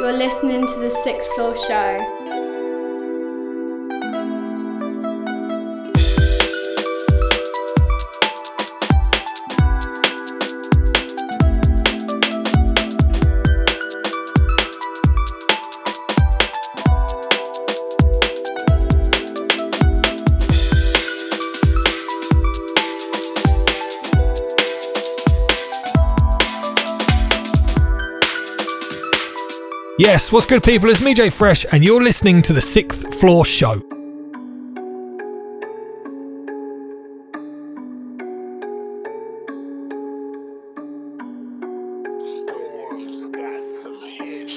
You're listening to the Sixth Floor Show. Yes, what's good, people? It's me, Jay Fresh, and you're listening to the Sixth Floor Show.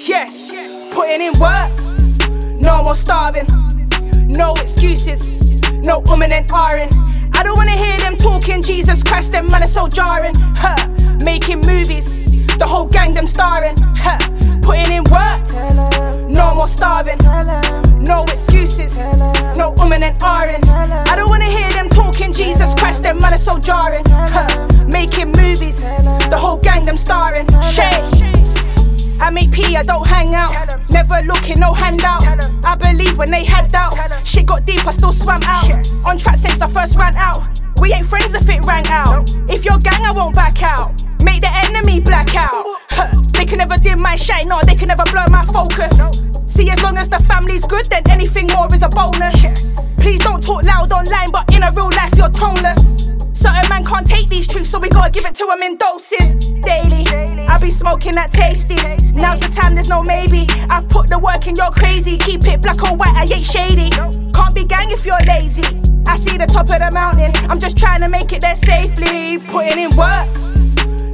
Yes, putting in work. No more starving. No excuses. No woman and ahhing. I don't wanna hear them talking. Jesus Christ, them man are so jarring. Huh. Making movies. The whole gang them starring. Huh putting in work. No more starving. No excuses. No woman and ahhing. I don't wanna hear them talking. Jesus Christ, them man are so jarring. Huh. Making movies. The whole gang them starring. Chey. I make P, I don't hang out. Never looking, no handout. I believe when they had doubts. Shit got deep, I still swam out. On track since I first ran out. We ain't friends if it rang out. If you're gang, I won't back out. Make the enemy black out. They can never dim my shine, no, they can never blur my focus. See, as long as the family's good, then anything more is a bonus. Please don't talk loud online, but in a real life, you're toneless. Certain man can't take these truths, so we gotta give it to them in doses. Daily, I be smoking that tasty. Now's the time, there's no maybe. I've put the work in, you're crazy. Keep it black or white, I ain't shady. Can't be gang if you're lazy. I see the top of the mountain, I'm just trying to make it there safely. Putting in work.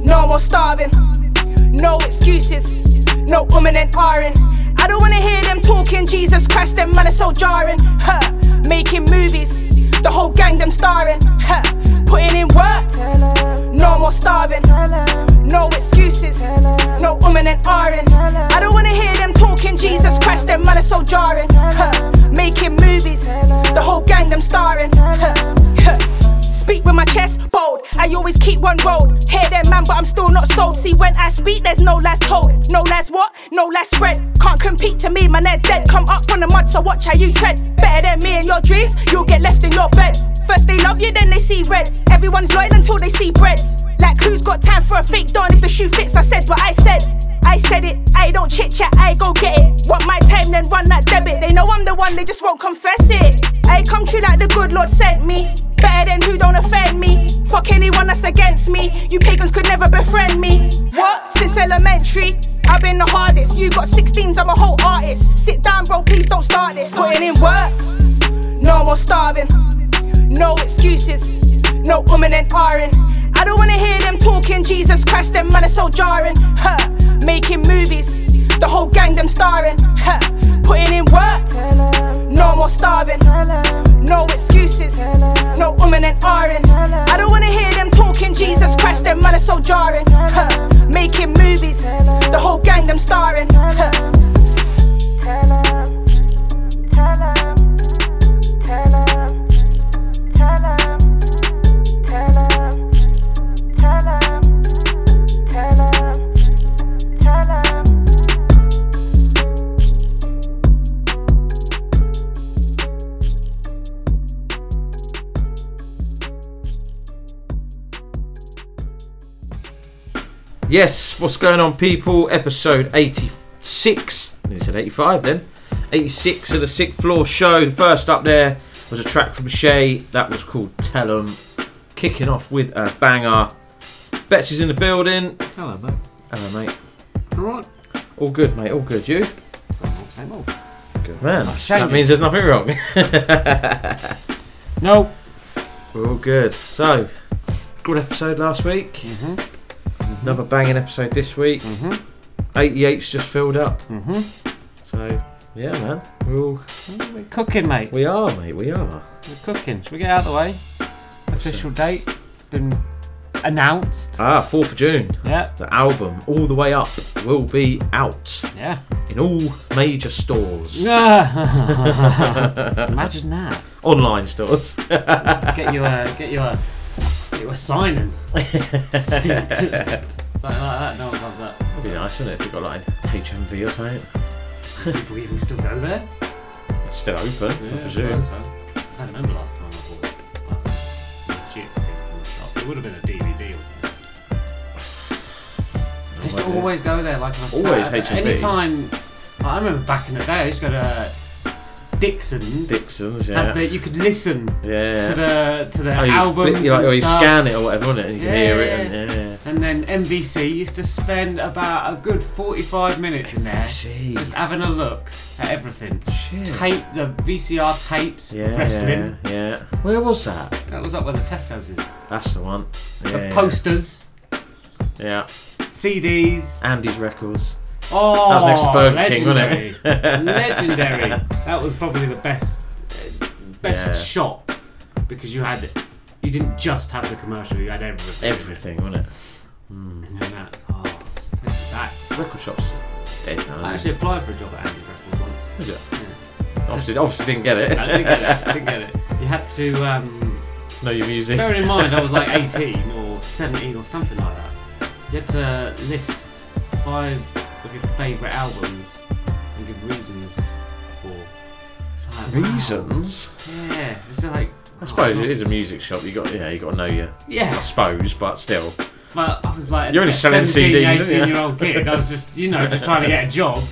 No more starving. No excuses. No woman and ahhing. I don't wanna hear them talking. Jesus Christ, them man are so jarring. Huh. Making movies. The whole gang them starring. Huh. Putting in work. No more starving. No excuses. No woman and ahhing. I don't wanna hear them talking. Jesus Christ, them man are so jarring. Huh. Making movies. The whole gang them starring. Huh. Speak with my chest bold. I always keep one road. Hear them man, but I'm still not sold. See when I speak, there's no last told. No last what? No last spread. Can't compete to me, man, they're dead. Come up from the mud, so watch how you tread. Better than me and your dreams, you'll get left in your bed. First they love you, then they see red. Everyone's loyal until they see bread. Like who's got time for a fake don? If the shoe fits, I said what I said. I said it, I don't chit chat, I go get it. Want my time, then run that debit. They know I'm the one, they just won't confess it. I come true like the good Lord sent me. Better than who don't offend me. Fuck anyone that's against me. You pagans could never befriend me. What? Since elementary, I've been the hardest. You got 16s, I'm a whole artist. Sit down, bro, please don't start this. Putting in work, no more starving. No excuses, no woman and ahhing. I don't wanna hear them talking. Jesus Christ, them man are so jarring. Huh. Making movies, the whole gang them starring. Huh. Putting in work, no more starving. No excuses, no woman and ahhing. I don't wanna hear them talking. Jesus Christ, them man are so jarring. Huh. Making movies, the whole gang them starring. Huh. Yes, what's going on, people? Episode 86. I said 85 then. 86 of the Sixth Floor Show. The first up there was a track from Chey that was called Tell 'em. Kicking off with a banger. Betsy's in the building. Hello, mate. Hello, mate. Alright. All good, mate. All good. You? Same old, same old. Good man. Nice That means there's nothing wrong. No. We're all good. So, good episode last week. Mm-hmm. Another banging episode this week. Mm-hmm. 88's just filled up. Mm-hmm. So, yeah, man. We're all. We're cooking, mate. We are, mate. We are. We're cooking. Should we get out of the way? Official date been announced. Ah, 4th of June. Yeah. The album, All the Way Up, will be out Yeah. in all major stores. Imagine that. Online stores. Get you a get you a get you a signing. Something like that. No one loves that. That'd be nice, wouldn't it, if you got like HMV or something? People even still go there. Still open, I presume. suppose so. I don't remember last time I bought like, a legit thing from the shop. It would have been a DVD or something. I used to always go there, like on a Always Saturday. HMV. Anytime, I remember back in the day, I used to go to Dixon's. Dixon's, and yeah. the- you could listen yeah. to the to the Oh, you, albums you, like, and or you scan it or whatever, it? And you can hear it. And, yeah. And then MVC used to spend about a good 45 minutes in there See. just having a look at everything. Shit. Tape, the VCR tapes, Yeah, wrestling. yeah, yeah. Where was that? That was up where the Tesco's is. That's the one. Yeah, The yeah. posters, Yeah. CDs. Andy's Records. Oh, That was next to Burger King, wasn't legendary. it? legendary. That was probably the best, best Yeah. shop because you had, you didn't just have the commercial, you had everything. Everything, wasn't it? And then that, oh, take me back. Record shops. Dead now. I isn't actually applied for a job at Andy's Records once. it? Is it? Yeah. Obviously, obviously didn't get it. I didn't get it. I didn't get it. You had to. Um, know your music. bearing in mind, I was like 18 or 17 or something like that. You had to list five of your favourite albums and give reasons for. It's like, wow. Reasons? Yeah, it's like. I suppose oh, it is a music shop. You got, yeah, you got to know your. Yeah. I suppose, but still. but I was like You're only selling 17, CDs, 18 year old kid. I was just, you know, just trying to get a job.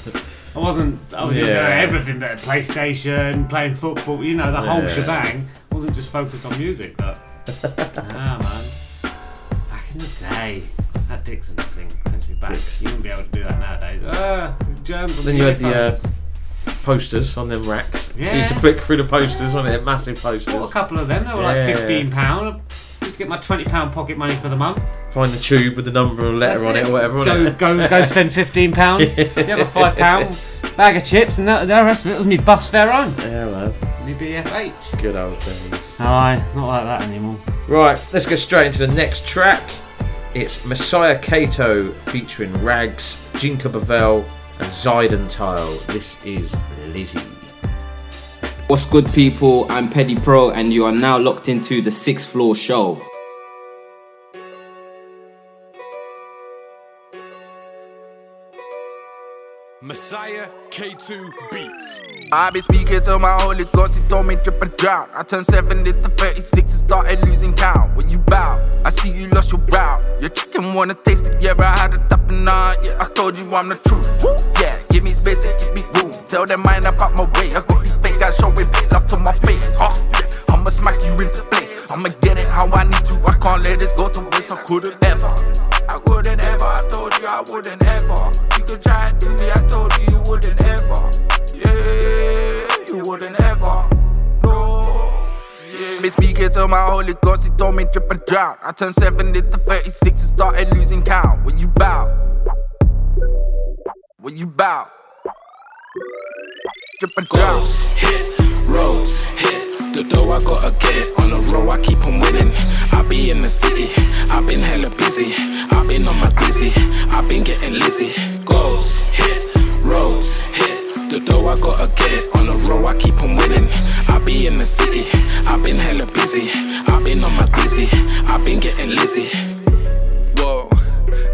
I wasn't. I was Yeah. everything, but PlayStation, playing football, you know, the whole Yeah. shebang. I wasn't just focused on music, but ah man, back in the day, that Dixon thing back. Dix. You wouldn't be able to do that nowadays. Ah, germs on Then you had the, uh. Posters on them racks. You used to Yeah. flick through the posters on it, massive posters. Bought a couple of them. They were like fifteen pound. Used to get my twenty pound pocket money for the month. Find the tube with the number or letter That's on it, or whatever. Go, it? go, go! Spend fifteen pound. You have a five pound bag of chips, and that, the rest of it was me bus fare home. Yeah, man. Me BFH. Good old days. Aye, not like that anymore. Right, let's get straight into the next track. It's Messiah Kaeto featuring RaggZ, Jinka Beval, and xidontlie. This is Lizzy. What's good, people? I'm Petty Pro, and you are now locked into the Sixth Floor Show. Messiah K2 Beats. I been speaking to my holy ghost, he told me drip and drown. I turned 70 to 36 and started losing count. When you bow, I see you lost your brow. Your chicken wanna taste it, yeah, I had it top and on. Yeah, I told you I'm the truth. Yeah, give me space and give me room. Tell them mind about my way. I got these fake guys showing fake love to my face. Oh, yeah, I'ma smack you into place. I'ma get it how I need to. I can't let this go to waste. I couldn't ever. I wouldn't ever. I told you I wouldn't ever. You could try and do me. I told you wouldn't ever. No. Yeah. Been speaking to my holy ghost, he told me drip and drown. I turned 70 to 36 and started losing count. When you bow, when you bow, drip and drown. Goals, hit, roads, hit. The dough I gotta get on the road, I keep on winning. I be in the city, I've been hella busy. I've been on my dizzy, I've been getting lizzy. Goals, hit, roads, hit. The dough I gotta get it on the road, I keep on winning. I be in the city, I've been hella busy. I've been on my dizzy, I've been getting lizzy. Whoa,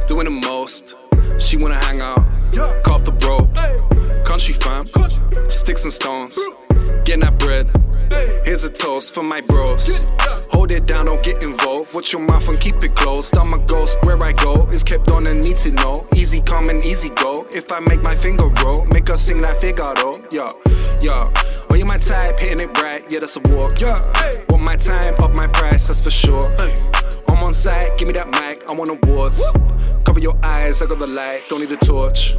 doing the most. She wanna hang out, off the rope. Country fam, sticks and stones. Getting that bread. Here's a toast for my bros. Hold it down, don't get involved. Watch your mouth and keep it closed. I'm a ghost where I go is kept on and need to know. Easy come and easy go. If I make my finger roll, make her sing that Figaro. Yo, yo. Oh, you my type, hitting it right. Yeah, that's a walk. Yeah, want my time, up my price, that's for sure. I'm on site, give me that mic, I want awards. Cover your eyes, I got the light, don't need a torch.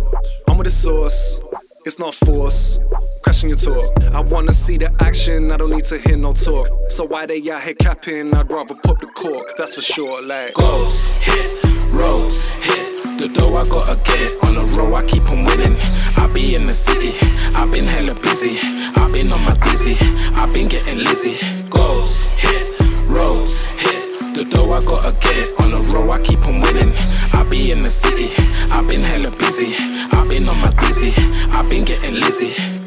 I'm with the sauce, it's not force. Crashing your talk, I wanna see the action, I don't need to hear no talk. So why they out here capping? I'd rather pop the cork, that's for sure. Like, Goals, hit, roads, hit. The dough I gotta get on the road, I keep on winning. I be in the city, I've been hella busy. I've been on my dizzy, I've been getting lizzy. Goals, hit, roads, hit. The dough I gotta get on the road, I keep on winning. I be in the city, I've been hella busy. I've been on my dizzy, I've been getting lizzy.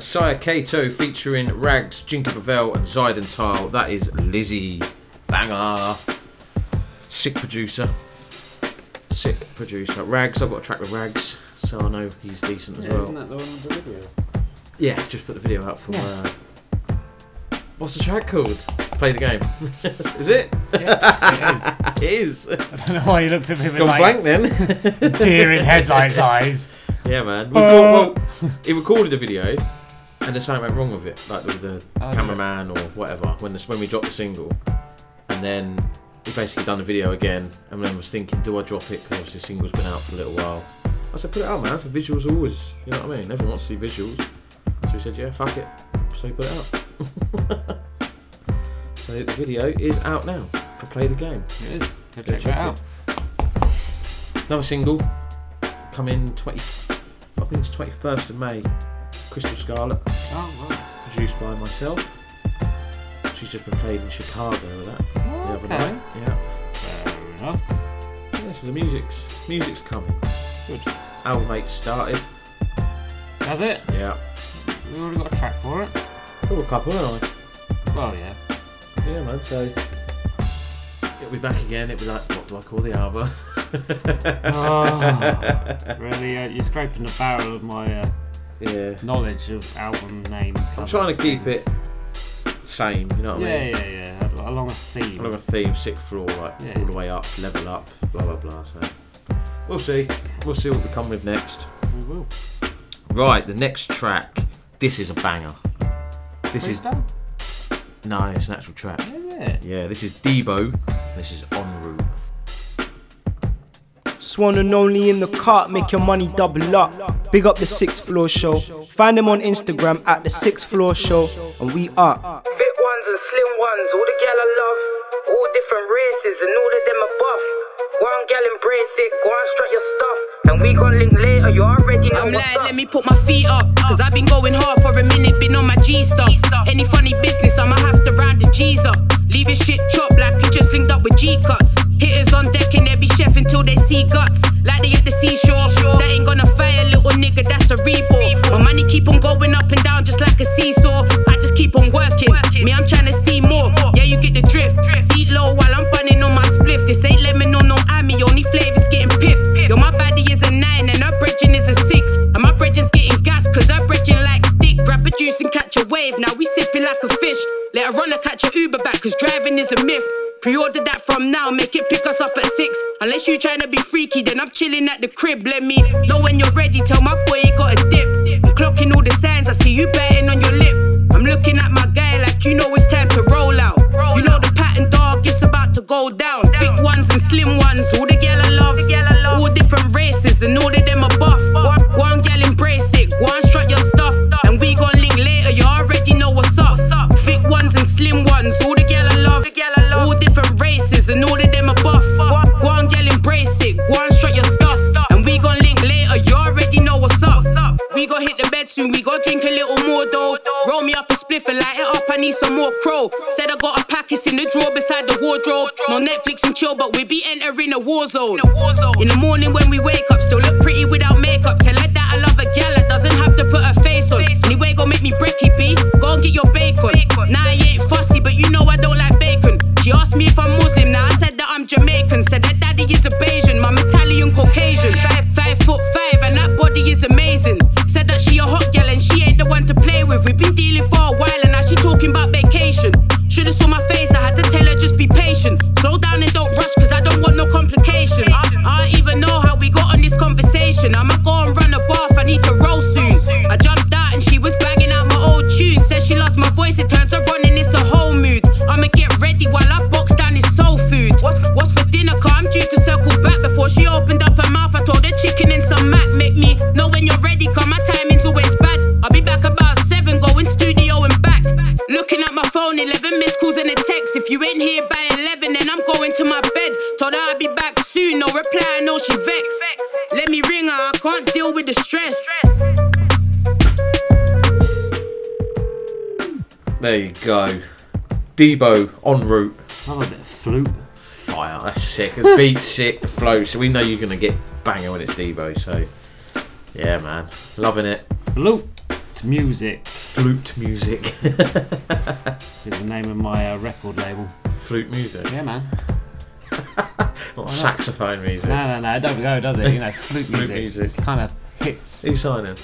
Saya Kaeto featuring RaggZ, Jinka Beval, and xidontlie. That is Lizzy. Banger. Sick producer. Sick producer. RaggZ, I've got a track with RaggZ, so I know he's decent as Yeah, well. isn't that the one with the video? Yeah, just put the video out for. Uh, what's the track called? Play the game. is it? Yeah, it is. I don't know why you looked at me with Gone like blank then. deer in headlights eyes. Yeah, man. We thought, well, he recorded a video, and there's something went wrong with it, like with the Oh, cameraman or whatever. When this, when we dropped the single, and then we basically done the video again, and then was thinking, do I drop it? Because obviously the single's been out for a little while. I said, put it out, man. So visuals always, you know what I mean? Everyone wants to see visuals. So he said, yeah, fuck it. So he put it out. so the video is out now for Play the Game. It is. Go Go check that out. Another single coming 20, I think it's 21st of May. Crystal Scarlet, Oh, right. produced by myself. She's just been played in Chicago with that the other Okay. night. Yeah. Fair enough. yeah. So the music's music's coming. Good. Album eight started. Has it. Yeah. We already got a track for it. Oh, a couple, haven't Well, yeah. Yeah, man. So it'll be back again. It'll be like, what do I call the album? Oh, really? Uh, you're scraping the barrel of my uh, yeah. knowledge of album name. I'm trying to keep it same. You know what I mean? yeah, yeah. Yeah. Along a theme. Along a theme, sixth floor, like Yeah. all the way up, level up, blah blah blah. So we'll see. We'll see what we come with next. We will. Right, the next track. This is a banger. This is Done? no, it's an actual track. Is it? Yeah, this is Dibo. This is On Route. Swan and only in the cart, make your money double up. Big up the sixth floor show. Find them on Instagram at the sixth floor show, and we are. Fit ones and slim ones, all the gal I love. All different races and all of them are buff. Go on, gal, embrace it. Go on, strut your stuff. And we gon' link later, you already know I'm what's like, up. let me put my feet up. Cause I've been going hard for a minute, been on my G stuff. Any funny business, I'ma have to round the G's up. Keep on going up and down just like a seesaw. I just keep on working. Me, I'm trying to see more. Yeah, you get the drift. Seat low while I'm bunning on my spliff. This ain't lemon or no Ami, only flavors getting piffed. Yo, my body is a nine and her bridging is a six. And my bridging's getting gas cause her bridging like stick. Grab a juice and catch a wave. Now we sipping like a fish. Let her run catch a Uber back cause driving is a myth. Pre-order that from now, make it pick us up at six. Unless you tryna be freaky, then I'm chilling at the crib. Let me know when you're ready. Tell my boy he got a dip. Clocking all the signs. I see you biting on your lip. I'm looking at my guy like you know it's time to roll out. You know the pattern, dog. It's about to go down. Thick ones and slim ones. All and light it up. I need some more crow. Said I got a pack. It's in the drawer beside the wardrobe. No Netflix and chill, but we be entering a war zone. In the morning when we wake up, still look pretty without makeup. Tell her that I love a gal that doesn't have to put her face on. Anyway, gon' make me brekkie B. Go and get your bacon. Nah, I ain't fussy, but you know I don't like bacon. She asked me if I'm Muslim, now I said that I'm Jamaican. Said her daddy is a Bajan, mum Italian Caucasian. Five foot five, and that body is amazing. Said that she a hot gal and she ain't the one to play with. We've been dealing for talking about vacation. Should've saw my face, I had to tell her just be patient. Slow down and don't rush, cause I don't want no complications. I don't even know how we got on this conversation. I'ma go and run a bath, I need to roll soon. I jumped out and she was banging out my old tunes. Said she lost my voice, it turns her running, it's a whole mood. I'ma get ready while I If you ain't here by 11, then I'm going to my bed. Told her I'll be back soon, no reply, I know she vexed. Let me ring her, I can't deal with the stress. There you go. Dibo On Route. Love a bit of flute. Fire. That's sick. The beat's sick. The flow. So we know you're gonna get banger when it's Dibo. So yeah, man, loving it. Flute music. Flute music. Is the name of my uh, record label. Flute music. Yeah, man. Not saxophone music. No, no, no, it don't go, does it? You know, flute Flute music. music. It's kind of hits. Who's signing?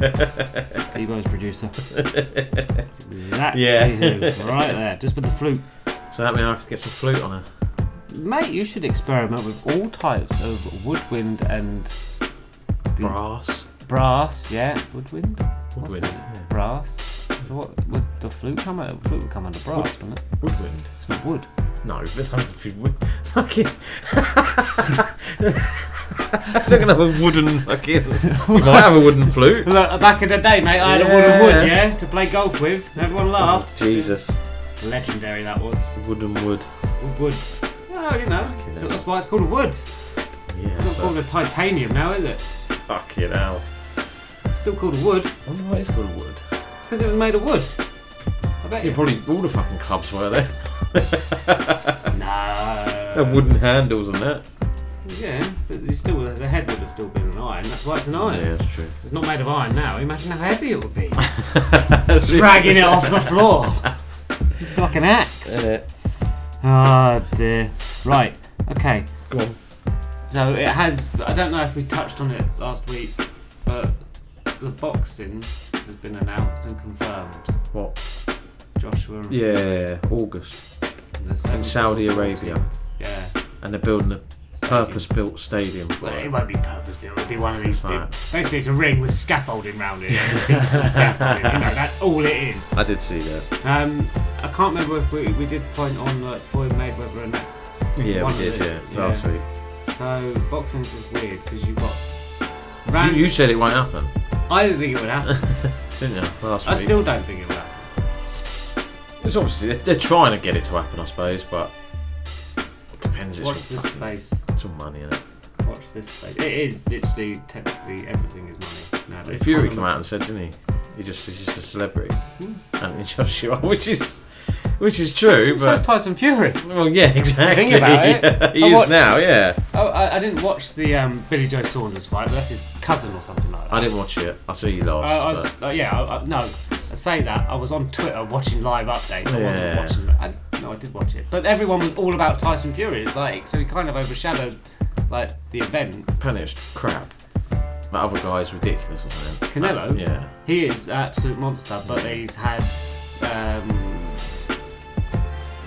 Dibo's producer. Exactly Yeah. Right there, just with the flute. So that means I have to get some flute on her. Mate, you should experiment with all types of woodwind and Brass. brass. Yeah, woodwind. Woodwind. Yeah. Brass. So what would the flute come under? Flute would come under brass, wouldn't it? Woodwind. It's not wood. No, but that's fucking. They're gonna have a wooden fucking. You might have a wooden flute. Look, back in the day, mate, I had a wooden wood, yeah, to play golf with. Everyone laughed. Jesus. Legendary that was. Wooden wood. Woods. Well, you know, so that's why it's called a wood. Yeah. It's not called a titanium now, is it? Fucking hell. It's still called wood I wonder why it's called wood. because it was made of wood. I bet Yeah, you. probably all the fucking clubs were there. No. Had wooden handles and that. Yeah, but it's still the head would have still been an iron. That's why it's an iron. Yeah, that's true. It's not made of iron now. Imagine how heavy it would be. Dragging it off the floor like an axe. Yeah. Oh dear. Right. Okay. Go on. So it has. I don't know if we touched on it last week, but the boxing has been announced and confirmed. What? Joshua. Yeah, August. In Saudi Arabia. Yeah. And they're building a Stadium. purpose-built stadium Well, it. it won't be purpose built. It'll be one of these. Right. Basically, it's a ring with scaffolding round it. and scaffolding. You know, that's all it is. I did see that. Um, I can't remember if we, we did point on like Floyd Mayweather and that. Yeah, one we did, it. yeah, last week. So boxing's just weird because you've got. You, you said it won't happen, I didn't think it would happen. didn't you? Last I week. still don't think it would happen. It's obviously they're, they're trying to get it to happen, I suppose, but it depends. It's Watch all this fucking- space. It's all money, it? Watch this space. It is literally technically everything is money nowadays. Fury came out and said, didn't he? He just he's just a celebrity, hmm. Anthony Joshua, which is which is true. So is But Tyson Fury. well, yeah, exactly. Think about it. Yeah, he I is watched- now. Yeah, Oh, I, I didn't watch the um, Billy Joe Saunders fight, but that's his cousin or something like that. I didn't watch it. I saw you lost. I, I was, uh, yeah, I, no. I say that I was on Twitter watching live updates. I Yeah. wasn't watching. I, no, I did watch it, but everyone was all about Tyson Fury. Like so he kind of overshadowed like the event. Punished crap. That other guy's ridiculous, isn't it? Canelo? Yeah. He is an absolute monster, but he's had um,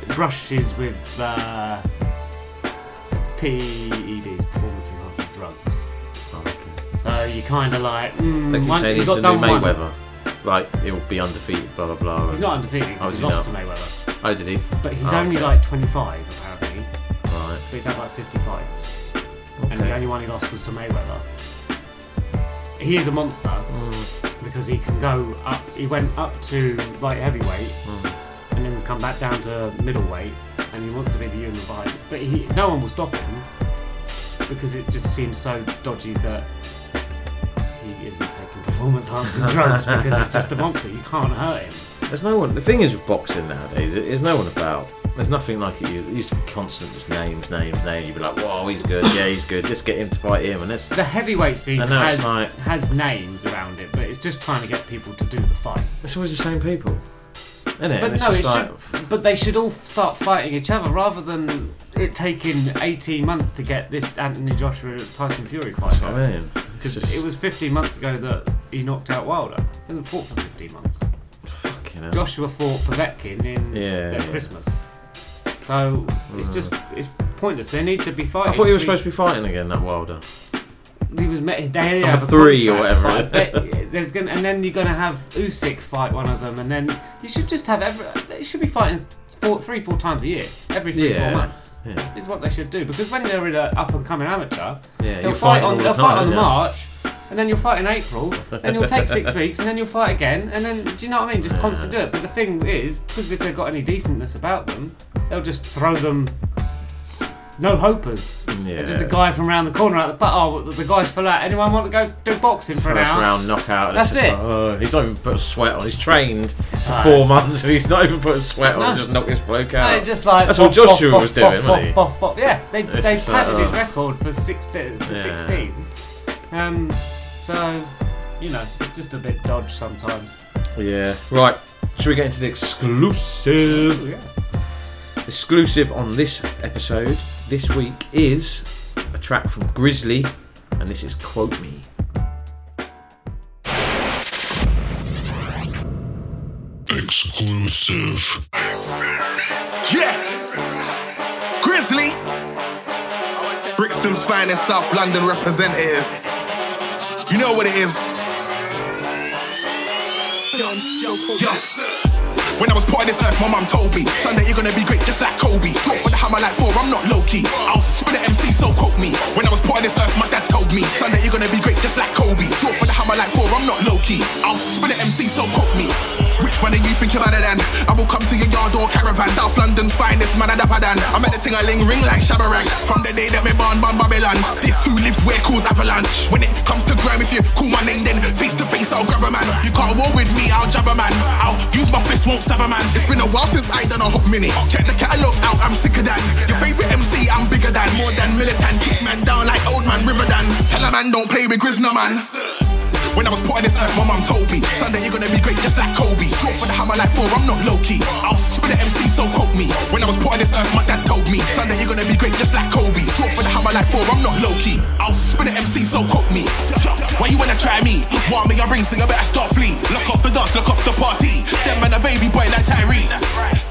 brushes with uh, PEDs, performance enhancing drugs. Oh, okay. So you kind of like, mm, They keep saying he he's got the done new one. Mayweather. Like he'll be undefeated. Blah blah blah. He's not undefeated. Oh, is he he lost to Mayweather, Oh, did he? but he's Oh, only okay. like 25 apparently. Right. But he's had like 50 fights, and the only one he lost was to Mayweather. He is a monster Mm. because he can go up. He went up to light heavyweight, Mm. And then has come back down to middleweight, and he wants to be the unified. But he, no one will stop him because it just seems so dodgy that he isn't taking performance enhancing drugs because he's just a monster. You can't hurt him. There's no one. The thing is with boxing nowadays, there's no one about. There's nothing like it. It used to be constant, just names, names, names. You'd be like, "Whoa, he's good. Yeah, he's good. Let's get him to fight him." And that's The heavyweight scene has, it's like- has names around it, but it's just trying to get people to do the fights. it's always the same people, isn't it? But And no, it like, should. But they should all start fighting each other rather than it taking 18 months to get this Anthony Joshua Tyson Fury fight. That's what I mean. Because just it was 15 months ago that he knocked out Wilder. He hasn't fought for 15 months. fucking hell. Joshua fought Povetkin in Yeah, yeah. Christmas. So it's mm. just it's pointless. They need to be fighting. I thought he was supposed to be fighting again, that Wilder. He was met. They Number a three or whatever. but I bet there's gonna, and then you're gonna have Usyk fight one of them, and then you should just have every. They should be fighting four, three, four times a year, every three, Yeah, four months. yeah. Is what they should do because when they're in an up and coming amateur, Yeah, they'll fight on the they'll time, fight on yeah. March, and then you'll fight in April, then you'll take six weeks, and then you'll fight again, and then do you know what I mean? Just constantly do it. But the thing is, because if they've got any decentness about them, they'll just throw them. No hopers. Yeah. Just a guy from around the corner at the but oh the guy's full out. Anyone want to go do boxing for an First hour? round knockout. That's it. Like, oh, he's not even put a sweat on. He's trained for Right. four months, and he's not even put a sweat on. No. Just knocked this bloke out. No, just like that's what boff, Joshua boff, was doing, wasn't he? boff, boff. Yeah, they It's they like, padded his oh. record for sixteen. For Yeah. sixteen. Um, so you know it's just a bit dodge sometimes. Yeah. Right. Should we get into the exclusive? Exclusive on this episode this week is a track from Grizzly, and this is "Quote Me." Exclusive. Yeah. Grizzly. Brixton's finest South London representative. You know what it is. Yes. When I was put on this earth, my mum told me, Sunday you're gonna be great just like Kobe. Short for the hammer like four, I'm not low key. I'll spin the MC, so quote me. When I was put on this earth, my dad told me, Sunday you're gonna be great just like Kobe. Short for the hammer like four, I'm not low key. I'll spin the MC, so quote me. Which one are you think you're better than? I will come to your yard or caravan. South London's finest man at Dapadan. I met the ting a ling ring like Shabarang. From the day that me born, born Babylon. This who live where cause avalanche. When it comes to grime, if you call my name, then face to face I'll grab a man. You can't war with me, I'll jab a man. I'll use my fist, won't stab a man. It's been a while since I done a hot minute. Check the catalog out, I'm sicker than. Your favorite MC, I'm bigger than. More than militant. Kick man down like old man River Dan. Tell a man don't play with Grizzly man. When I was put on this earth, my mum told me Sunday you're gonna be great just like Kobe. Draw for the hammer like four, I'm not low key. I'll spin the MC, so quote me. When I was put on this earth, my dad told me Sunday you're gonna be great just like Kobe. Draw for the hammer like four, I'm not low key. I'll spin the MC, so quote me. Why you wanna try me? Want me a ring, so you better start flee. Look off the dance, look off the party. Them man a baby boy like Tyrese.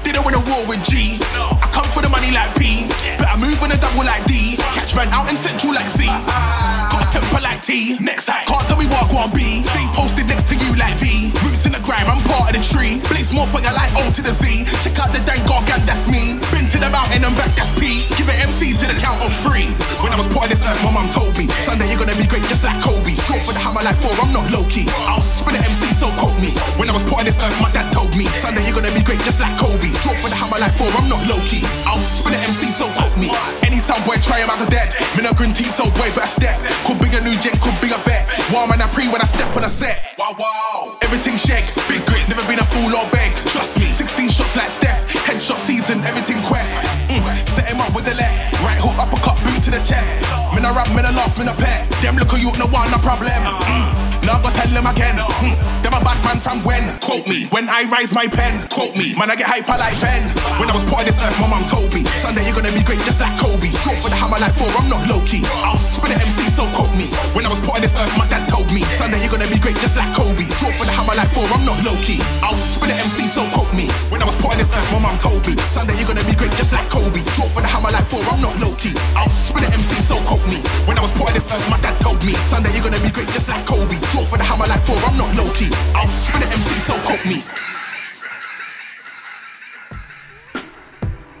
Didn't win a war with G. I come for the money like P. Better move in a double like D. Catch man out in central like C. Got temper like T. Next high. Can't tell me what I want be. Stay posted next to you like V. Roots in the grime, I'm part of the tree. Blaze more you like O to the Z. Check out the dank gargan, that's me. Been to the mountain and back, that's P. Give it MC to the count of three. When I was part of this earth, my mum told me Sunday you're gonna be great just like Kobe. Draw for the hammer like four, I'm not low key. I'll spin the MC, so quote me. When I was part of this earth, my dad told me Sunday you're gonna be great just like Kobe. Draw for the hammer like four, I'm not low key. I'll spin the MC, so quote me. Any sound boy try him out the dead. No green tea, so boy better step. Could be a new jet, could be a vet. Wow man, I pre when I step on a set. Wow wow. Everything shake, big grit, never been a fool or beg. Trust me, 16 shots like Steph. Headshot season, everything quick. Mm. Set him up with the left. Right hook, uppercut, boot to the chest. Me no rap, me no laugh, me no pet. Them look at you, no one, no problem. Mm. Now go tell them again. Mm. Them a bad man from when? Quote me. When I rise my pen, quote me. Man, I get hyper like Ben. When I was on this earth, my mom told me Sunday you're gonna be great just like Kobe. Draw for the hammer like four, I'm not low key. I'll spin the MC, so quote me. When I was on this earth, my dad told me Sunday you're gonna be great just like Kobe. Draw for the hammer like four, I'm not low key. I'll spin the MC, so quote me. When I was on this earth, my mom told me Sunday you're gonna be great just like Kobe. Draw for the hammer like four, I'm not low key. I'll spin the MC, so quote me. When I was on this earth, my dad told me Sunday you're gonna be great just like Kobe. Draw for the hammer like four, I'm not low key. I'll spin the MC, so quote me.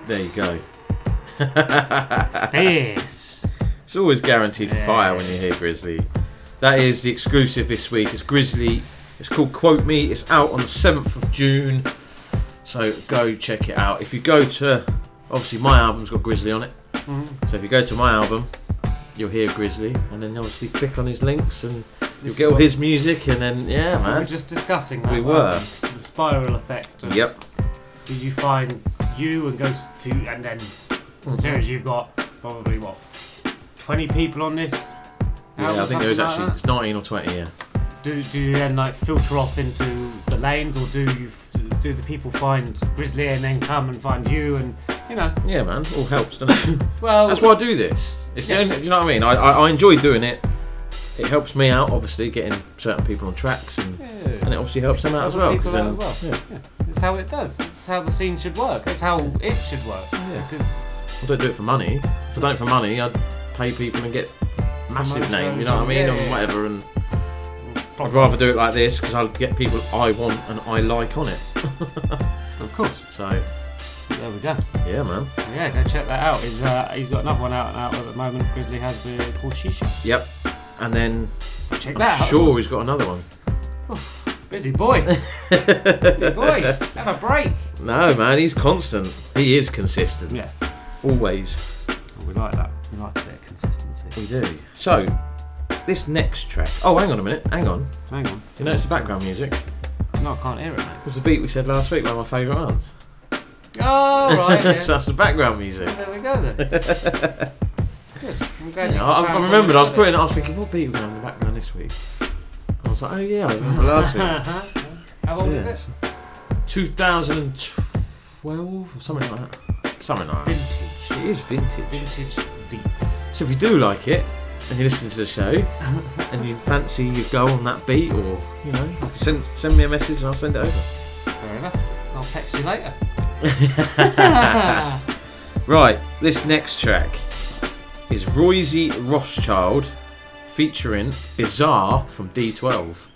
There you go. Yes. It's always guaranteed fire when you hear Grizzly. That is the exclusive this week. It's Grizzly. It's called Quote Me. It's out on the 7th of June. So go check it out. If you go to, obviously, my album's got Grizzly on it. Mhm. So if you go to my album, you'll hear Grizzly. And then obviously click on his links and you'll get all his music. And then, yeah, man. We were just discussing that. We were. It's The spiral effect. Of Yep. Did you find you and goes to and then Mhm. series you've got probably what twenty people on this? Yeah, I think there was like actually that? it's 19 or 20, yeah. Do do you then like filter off into the lanes, or do you do the people find Grizzly and then come and find you and you know? Yeah, man. All helps, doesn't it? Well, that's why I do this. It's the only, you know what I mean. I, I, I enjoy doing it. It helps me out, obviously, getting certain people on tracks, and and it obviously helps them out as well. out then, as well. yeah. Yeah. It's how it does. It's how the scene should work. It's how it should work. Yeah. Because I don't do it for money. If I done it for money, I'd pay people and get massive Promotions name. You know what I mean, and- yeah, yeah. whatever. And I'd rather do it like this because I'll get people I want and I like on it. of course. So there we go. Yeah, man. Yeah, go check that out. He's uh, he's got another one out and out at the moment. Grizzly has with called Shisha. Yep. And then Check I'm that out. sure he's got another one. Busy boy. Busy boy. Have a break. No, man, he's constant. He is consistent. Yeah. Always. We like that. We like a bit of consistency. We do. So, this next track. Oh, hang on a minute. Hang on. Hang on. You know it's the background music. No, I can't hear it, mate. It was the beat we said last week, one of my favourite ones. Oh, right. Yeah. so that's the background music. there we go then. Good. I'm glad you Yeah, I, I remembered. I was putting. I was thinking, what beat going in the background this week? I was like, oh yeah, I remember last week. How old is it? 2012 or something like that. Something like that. Vintage. It is vintage. Vintage beats. So if you do like it and you listen to the show and you fancy you go on that beat or you know send send me a message and I'll send it over. Fair enough. I'll text you later. right, this next track is Royzy Rothschild featuring Bizarre from D12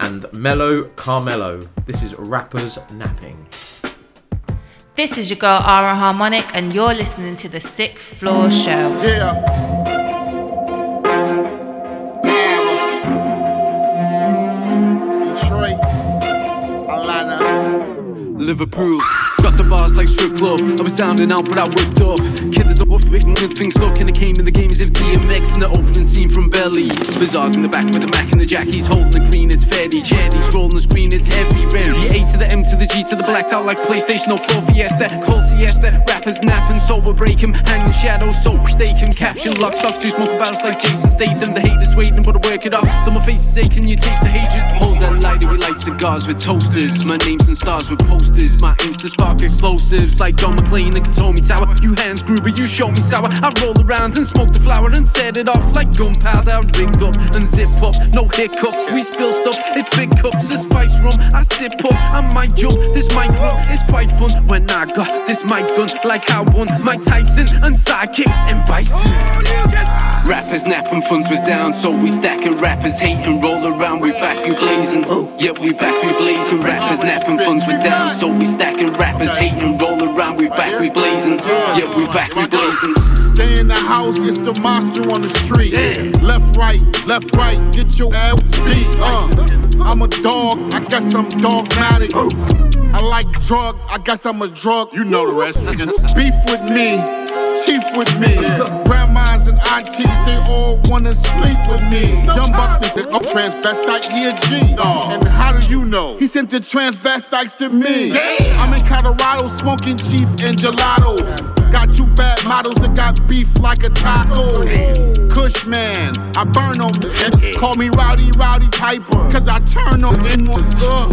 and Melo Carmelo. This is Rappers Napping. This is your girl Ara Harmonic, and you're listening to the Sixth Floor Show. Yeah. Liverpool. Got the bars like strip club. I was down and out, but I whipped up. Kid the double fitting with things look, and I came in the games of DMX in the opening scene from Belly. Bizarres in the back with the Mac and the Jack. He's holding the green, it's fairly cherry. Scrolling the screen, it's heavy. The A to the M to the G to the blacked out like PlayStation 04 Fiesta. Cold siesta, rappers napping, so we'll break him. Hanging shadows, so we stake him. Caption lock, stock two smoke battles like Jason Statham. The haters waiting, but I work it up. Till my face is aching, you taste the hatred. Hold that lighter, we light cigars with toasters. My name's and stars with posters. My aim's to spark explosives like John McClane, the Katomi Tower. You Hans Gruber, you show me sour. I roll around and smoke the flower and set it off like gunpowder. I rig up and zip up, no hiccups. We spill stuff, it's big cups of spice rum. I sip up, I might jump. This mic run is quite fun when I got this mic done like I won Mike Tyson and sidekick and Bison. Rappers napping funds were down, so we stacking rappers hating, roll around, we back, we blazing. Yeah, we back, we blazing. Rappers napping funds were down, so we stacking rappers hating, roll around, we back, we blazing. Yeah, we back, we blazing. Stay in the house, it's the monster on the street. Left, right, left, right, get your ass beat. Uh, I'm a dog, I guess I'm dogmatic. I like drugs, I guess I'm a drug. You know the rest. Beef with me, chief with me. Grandmas and aunties, they all wanna sleep with me. Young buck, I'm transvestite, he a G. And how do you know? He sent the transvestites to me. I'm in Colorado smoking chief and gelato. Got two bad models that got beef like a taco. Kush man, I burn them. Call me Rowdy Roddy Piper, cause I turn them in one.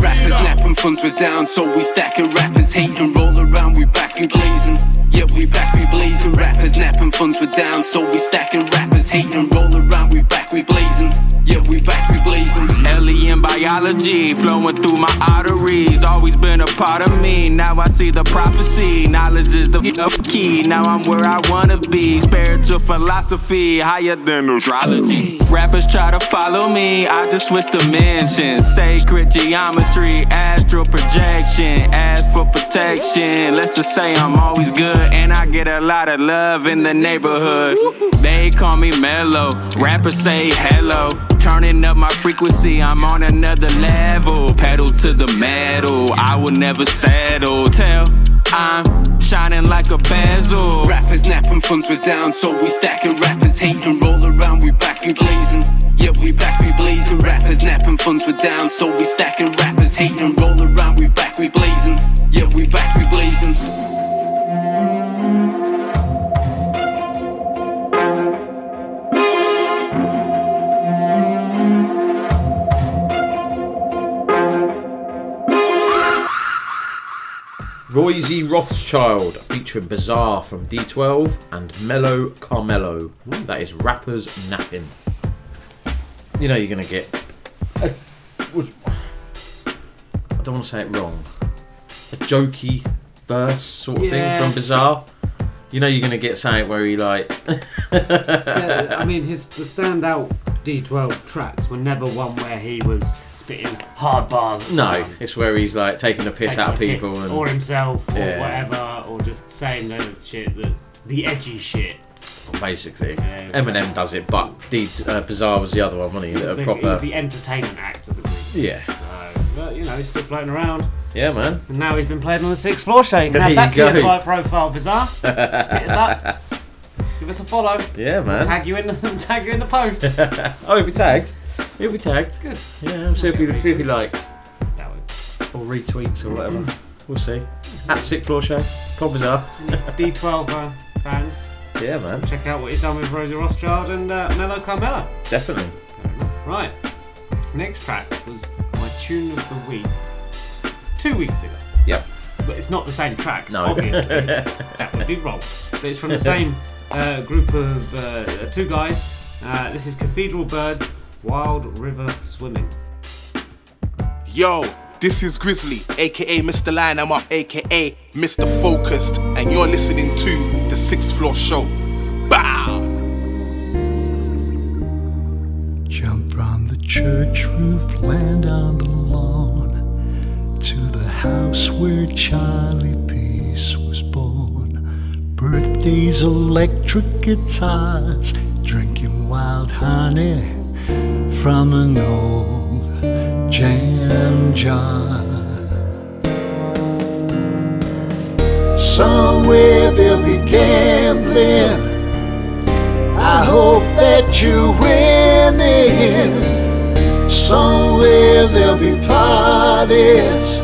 Rappers napping funds were down, so we stacking rappers hating, roll around, we back, we blazing. Yeah, we back, we blazing. Rappers napping funds were down, so we stacking rappers hating, roll around, we back, we blazing. Yeah, we back, we blazing. Alien biology flowing through my arteries. Always been a part of me. Now I see the prophecy. Knowledge is the key. Now I'm where I wanna be. Spiritual philosophy higher than astrology. Rappers try to follow me. I just switch dimensions. Sacred geometry, astral projection. Ask for protection. Let's just say I'm always good and I get a lot of love in the neighborhood. They call me mellow. Rappers say hello. Turning up my frequency, I'm on another level. Pedal to the metal, I will never settle. Tell I'm shining like a bezel. Rappers napping funds were down, so we stacking rappers hating, roll around, we back, we blazing. Yeah, we back, we blazing. Rappers napping funds were down, so we stacking rappers hating, roll around, we back, we blazing. Yeah, we back, we blazing. Royzy Rothschild featuring Bizarre from D12 and Melo Carmelo. Hmm. That is rappers napping. You know you're gonna get. A, I don't want to say it wrong. A jokey verse sort of Yeah. thing from Bizarre. You know you're gonna get something where he like. yeah, I mean, his the standout D12 tracks were never one where he was spitting hard bars. No, someone, it's where he's like taking the piss taking out of the people and or himself, or Yeah. whatever, or just saying the shit that's the edgy shit. basically. Eminem does it, but D uh, Bizarre was the other one, wasn't he? He was A the, proper. the entertainment act of the group. Yeah. So, but you know, he's still floating around. Yeah, man. And now he's been playing on the sixth floor show. You can There add that you to your go. high profile, bizarre. Hit us up. Give us a follow. Yeah, man. We'll tag you in. The, tag you in the posts. oh, he'll be tagged. He'll be tagged. Good. Yeah, we'll see if he, see if he likes. That would. Or retweets or whatever. We'll see. At Sixth Floor Show. Prob Bizarre. D12 uh, fans. Yeah, man. Check out what he's done with Royzy Rothschild and uh, Melo Carmelo. Definitely. Right. Next track was my tune of the week two weeks ago. Yep. But it's not the same track, No. obviously. that would be wrong. But it's from the same uh, group of uh, two guys. Uh, this is Cathedral Birds, Wild River Swimming. Yo, this is Grizzly, aka Mr. Line I'm up, aka Mr. Focused, and you're listening to the Sixth Floor Show. Bow! Jump from the church roof, land on the lawn to the house where Charlie Peace was born. Birthdays, electric guitars, drinking wild honey from an old jam jar. Somewhere they'll be gambling. I hope that you win winning. Somewhere there'll be parties.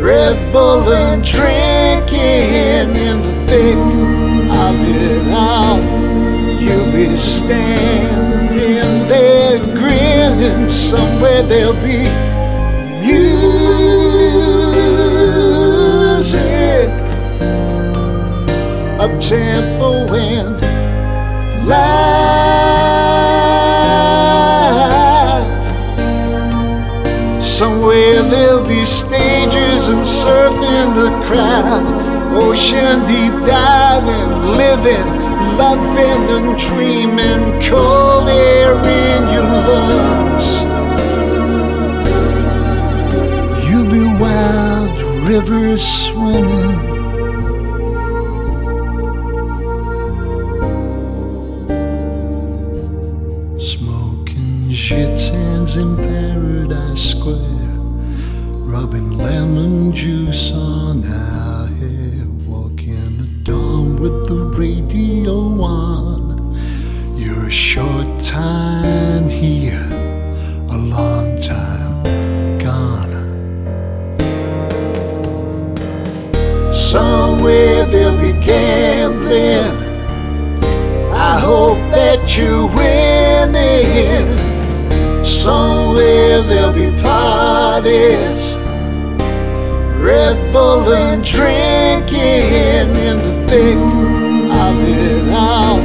Red Bull and drinking in the thick of it all. You'll be standing there grinning. Somewhere there'll be music, up tempo and live. Somewhere there'll be stages and surfing the crowd, ocean deep diving, living, loving and dreaming, cold air in your lungs. You'll be wild rivers swimming. Smoking Gitanes in Paradise Square, rubbing lemon juice on our gambling. I hope that you're winning. Somewhere there'll be parties. Red Bull and drinking in the thick of it all.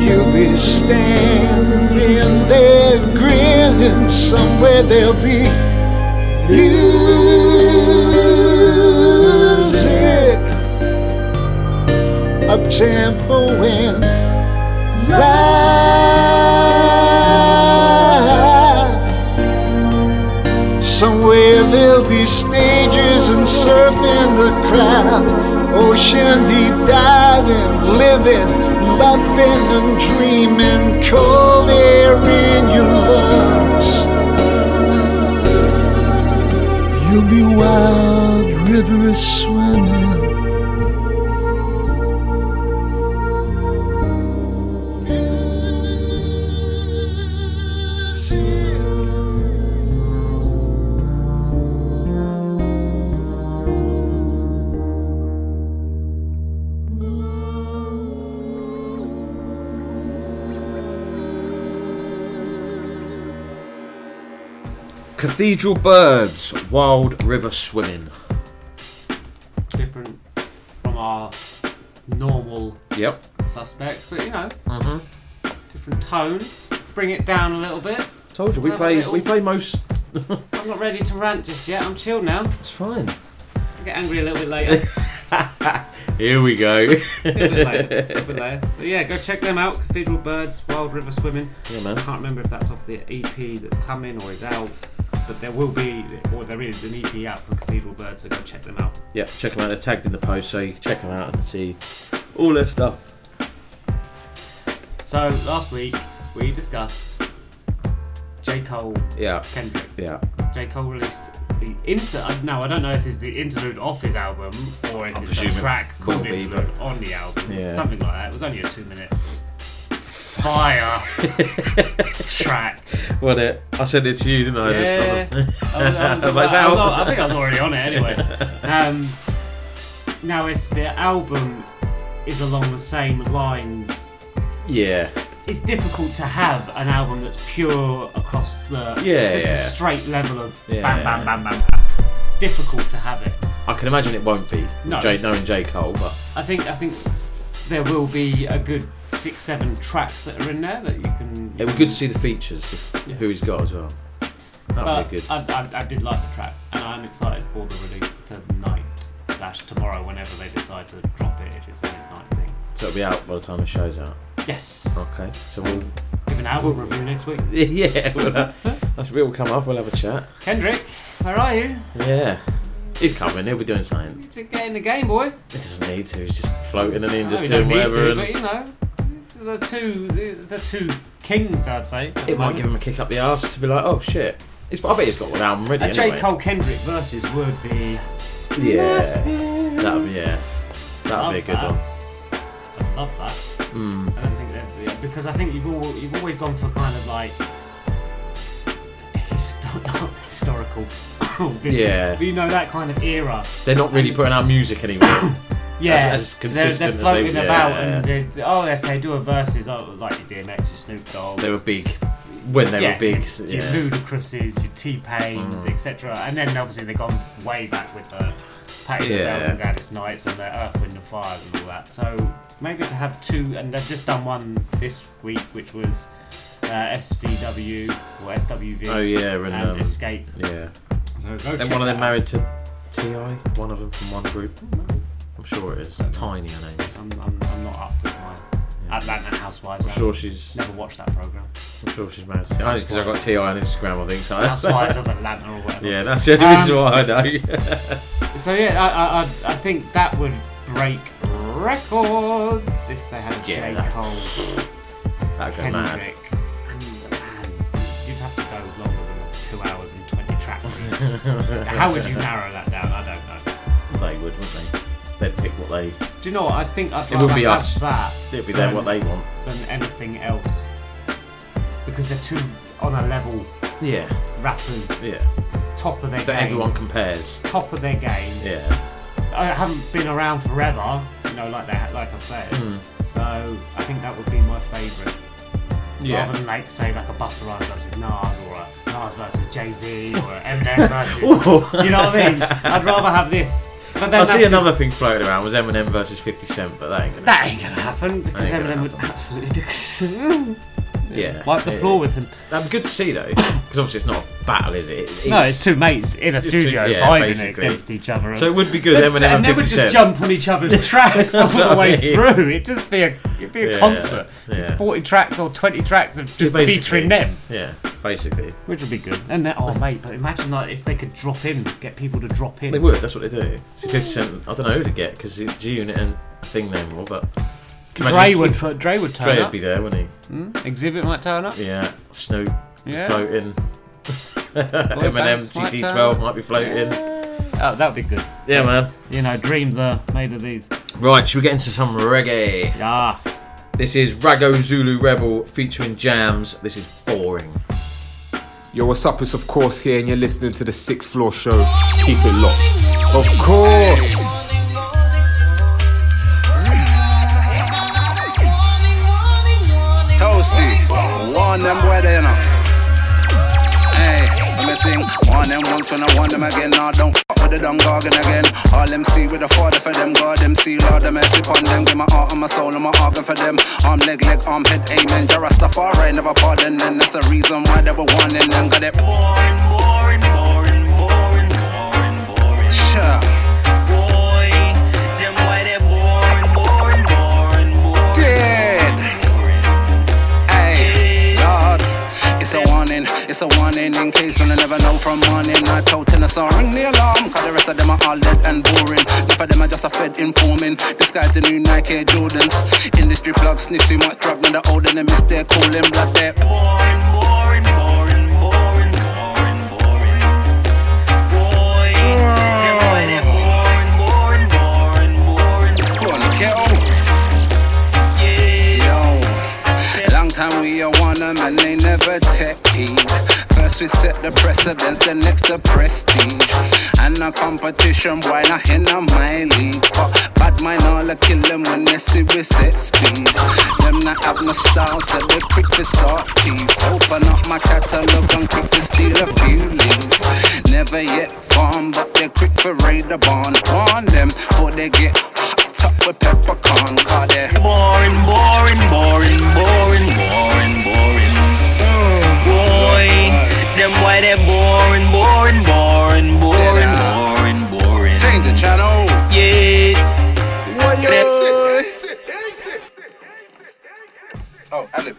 You'll be standing there grinning. Somewhere there'll be music, tempo and live. Somewhere there'll be stages and surfing the crowd, ocean deep diving, living, loving and dreaming, cold air in your lungs. You'll be wild rivers swimming. Cathedral Birds, Wild River Swimming. Different from our normal Yep. suspects, but you know, Mhm. different tone. Bring it down a little bit. Told you we Have a play. little- We play most. I'm not ready to rant just yet. I'm chilled now. It's fine. I'll get angry a little bit later. Here we go. a little bit later. A little bit later. But yeah, go check them out. Cathedral Birds, Wild River Swimming. Yeah, man. I can't remember if that's off the EP that's coming or is out. But there will be, or there is an EP out for Cathedral Birds, so go check them out. Yep, check them out. They're tagged in the post, so you can check them out and see all their stuff. So last week we discussed J. Cole, Yeah. Kendrick. Yeah. J. Cole released the inter. No, I don't know if it's the interlude off his album or if I'm it's a track called interlude but- on the album. Yeah. Something like that. It was only a two minute fire track. What it? I sent it to you, didn't I? Yeah. I, was, I, was, But I, was, I, was, out. I think I was already on it anyway. Um, now, if the album is along the same lines, Yeah. it's difficult to have an album that's pure across across the Yeah, just yeah. a straight level of Yeah. bam, bam, bam, bam, bam. Difficult to have it. I can imagine it won't be. No. J, knowing J Cole, but I think I think there will be a good six, seven tracks that are in there that you can. it would be good to see the features of who he's got as well. That But would be good. I, I, I did like the track, and I'm excited for the release tonight slash tomorrow, whenever they decide to drop it. If it's a midnight thing. So it'll be out by the time the show's out. Yes. Okay. So we'll. Give an album review next week. yeah, we'll have, that's we'll come up. We'll have a chat. Kendrick, where are you? Yeah. He's coming. He'll be doing something. To get in the game, boy. He doesn't need to. He's just floating and No, just you doing whatever. to, and but you know, the two, the, two kings, I'd say. at the it might moment. give him a kick up the arse to be like, oh shit. He's, I bet he's got one album ready A J anyway. Cole Kendrick versus would be. Yeah. That'd be yeah. That'd be a good Love one. I love that. Mm. I don't think that because I think you've all, you've always gone for kind of like histo- historical. Yeah. You know that kind of era. They're not really putting out music anymore. Yeah, As, as they're, they're as floating they about yeah. and they oh okay do a verses oh, like your DMX, your Snoop Dogg. They were big when they yeah, were big. Your, Yeah. your Ludacris's, your T Pains, Mm. etc. And then obviously they've gone way back with the Patty the Yeah. Bells and Gladys Knights and the Earth, Wind and Fire and all that. So maybe to have two, and they've just done one this week, which was uh, SVW or SWV. Oh yeah, and, and um, Xscape. Yeah. So go then one of them that married to Ti. One of them from one group. I'm sure it is. Tiny, name is. I'm, I'm, I'm not up with my Atlanta Housewives. I'm sure she's. never watched that program. I'm sure she's married to. Because I've got Ti on Instagram, I think. So Housewives of Atlanta or whatever. Yeah, that's the only Um, reason why I know. So yeah, I, I, I, I think that would break records if they had a Yeah, J. that- Cole, That'd go mad. Kendrick, and man, you'd have to go longer than two hours and twenty tracks. How would you narrow that down? I don't know. They would, wouldn't they? They'd pick what they. Do you know what? I think I'd It would be have us. that. It'd be them what they want. than anything else because they're two on a level. Yeah. Rappers. Yeah. Top of their That game. everyone compares. Top of their game. Yeah. I haven't been around forever, you know, like that, like I've said. Mm. So I think that would be my favourite. Yeah. Rather than like say like a Busta Rhymes versus Nas or a Nas versus Jay Z or a Eminem versus, Ooh. you know what I mean? I'd rather have this. But then I see another just- thing floating around was Eminem versus 50 Cent, but that ain't gonna. Happen. That ain't gonna happen because Eminem would absolutely Yeah. wipe the floor with him. That'd be good to see though, because obviously it's not a battle, is it? It's, no, it's two mates in a it's two- studio yeah, vibing basically. against each other. So it would be good, Eminem and and they would 50 just Cent. jump on each other's tracks all That's the what I way mean. through. It'd just be a it'd be a Yeah, concert. yeah. Forty tracks or twenty tracks of just Basically. featuring them, Yeah, basically. which would be good. And then, oh mate, but imagine like if they could drop in, get people to drop in. They would, that's what they do. So 50 Cent, I don't know who to get, because it's G Unit and thing no more, but. Can you Dre would if- put- Dre would turn Dre up. would be there, wouldn't he? Mm, Xzibit might turn up. Yeah, Snoop Yeah. floating. Eminem Banks might TT12 might be floating. Oh, that would be good. Yeah, man. You know, dreams are made of these. Right, should we get into some reggae? Yeah. This is Raggo Zulu Rebel featuring Jammz. This is boring. Yo, what's up? It's of course here, and you're listening to the Sixth Floor Show. Keep it locked. Of course. Warn them boy they you know. Hey, let me sing. Warn them once when I warn them again. Now don't fuck with the dung gargan again. All them see with the father for them. God them see Lord them mercy upon them. Give my heart and my soul and my organ for them. Arm leg leg arm head amen. Jarastafari never pardon them. That's the reason why they were warning them. Got it. Boring, boring, boring, boring, boring, boring. Sure. It's a warning in case you never know from morning. I told the sun, ring the alarm, cause the rest of them are all dead and boring. Enough of them are just a fed informing. This guy's the new Nike Jordans. Industry plug sniff too much drug, then the old and the mistake cooling blood. Boring, boring, boring, boring, boring, never take heed. First we set the precedence, then next the prestige. And a competition, why not in a my league? But bad mind all I kill them when they see we set speed. Them not have no style, so they quick to start teeth. Open up my catalog and quick to steal a few leaves. Never yet farm, but they quick for raid the barn. Warn them, before they get hopped up with peppercorn. Cause they boring, boring, boring, boring, boring. Them why they boring, boring, boring, boring, boring, boring. Change the channel. Yeah. What Oh, Alan.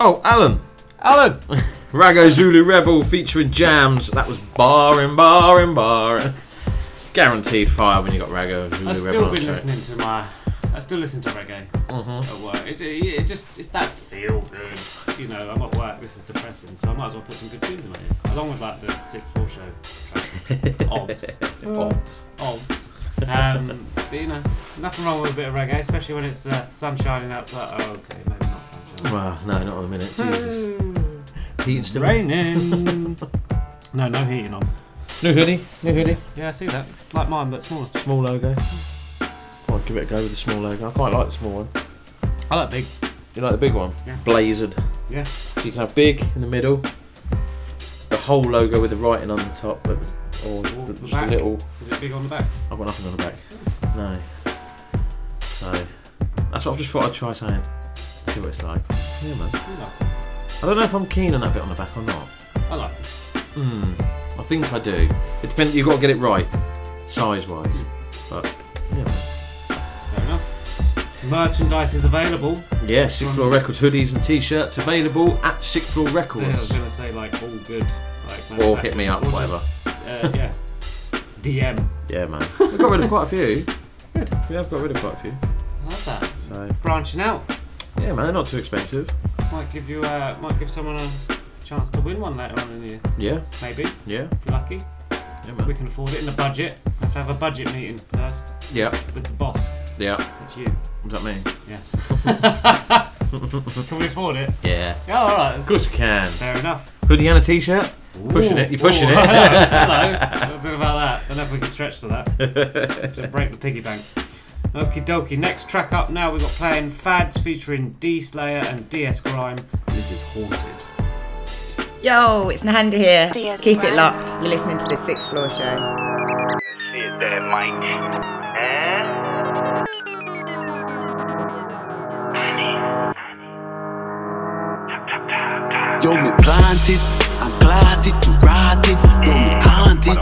Oh, Alan. Alan. Raggo Zulu Rebel featuring Jammz. That was barring, barring, barring. Guaranteed fire when you got Raggo Zulu I've Rebel. still on been show. listening to my. I still listen to reggae Mhm. at work. It, it, it just it's that feel good. You know, I'm at work. This is depressing, so I might as well put some good tunes in it, along with like the six four show. Obs. Obs. Obs. Um, but you know, nothing wrong with a bit of reggae, especially when it's uh, sun shining outside. Oh, okay, maybe not sunshine. Well, no, not in a minute. Jesus. Heating still Raining. no, no heating on. New hoodie. New hoodie. Yeah, I see that. It's like mine, but smaller. Small logo. Give it a go with the small logo. I quite like the small one. I like big. You like the big one? Yeah. Blazered. Yeah. So you can have big in the middle, the whole logo with the writing on the top, but or just a little. Is it big on the back? I've got nothing on the back. No. So that's what I've just thought I'd try something. See what it's like. Yeah, man. I don't know if I'm keen on that bit on the back or not. I like it. Hmm. I think I do. It depends. You've got to get it right, size wise. But yeah, man. Fair enough. Merchandise is available. Yeah, Sixth Floor Records hoodies and t-shirts available at Sixth Floor Yeah, I was gonna say like all good. Like Or hit me up, or whatever. just, uh, yeah. DM. Yeah, man. We've got rid of quite a few. Good. We have got rid of quite a few. I like that. So Branching out. yeah, man, they're not too expensive. Might give you uh, might give someone a chance to win one later on in the year. Yeah. Maybe. Yeah. If you're lucky. Yeah, man. We can afford it in the budget. We have to have a budget meeting first. Yeah. With the boss. Yeah. That's you. What does that mean? Yeah. can we afford it? Yeah. Yeah, alright. Of course we can. Fair enough. Hoodie and a t-shirt. Pushing it. You're pushing Ooh, it. Hello. hello. I don't about that. Don't know if we can stretch to that. to break the piggy bank. Okie dokie. Next track up now we've got playing Fadz featuring D Slayer and DS Gryme. This is Haunted. Yo, it's Nahanda here. Keep it locked. You're listening to the Sixth Floor Show. See it there, mate. Eh? Yo, me planted and clotted to rotted. Yo, me haunted.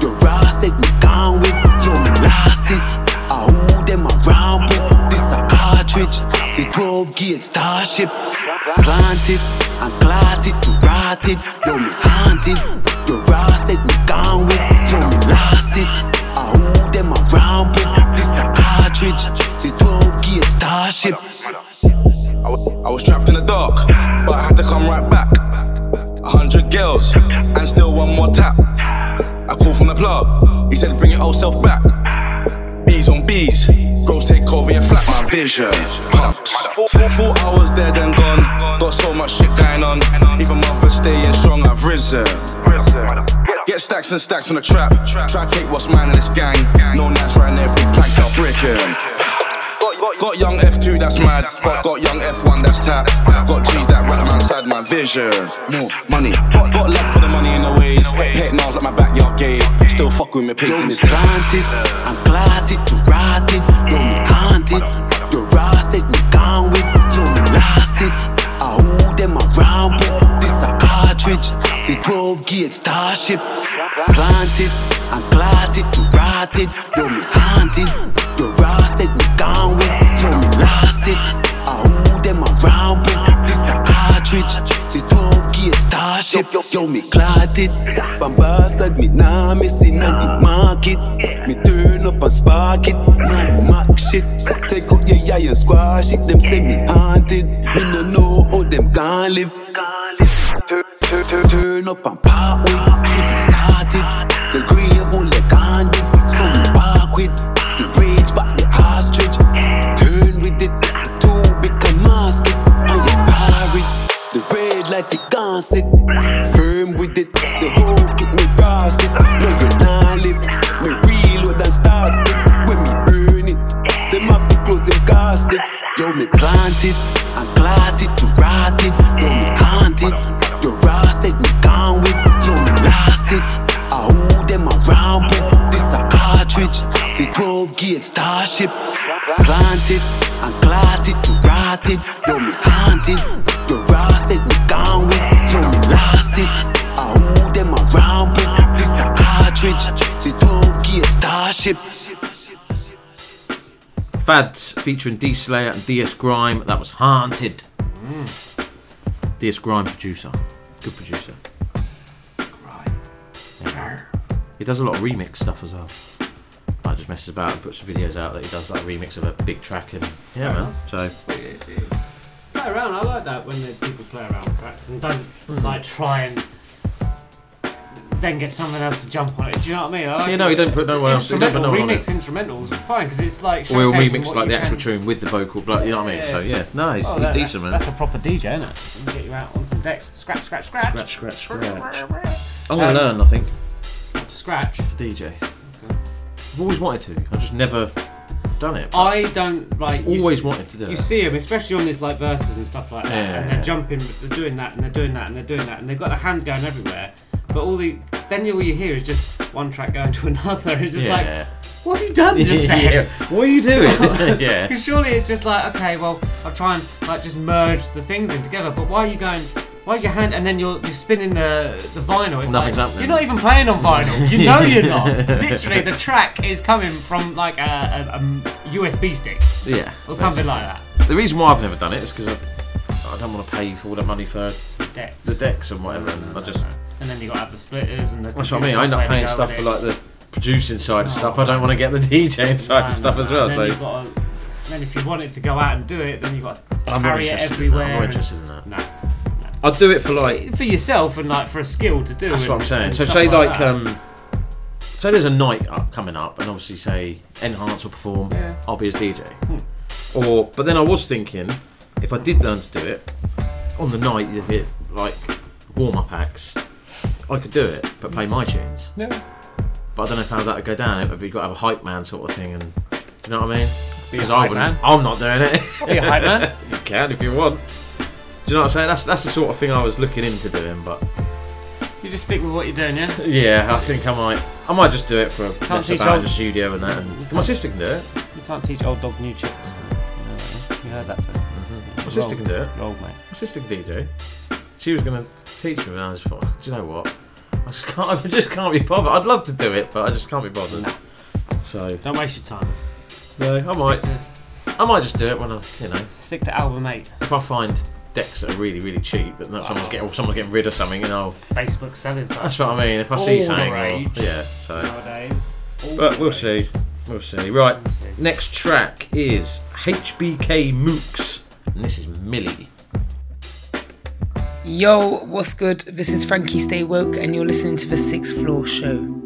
Your raw said me gone with. Yo, me lasted. I hold them around with. This a cartridge. The 12 gauge starship. Planted and clotted to rotted. Yo, me haunted. Your raw said me gone with. Yo, me lasted. I who them around with. This a cartridge. The 12 gauge starship. I I was trapped in the dark, but I had to come right back. A hundred girls, and still one more tap. I called from the plug, he said bring your old self back. Bees on bees, girls take over your flat, my vision. Pumps. Four hours dead and gone, got so much shit going on. Even mother staying strong, I've risen. Get stacks and stacks on the trap. Try take what's mine in this gang. No nights right there, big planks out bricking. Got young F2 that's mad. Got young F1 that's tap. Got G's that rap man side my vision. More money. Got love for the money in the ways. Pet nails like my backyard gate. Still fuck with me pigs Yo, in me this planted and clotted to rotted. Yo, me haunted. Your raw said me gone with. Yo, me lasted. I who them around with. This a cartridge. The 12 gauge starship. Planted and clotted to rotted. Yo, me haunted. Your raw said me gone with. Yo, me lost it. I who them around with. This a cartridge. The 12 gauge starship. Yo, me clotted. Bombasted me nah missing on the market. Me turn up and spark it. Mad Mac shit. Take out your eye and squash it. Them say me haunted. Me no know how them gon' live. Turn, turn, turn, turn up and with. The gun sit. Firm with it. The whole kick me pass it. No you nah live. Me reload and start spit. When me burn it. lost it. Yo, me planted and clotted to rot it. Yo, me haunted. Your raw said me gone with. Yo, me lost it. I who them around with. This a cartridge. The 12 gate starship. Planted and clotted to rot it. Yo, me haunted. Your raw said me gone with. Lost. I who them around with. This a cartridge. The 12 gate starship. Fadz featuring D Slayer and DS Gryme. That was Haunted. Mm. DS Gryme producer. Good producer. Yeah. He does a lot of remix stuff as well. I just messes about and puts videos out that he does like a remix of a big track and yeah man. So Play around. I like that when the people play around with tracks and don't Mm. like try and then get someone else to jump on it. Do you know what I mean? I like Yeah, no, it. he don't put no one else- he don't put no one on remix instrumentals are fine because it's like we'll remix like the actual can- tune with the vocal, but you know what I mean. So yeah, no, he's, Oh, he's that- decent that's, man. That's a proper DJ, isn't it? You can get you out on some decks. Scratch, scratch, scratch. Scratch, scratch, scratch. I'm gonna Um, learn. I think to scratch to DJ. I've always wanted to. I've just never done it. I don't like. you Always s- wanted to do You it. see them, especially on these like verses and stuff like that, Yeah. and they're jumping, they're doing that, and they're doing that, and they're doing that, and they've got their hands going everywhere. But all the then all you hear is just one track going to another. It's just Yeah. like, what have you done just Yeah. What are you doing? Yeah. Because surely it's just like, okay, well, I'll try and like just merge the things in together. But why are you going? Why is your hand? And then you're you're spinning the the vinyl. It's Nothing's like, happening. You're not even playing on vinyl. You know you're not. Literally, the track is coming from like a, a, a USB stick. Yeah. Or something like that. The reason why I've never done it is because I, I don't want to pay for all that money for Decks. the decks and whatever. And I just And then you got to have the splitters and the. that's what I mean. I end up paying stuff for like the producing side of stuff. I don't want to get the DJ side of stuff as well. So then you've got to, then if you want it to go out and do it, then you've got to I'm not carry it interested in that. everywhere. I'm not and- interested in that. No. I'd do it for like For yourself and like for a skill to do. That's and- what I'm saying. So say like, that. um, say there's a night up coming up, and obviously say Enhance will perform. Yeah. I'll be his DJ. Or, but then I was thinking, if I did learn to do it on the night, if it like warm up acts, I could do it, but play my tunes. Yeah. But I don't know how that would go down. If you've got to have a hype man sort of thing, and do you know what I mean? Because hype I wouldn't-. I'm not doing it. I'll be a hype man. you can if you want. Do you know what I'm saying? That's that's the sort of thing I was looking into doing, but You just stick with what you're doing, yeah. yeah, I think I might. I might just do it for a Can't mess teach about in old- the studio and that. And my sister can do it. You can't teach old dog new tricks. You, know that, yeah? You heard that, sir? Mm-hmm. My sister can do it. You're old, mate. My sister can DJ. She was going to teach me, and I just thought, do you know what? I just can't. I just can't be bothered. I'd love to do it, but I just can't be bothered. So Don't waste your time. no, I might. I might just do it when I, you know, Stick to album eight. if I find decks that are really, really cheap, but not someone's getting, someone's getting rid of something, you know. Facebook sellers. That's what I mean. If I see All the something, or- rage yeah. So nowadays. All But the we'll rage. see. We'll see. Right. Next track is HBK Mooks. And this is Milly. Yo, what's good? This is Frankie Stay Woke, and you're listening to the Sixth Floor Show.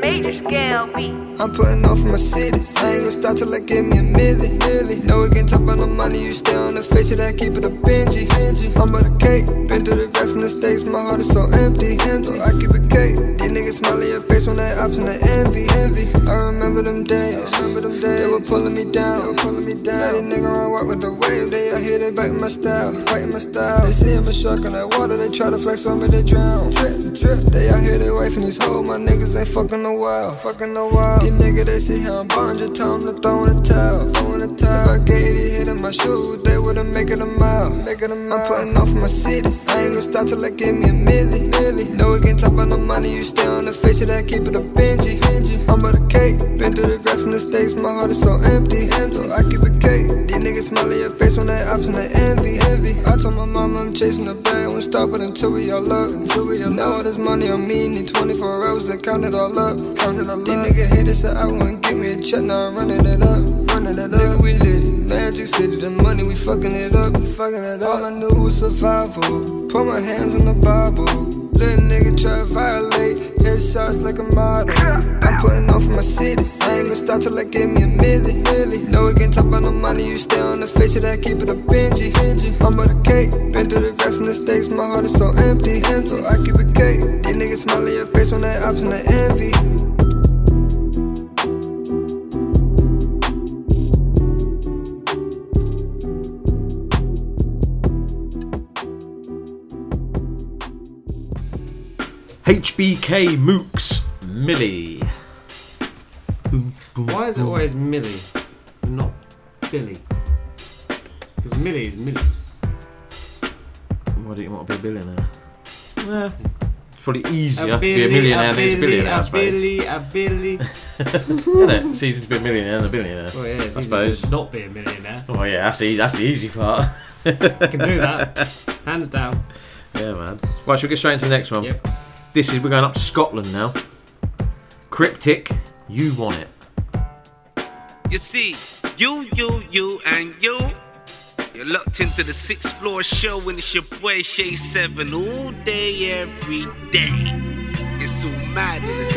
Major scale beat. I'm putting off my city. I ain't gonna stop till I get me a million. milli. Know we can talk about no money, you stay on the face of that, keep it a Benji. I'm about the cake, been through the rest and the stakes, my heart is so empty. empty. I keep it cake. These niggas smile in your face when they ops and they envy. envy. I remember them days. I remember them days. They were pulling me down. They were pulling me down. Now these niggas work with the wave. They out here, they biting my style. Biting my style. They see I'm a shark in that water, they try to flex on me, they drown. Drip, drip. They out here, they wifing these hoes. My niggas ain't fucking no while. Fucking no while. These niggas, they see how I'm bond, just tell them to throw in the towel. Throw in the towel. If I gave these hit in my shoes, they wouldn't make it a mile. Making a mile. I'm putting off my city. I ain't gonna stop till I get me a milli. milli. Know we can talk about no money, you stay on the face of that, keep it a Benji. I'm about the cake, been through the grass and the stakes, my heart is so empty. So I keep it cake. These smile in your face when they ops and they envy. envy. I told my mama I'm chasing the bag, won't stop it until we all up. Until we all Now all this money on me, need 24 hours to count it all up. Count it all These niggas hate us, so I wouldn't give me a check, now I'm running it up. Running it up. Nigga, we lit it. Magic City, the money, we fucking it up. Fucking it up. All I knew was survival. Put my hands on the Bible. Little nigga try to violate. Headshots like a model. I'm putting for my city. I ain't gonna start till I give me a million. Know we can talk about no money. You stay on the face of that, keep it a Benji. I'm about the cake. Been through the racks and the stakes. My heart is so empty. So I keep it cake. These niggas smile in your face when they ops and they envy. HBK Mooks Milly. Boom, boom, Why is it always Millie and not Billy? Because Millie is Millie. Why do you want to be a billionaire? Yeah. It's probably easier A to be a millionaire a than it's a billionaire, I a suppose. Billy, a Billy. Isn't it? It's easier to be a millionaire than a billionaire. Well, yeah, it's I easy suppose. to not be a millionaire. Oh yeah, that's the that's the easy part. I can do that. Hands down. Yeah, man. Right, shall we get straight into the next one? Yep. This is we're going up to Scotland now. Kryptik, you want it. You see, you, you, you, and you. You're locked into the sixth floor show, and it's your boy Shay Seven all day, every day. It's so mad in the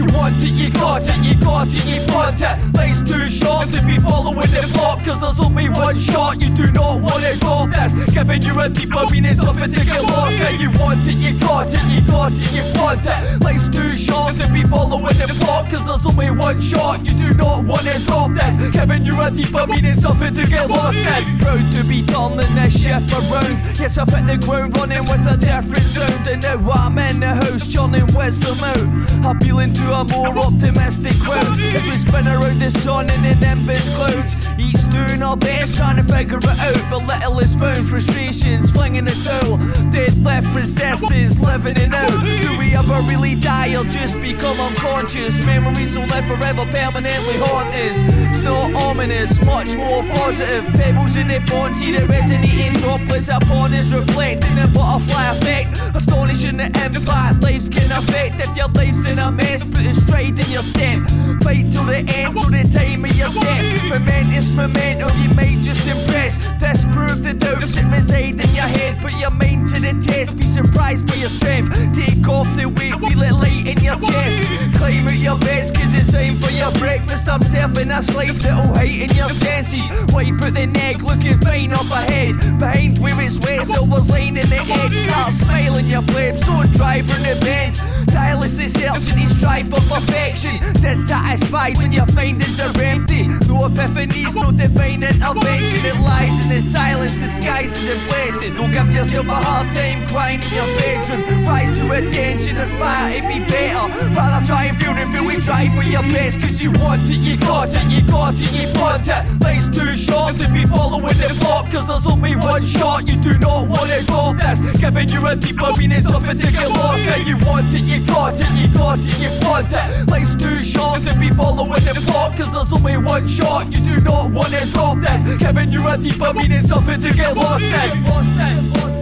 You want it, you got it, you got it, you want it. Lace two shots to be following the clock, cause there's only one shot. You do not want it, drop this. Giving you a deeper meaning, something to get lost. And you want it, you got it, you got it, you want it. Lace two shots to be following the clock, cause there's only one shot. You do not want it, drop this. Giving you a deeper meaning, something to get lost. And proud to be done turning this ship around. Yes, I've hit the ground running with a different sound. And now I'm in the house, churning wisdom out. Appealing to a more optimistic crowd as we spin around the sun in the nimbus clouds. Each doing our best, trying to figure it out, but little is found. Frustrations flinging a towel, dead left resistance, living it out. Do we ever really die or just become unconscious? Memories will live forever, permanently haunt us. It's not ominous, much more positive. Pebbles in the pond, see the resonating droplets upon us, reflecting the butterfly effect. Astonishing the impact lives can affect if your life's in a mess, putting straight in your step. Fight till the end, till the time of your death. Momentous momentum, you may just impress. Disprove the doubts that reside in your head. Put your mind to the test, be surprised by your strength. Take off the weight, feel it light in your chest. Climb out your beds, cause it's time for your breakfast. I'm serving a slice that'll heighten your senses. Wipe out the neck, looking fine up ahead. Behind where it's wet, silver's in the edge. Start smiling, your plebs, don't drive from the bed. Dialysis helps and you strive for perfection. Dissatisfied when your findings are empty. No epiphanies, no divine intervention. It lies in the silence, disguises a blessing. Don't give yourself a hard time crying in your bedroom. Rise to attention, aspire to be better. Rather try and feel than feel we try for your best. Cause you want it, you got it, you got it, you want it. Lace two shots to be following the clock. Cause there's only one shot, you do not want it, drop this. Giving you a deeper meaning, something to get lost. And you want it, you got it, you got it, you want it. Life's too short to be following the clock. Cause there's only one shot, you do not want to drop this. Giving you a deeper meaning, something to get lost in.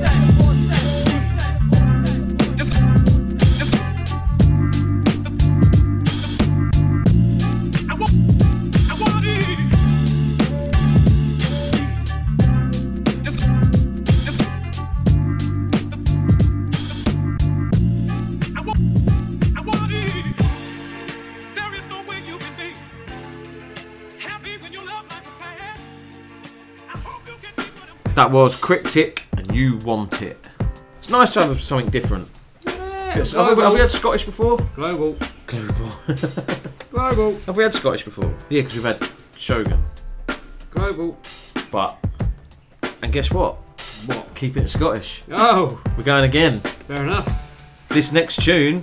That was Kryptik, and you want it. It's nice to have something different. Yes, have, we, have we had Scottish before? Global. Global. Global. Have we had Scottish before? Yeah, because we've had Shogun. Global. But, and guess what? What? Keeping it Scottish. Oh. We're going again. Fair enough. This next tune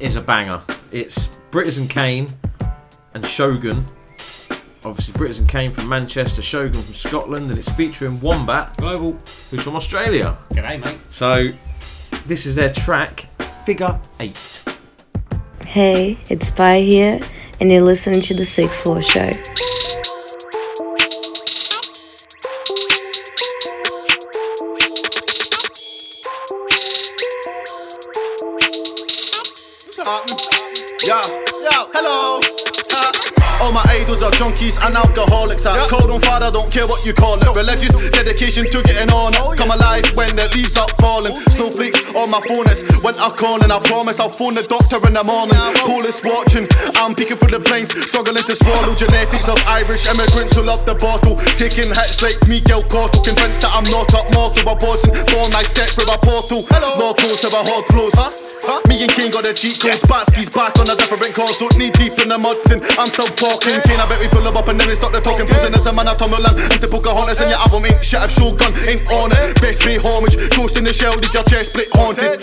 is a banger. It's Britizen Kane and Shogun. Obviously, Britizen Kane from Manchester, Shogun from Scotland, and it's featuring Wombat, Global, who's from Australia. G'day, mate. So, this is their track, Figure Eight. Hey, it's Spy here, and you're listening to the Sixth Floor Show. Yo, yo, hello. All my Brothers are junkies and alcoholics. I cold on fire, I don't care what you call it. Religious dedication to getting on it. Come alive when the leaves start falling. Snowflakes on my phone, it's I call and I promise I'll phone the doctor in the morning. Coolest watching, I'm peeking through the planes, struggling to swallow genetics of Irish immigrants who love the bottle. Taking hits like Miguel Cotto, convinced that I'm not up mortal. A bossing, born I step through a portal. More close to a hot flows, huh? Huh? Me and King got the cheat codes. Batsky's back on a different console. Knee deep in the mud, and I'm still talking. Kane, I bet we pull him up and then we start the talking. Posing as a man at Tomerland. Into Pocahontas and your album ain't shit. I've Shogun ain't on it. Best pay homage. Toast in the shell, leave your chest split haunted.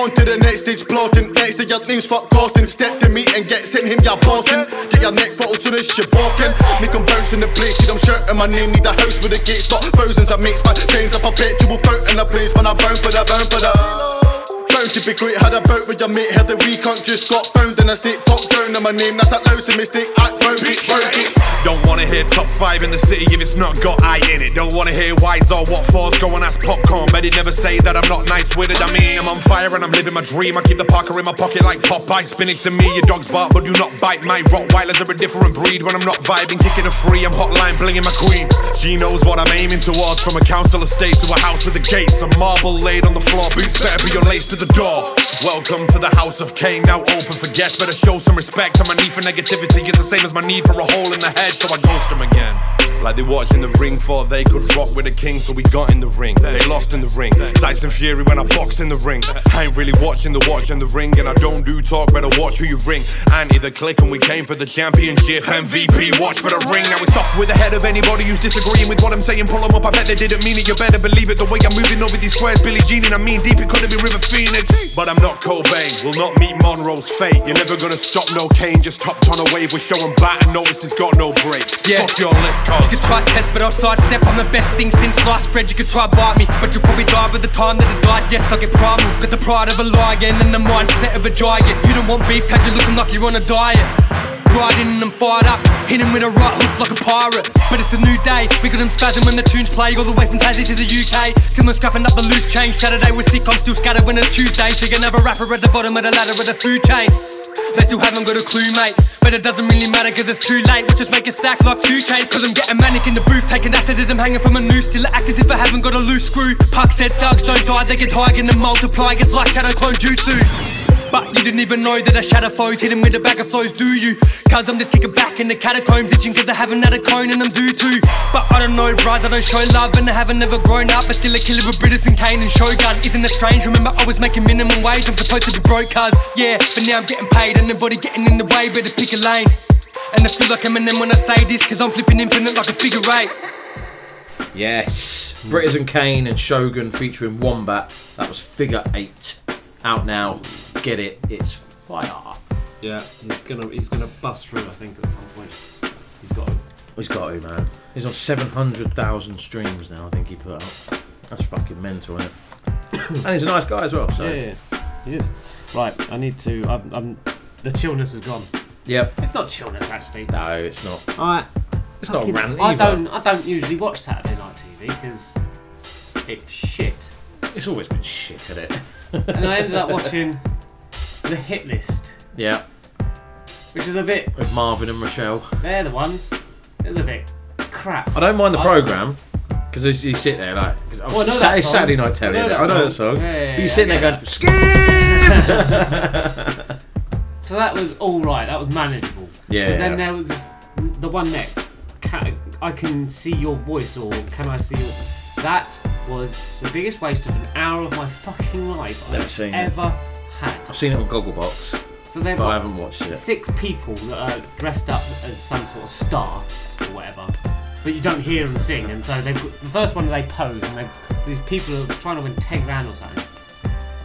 On to the next stage, plotting. Next to your name's fuck Cotton. Step to me and get sent him your barking. Get your neck bottle soon as you're walking. Make 'em bounce in the place. See them shirt and my name. Need a house with a gate. Stop thousands of mates. My chains a perpetual fountain in the place. When I burn for the burn for the. Bound to be great, had a bout with your mate, had the week cunt just got found in a state, top down on my name, that's a lousy mistake, act round, bitch, round, bitch. Don't wanna hear top five in the city if it's not got I in it. Don't wanna hear why's or what for's going as popcorn. But he never say that I'm not nice with it. I mean, I'm on fire and I'm living my dream. I keep the Parker in my pocket like Popeye. Spinach to me, your dog's bark, but do not bite. My Rottweilers are a different breed. When I'm not vibing, kicking a free, I'm hotline, blinging my queen. She knows what I'm aiming towards. From a council estate to a house with a gate. Some marble laid on the floor. Boots better be your lace to the door. Welcome to the house of Cain, now open for guests. Better show some respect. And my need for negativity it's the same as my need for a hole in the head, so I ghost them again. Like they watched in the ring, thought they could rock with the king, so we got in the ring. They lost in the ring. Tyson Fury when I boxed in the ring. I ain't really watching the watch in the ring, and I don't do talk, better watch who you ring. Anti the click, and we came for the championship. MVP, watch for the ring. Now it's off with the head of anybody who's disagreeing with what I'm saying. Pull them up, I bet they didn't mean it. You better believe it. The way I'm moving over these squares, Billie Jean, and I mean deep, it could have been River Phoenix. But I'm not Cobain, will not meet Monroe's fate. You're never gonna stop no Kane, just hopped on a wave with showing bat and noticed it's got no brakes. Yeah. Fuck your list, You could try test, but I'll sidestep. I'm the best thing since sliced bread. You could try bite me, but you'll probably die by the time that it. Yes, I get primal. Got the pride of a lion and the mindset of a giant. You don't want beef, cause you're looking like you're on a diet. Riding and I'm fired up, hitting with a right hook like a pirate. But it's a new day, because I'm spazzing when the tunes play. All the way from Tassie to the UK. Still not scrapping up the loose change. Saturday with sick, I'm still scattered when it's Tuesday. You another rapper at the bottom of the ladder of the food chain. They still haven't got a clue, mate. But it doesn't really matter cause it's too late. We'll just make it stack like two chains. Cause I'm getting manic in the booth, taking acid as I'm hanging from a noose. Still act as if I haven't got a loose screw. Puck said thugs don't die, they get high and multiply. It's like shadow clone jutsu. But you didn't even know that I shadow foes hit him with a bag of flows, do you? Cause I'm just kicking back in the catacombs, itching cause I haven't had a cone and I'm due too. But I don't know, bros, I don't show love and I haven't never grown up. But still a killer with Britizen Kane and Shogun. Isn't it strange? Remember, I was making minimum wage, I'm supposed to be broke, cuz, yeah. But now I'm getting paid and nobody getting in the way, better pick a lane. And I feel like Eminem when I say this, cause I'm flipping infinite like a figure eight. Yes, Britizen Kane and Shogun featuring Wombat. That was Figure Eight. Out now. Get it? It's fire. Yeah, he's gonna he's gonna bust through. I think at some point. He's got. To. Oh, he's got to, man. He's on 700,000 streams now, I think he put out. That's fucking mental, isn't it? and he's a nice guy as well, so. Yeah, yeah, he is. Right, I need to. I'm, I'm, the chillness is gone. Yep. It's not chillness actually. No, it's not. I. It's not fucking- rant I either. don't. I don't usually watch Saturday night TV because it's shit. It's always been shit, isn't it? and I ended up watching the hit list, Yeah. which is a bit. With Marvin and Rochelle. They're the ones. It's a bit crap. I don't mind the programme. Because you sit there like, cause Well, I know it's that Saturday, song. Saturday night telly. I know innit? that I know that song. song. Yeah, yeah, but you're yeah, sitting I there get going, skip. So that was all right. That was manageable. Yeah, But then there was this, the one next. Can, I can see your voice, or can I see your? That was the biggest waste of an hour of my fucking life Never I've seen it. ever had. I've seen it on Gogglebox. So they've but got I haven't watched it. Six people that are dressed up as some sort of star or whatever, but you don't hear them sing. And so they've got, the first one they pose, and these people are trying to win ten grand or something.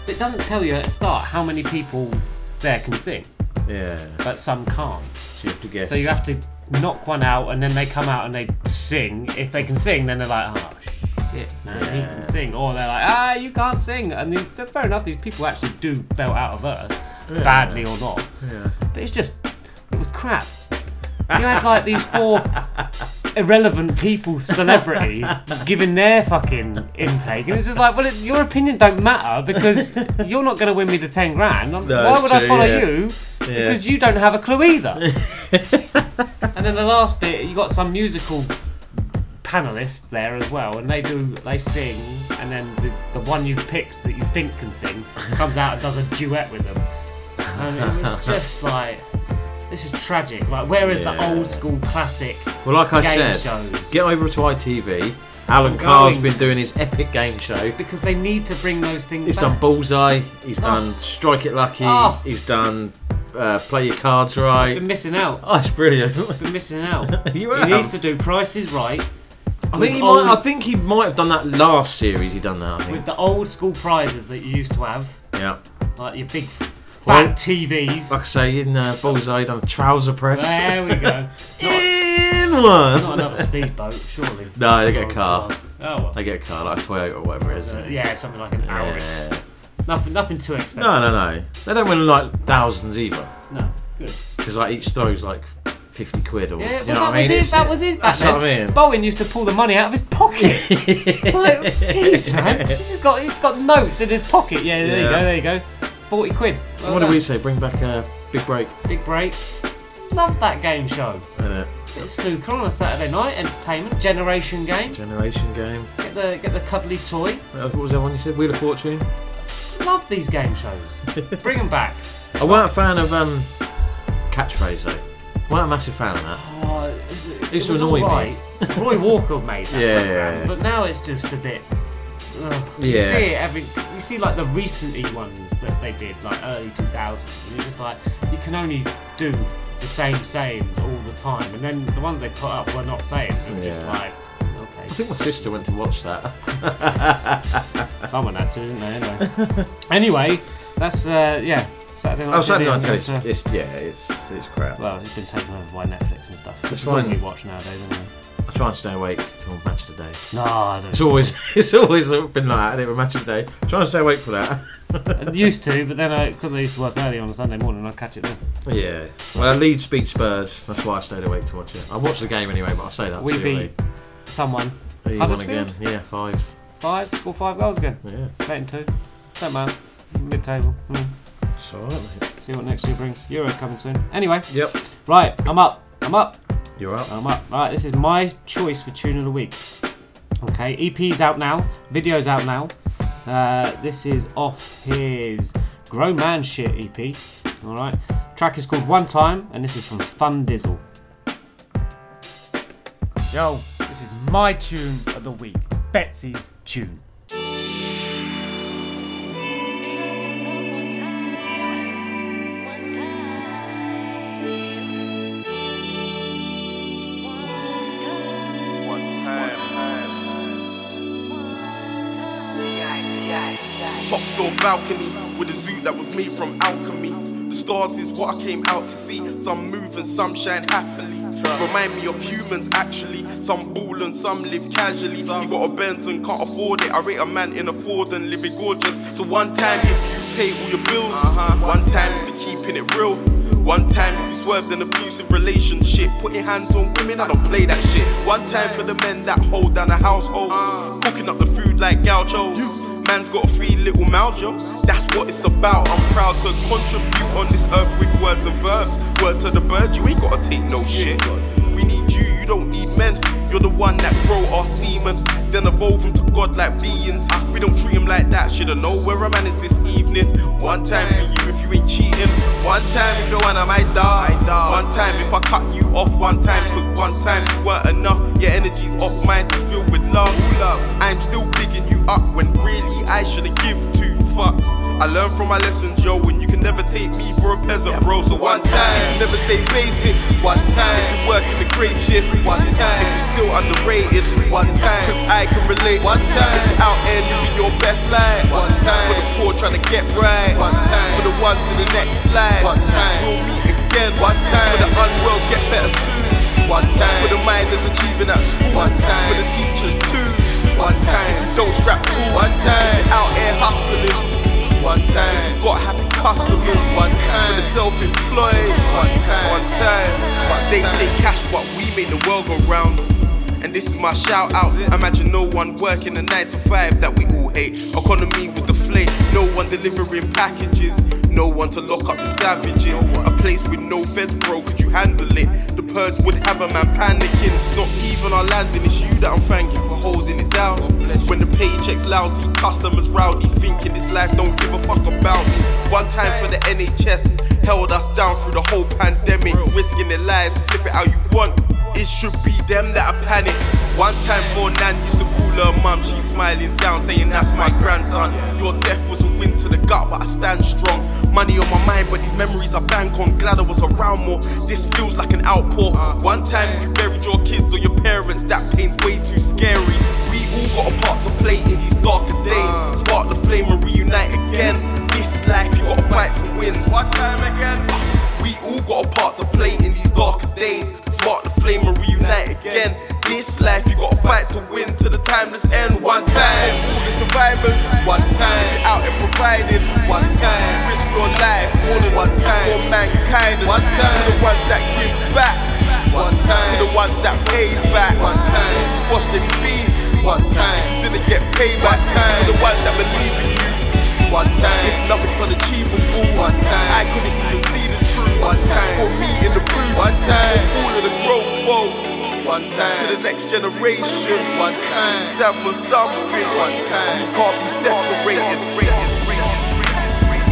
But It doesn't tell you at the start how many people there can sing, Yeah. but some can't. So you have to guess. So you have to knock one out, and then they come out and they sing. If they can sing, then they're like, oh shit, man, he can sing. Or they're like, ah, you can't sing. And these, fair enough, these people actually do belt out a verse, Yeah. badly or not. Yeah. But it's just, it was crap. You had like these four irrelevant people, celebrities, giving their fucking intake, and it's just like, well, it, your opinion don't matter because you're not going to win me the ten grand. No, Why it's would I follow yeah. you? Yeah. Because you don't have a clue either. and then the last bit, you got some musical panelists there as well, and they do they sing, and then the, the one you've picked that you think can sing comes out and does a duet with them, and it was just like. This is tragic. Like, where is the old school classic Well, like I game said, shows? get over to ITV. Alan I'm been doing his epic game show. because they need to bring those things He's back. done Bullseye. He's Oh. done Strike It Lucky. Oh. He's done uh, Play Your Cards Right. Been missing out. Oh, it's brilliant. Been missing out. You he needs to do prices right. I think he old- might. I think he might have done that last series. He done that. I think. with the old school prizes that you used to have, yeah. like your big fat Well, TVs. Like I say, in uh, Bullseye, done a trouser press. There we go. in one. Not another speedboat, surely. No, they get a car. Oh well. They get a car, like a Toyota or whatever it is. Yeah, something like an Yeah. Auris. Nothing, nothing too expensive. No, no, no. They don't win like thousands either. No, good. Because like each throws like fifty quid or Yeah, you know that what I mean. was his. That was his. Back That's what I mean. Bowen used to pull the money out of his pocket. like, jeez, man. He just got, he's got notes in his pocket. Yeah, there you go. There you go. Forty quid. Well what do we say? Bring back a big break. Big break. Love that game show. Innit? Bit of snooker on a Saturday night. Entertainment. Generation game. Generation game. Get the get the cuddly toy. What was that one you said? Wheel of Fortune. Love these game shows. Bring them back. I weren't a fan of um, catchphrase though. weren't a massive fan of that. Oh, it, It used to annoy me. Roy Walker made that Yeah, program, yeah. but now it's just a bit. Ugh. You see it every. You see like the recently ones that they did, like early 2000s, and you're just like, you can only do the same sayings all the time, and then the ones they put up were not sayings. It was just Yeah. like, I think my sister went to watch that. Someone had to, didn't they? Anyway, anyway that's uh, yeah. Saturday night. Oh, Saturday night I'm it's yeah, it's it's crap. Well, it's been taken over by Netflix and stuff. It's all fine. we watch nowadays, anyway. I try and stay awake till match of the day. No, I don't. It's always it's always been like that. Anyway, match of the day. Try and stay awake for that. I used to, but then I because I, used to work early on a Sunday morning, I'd catch it then. yeah. Well, Leeds beat Spurs. That's why I stayed awake to watch it. I watched the game anyway, but I stayed up. We beat late. someone. Who won again? Yeah, five. Five, score five goals again. Yeah. Eight and two. Don't matter. Mid table. Mm. That's alright, mate. See what next year brings. Euros coming soon. Anyway. Yep. Right, I'm up. I'm up. You're up. I'm up. Right, this is my choice for tune of the week. Okay, EP's out now. Video's out now. Uh, this is off his Grown Man Shit EP. Alright. Track is called One Time, and this is from Thundizzle. Yo, this is my tune of the week. Betsy's tune. Balcony with a zoo that was made from alchemy. The stars is what I came out to see. Some move and some shine happily. Remind me of humans actually. Some ball and some live casually. You got a Benz and can't afford it. I rate a man in a Ford and living gorgeous. So one time if you pay all your bills, uh-huh. one time if you're keeping it real. One time if you swerved an abusive relationship, putting hands on women, I don't play that shit. One time for the men that hold down a household, uh. cooking up the food like gaucho. Man's got three little mouths, yo. That's what it's about. I'm proud to contribute on this earth with words and verbs. Word to the birds, you ain't gotta take no shit. We need you, you don't need men. You're the one that grow our semen, then evolve them to God like beings. We don't treat him like that. Shoulda know where a man is this evening. One time for you if you ain't cheating. One time if you're one of my die. One time if I cut you off. One time, cause one time you weren't enough. Your energy's off, mine is filled with love. I'm still bigging you up when really I shoulda give two fucks. I learned from my lessons, yo, when you can never take me for a peasant, bro. So one time, never stay basic. One time, if you work in the grave shift. One time, if you're still underrated. One time, cause I can relate. One time, if you're out there living your best life. One time, for the poor trying to get right. One time, for the ones in the next life. One time, we'll meet again. One time, for the unwell get better soon. One time, for the minders achieving at school. One time, for the teachers too. One time, if you don't strap to. One time, out here hustling. One time, got happy customers. One time, for the self-employed. One time, one time. They say cash, but we make the world go round. And this is my shout out. Imagine no one working a 9 to 5 that we all hate. Economy with the flame. No one delivering packages. No one to lock up the savages. A place with no feds, bro, could you handle it? The purge would have a man panicking. It's not even our landing, it's you that I'm thanking for holding it down. When the paycheck's lousy, customers rowdy, thinking this life don't give a fuck about me. One time for the NHS, held us down through the whole pandemic, risking their lives, flip it how you want. It should be them that are panic. One time for Nan used to call her mum, she's smiling down, saying that's my grandson. Your death was a win to the gut, but I stand strong. Money on my mind, but these memories I bank on. Glad I was around more. This feels like an outpour. One time if you buried your kids or your parents, that pain's way too scary. We all got a part to play in these darker days. Spark the flame and reunite again. This life you gotta fight to win. One time again. We all got a part to play in these darker days. Spark the flame and reunite again. This life you gotta fight to win to the timeless end. One time, all the survivors. One time, out and providing. One time, risk your life more than one time for mankind. One time, to the ones that give back. One time, to the ones that pay back. One time, squash any beef. One time, didn't get paid. One time, to the ones that believe in. One time, if nothing's unachievable, one time, I couldn't even see the truth. One time, for me in the booth, one time, for all of the grown folks. One time, to the next generation. One time, stand for something. One time, we can't be separated.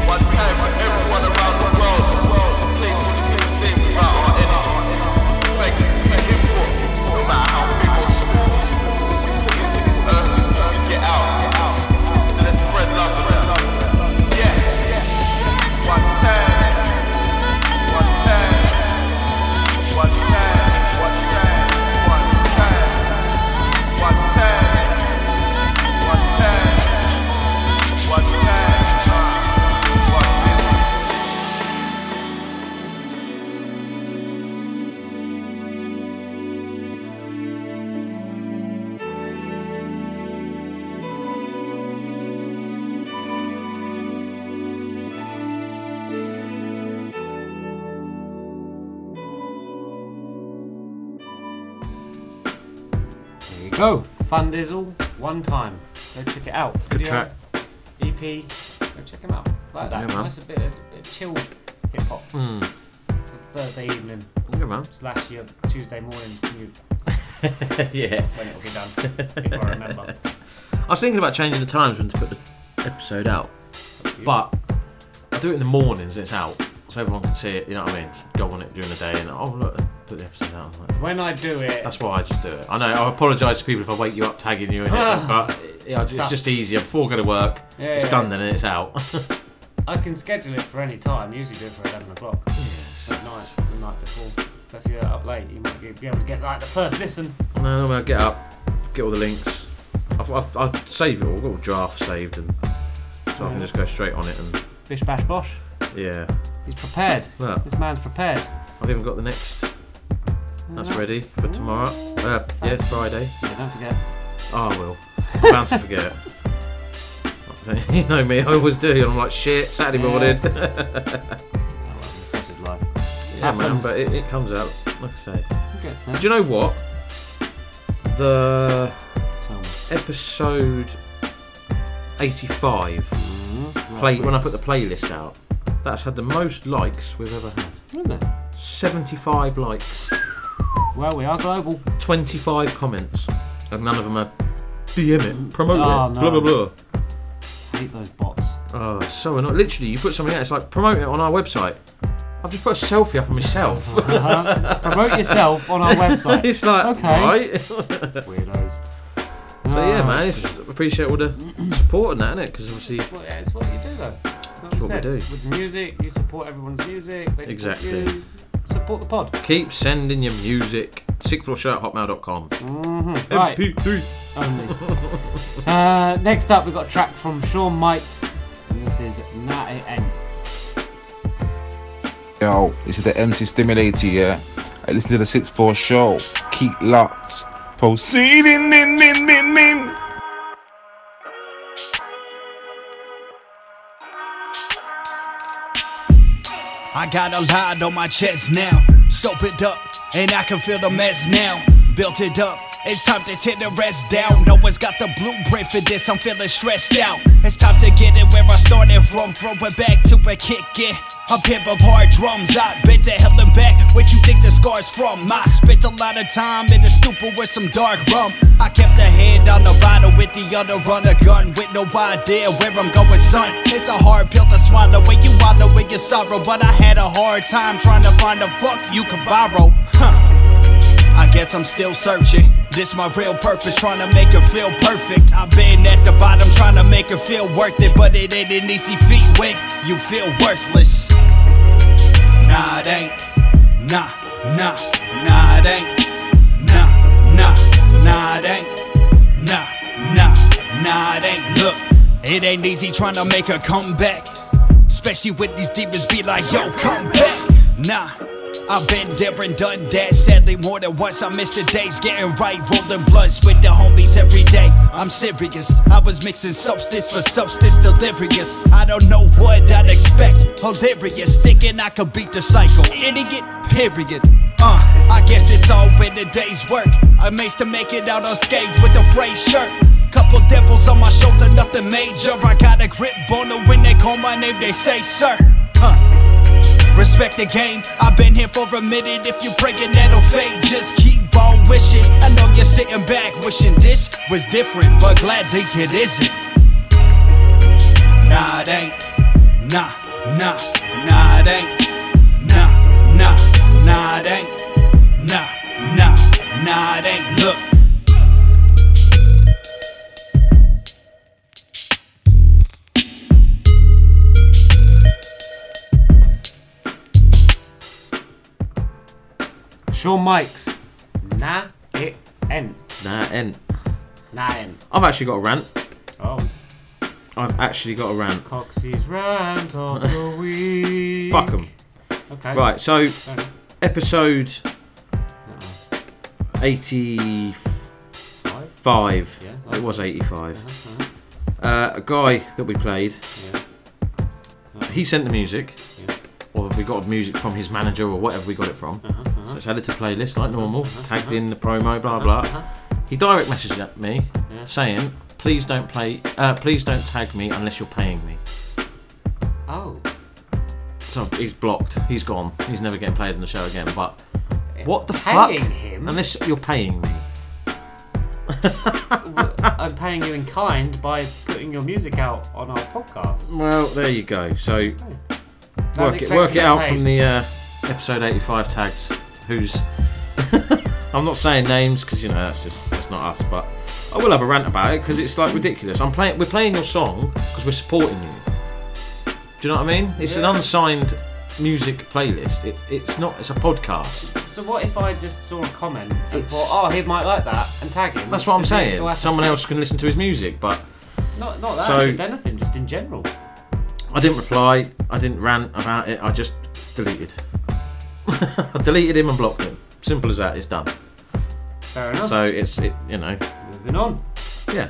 One time for everyone go. Thundizzle, one time. Go check it out. Good Video, track. EP. Go check them out. Like that. Yeah, man. Nice a bit of, bit of chilled hip hop. Hmm. Thursday evening. Yeah, man. Slash your Tuesday morning commute. yeah. When it'll be done. if I remember. I was thinking about changing the times when to put the episode out, but I do it in the mornings. It's out, so everyone can see it. You know what I mean? Just go on it during the day and oh look, put the episode out. I'm like, When I do it, That's why I just do it. I know. I apologise to people if I wake you up tagging you in it, ah. but yeah, it's just easier before I go to work. Yeah, it's yeah. done then and it's out. I can schedule it for any time. Usually do it for 11 o'clock. Yes. At night, the night before. So if you're up late, you might be able to get like the first listen. no, I get up, get all the links. I've, I've, I've saved it all. I've got a draft saved, and so I can just go straight on it and Bish bash bosh. yeah. He's prepared. Look. This man's prepared. I've even got the next. That's ready for tomorrow. Uh, yeah, Friday. Yeah, don't forget. Oh, I will. I'm bound to forget. you know me, I always do. I'm like, shit, Saturday morning. Yes. Such is life. yeah, man, Happens. but it, it comes out, like I say. Who gets there? Do you know what? The Tell me. episode 85 Mm-hmm. play when I put the playlist out, that's had the most likes we've ever had. Is it? 75 likes, Well, we are global. 25 comments, and none of them are DM it, promote Oh, it, no. blah blah blah. hate those bots. Oh, it's so annoying. Literally, you put something out, it's like promote it on our website. I've just put a selfie up of myself. Uh-huh. Promote yourself on our website. it's like, Okay. right. Weirdos. So yeah, Ah. man, just appreciate all the support and that, innit? Because obviously, Well, yeah, it's what you do though. Like It's what we said, do. With music, you support everyone's music. They support Exactly. You. Support the pod. keep sending your music. Sixthfloorshow at hotmail.com. Mm-hmm. Right. MP3. Only. uh, next up, we've got a track from Shawn Mics, and this is Nah It Ain't. Yo, this is the MC Stimulator, yeah? I listen to the 6 4 show. Keep locked. Proceeding, in, in, in, in. I got a lot on my chest now. Soap it up, and I can feel the mess now. Built it up, It's time to tear the rest down. No one's got the blueprint for this. I'm feeling stressed out. It's time to get it where I started from. Throw it back to a kick it. A pair of hard drums, I've been to hell and back. What you think the scars from? I spent a lot of time in the stupor with some dark rum. I kept a head on the bottle with the other on a gun with no idea where I'm going, son. It's a hard pill to swallow when you wallow in your sorrow, but I had a hard time trying to find a fuck you could borrow. Huh. I guess I'm still searching. This my real purpose, trying to make her feel perfect. I've been at the bottom, trying to make her feel worth it, but it ain't an easy feat when you feel worthless. Nah, it ain't. Nah, nah, nah, it ain't. Nah, nah, nah, it ain't. Nah, nah, nah, it ain't. Look, it ain't easy trying to make her come back. Especially with these demons be like, yo, come back. Nah. I've been there and done that. Sadly, more than once, I missed the days getting right, rolling blunts with the homies every day. I'm serious. I was mixing substance for substance, delirious. I don't know what I'd expect. Hilarious, thinking I could beat the cycle. Idiot, period. Uh, I guess it's all in the day's work. I managed to make it out unscathed with a frayed shirt. Couple devils on my shoulder, nothing major. I got a grip on them when they call my name, they say, sir. Huh. Respect the game. I've been here for a minute. If you break it, that'll fade. Just keep on wishing. I know you're sitting back wishing this was different, but gladly it isn't. Nah, it ain't. Nah, nah, nah, it ain't. Nah, nah, nah, it ain't. Nah, nah, nah, it ain't. Look. Shawn Mics. Nah, it ain't. Nah, end. Nah, ain't. I've actually got a rant. Oh. I've actually got a rant. Coxie's rant of the week. Fuck 'em. Okay. Right, so enough. episode 85. Yeah, it was 85. Uh, a guy that we played, he sent the music, or we got music from his manager or whatever we got it from. Uh-huh, uh-huh. So it's added to playlist like normal, uh-huh, tagged in the promo, blah blah. He direct messaged at me Yeah. saying, "Please don't play, uh, please don't tag me unless you're paying me." Oh. So he's blocked. He's gone. He's never getting played in the show again. But what the Paying fuck? him? Unless you're paying me. I'm paying you in kind by putting your music out on our podcast. Well, there you go. So work it work it out paid. from the uh, episode 85 tags. Who's I'm not saying names because you know that's just that's not us. But I will have a rant about it because it's like ridiculous. I'm playing we're playing your song because we're supporting you. Do you know what I mean? It's an unsigned music playlist. It, it's not. It's a podcast. So what if I just saw a comment and It's- thought, oh, he might like that, and tag him? That's what I'm saying. do I have to Someone else can listen to his music, but Not, not that, So- just anything, just in general. I didn't reply. I didn't rant about it. I just deleted. I deleted him and blocked him. Simple as that. It's done. Fair enough. So it's it. You know. Moving on. Yeah.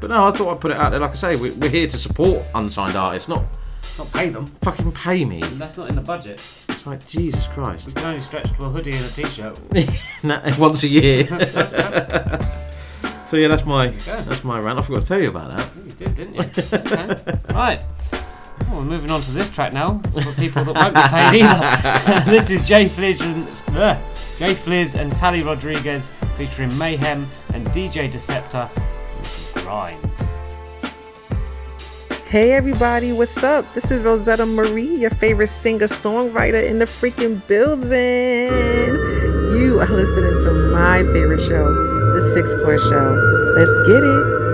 But no, I thought I'd put it out there. Like I say, we- we're here to support unsigned artists, not Not pay them. fucking pay me. That's not in the budget. It's like Jesus Christ. We can only stretch to a hoodie and a t-shirt. Nah, Once a year. so yeah, that's my that's my rant. I forgot to tell you about that. You did, didn't you? Okay. Right. Well, we're moving on to this track now for people that won't be paid either. this is JFliz and uh, JFliz and Tali Rodriguez featuring Mayhem and DJ Decepta. This is Grind. Hey everybody, what's up? This is Rosetta Marie, your favorite singer-songwriter in the freaking building. You are listening to my favorite show, The Sixth Floor Show. Let's get it.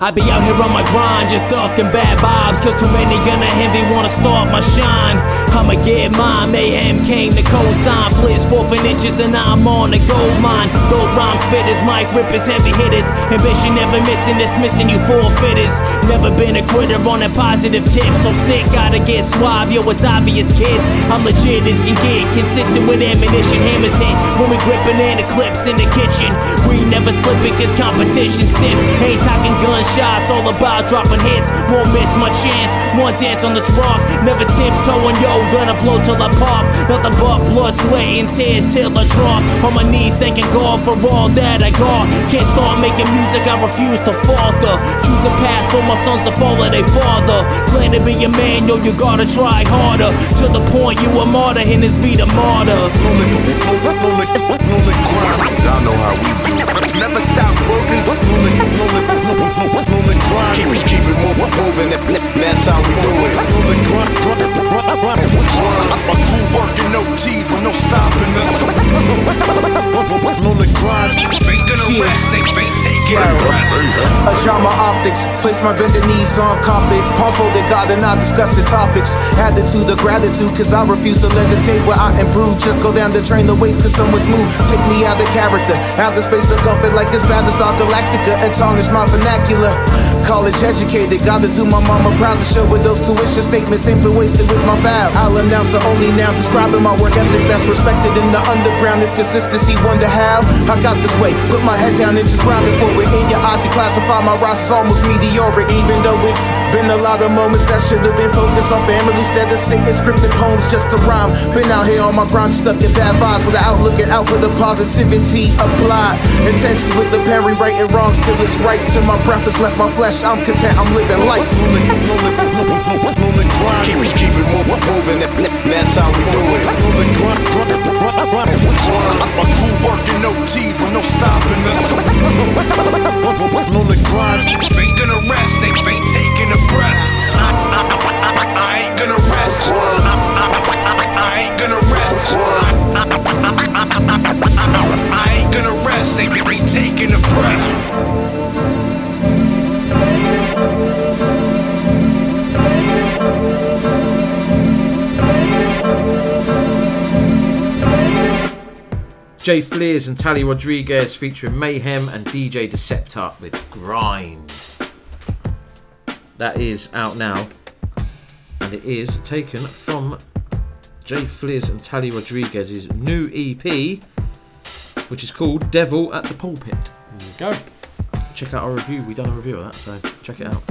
I be out here on my grind, just ducking bad vibes. Cause too many gonna envy, wanna start my shine. I'ma get mine, mayhem came to co-sign. Blitz four inches and I'm on the gold mine. Gold rhyme spitters, mic rippers, heavy hitters. Ambition never missing, dismissing you forfeiters. Never been a quitter on a positive tip. So sick, gotta get suave, yo, it's obvious, kid. I'm legit as can get, consistent with ammunition. Hammers hit when we gripping in the clips in the kitchen. We never slipping cause competition stiff. Ain't talking guns shots, all about dropping hits. Won't miss my chance. One dance on this rock, never tiptoeing, yo. Gonna blow till I pop. Nothing but blood, sweat, and tears till I drop. On my knees, thanking God for all that I got. Can't start making music, I refuse to falter. Choose a path for my sons to follow their father. Plan to be a man, yo, you gotta try harder. To the point you a martyr in this Vita martyr. Y'all know how we do. Never stop working. Moving, grind. Keep, it mo- moving. That's how we do it. Moving, grind, grind, grind, grind. My crew working OT with no stopping us. Moving, grind. Ain't gonna rest. Ain't taking a breath. A drama optics, place my bended knees on carpet. For the God and not discussing topics. Attitude of gratitude, cause I refuse to let the day where I improve. Just go down the drain the waste cause someone's moved. Take me out of character, out the space of comfort like it's Battlestar Galactica and tarnish my vernacular. 요 College educated, gotta do my mama proud to show with those tuition statements ain't been wasted with my vows. I'll announce the only now describing my work ethic that's respected in the underground. It's consistency, wonder how I got this way. Put my head down and just for it. In your eyes, you classify my rise as almost meteoric. Even though it's been a lot of moments that should have been focused on family instead of sitting scripted poems just to rhyme. Been out here on my grind, stuck in bad vibes with the outlook and output of positivity applied. Intentions with the Perry righting wrongs till it's right. Till my breath has left my flesh, I'm content, I'm living life. Moving, grind. Keep, keep it moving. That's how we do it. My crew working OT with no stopping us. Moving, grind. Ain't gonna rest. Ain't taking a breath. I, ain't gonna rest. I, I, I, ain't gonna rest. I, ain't gonna rest. Ain't taking a breath. JFliz and Tali Rodriguez featuring Mayhem and DJ Decepta with Grind. That is out now, and it is taken from JFliz and Tali Rodriguez's new EP, which is called Devil at the Pulpit. There you go. Check out our review. we've done a review of that, so check it out.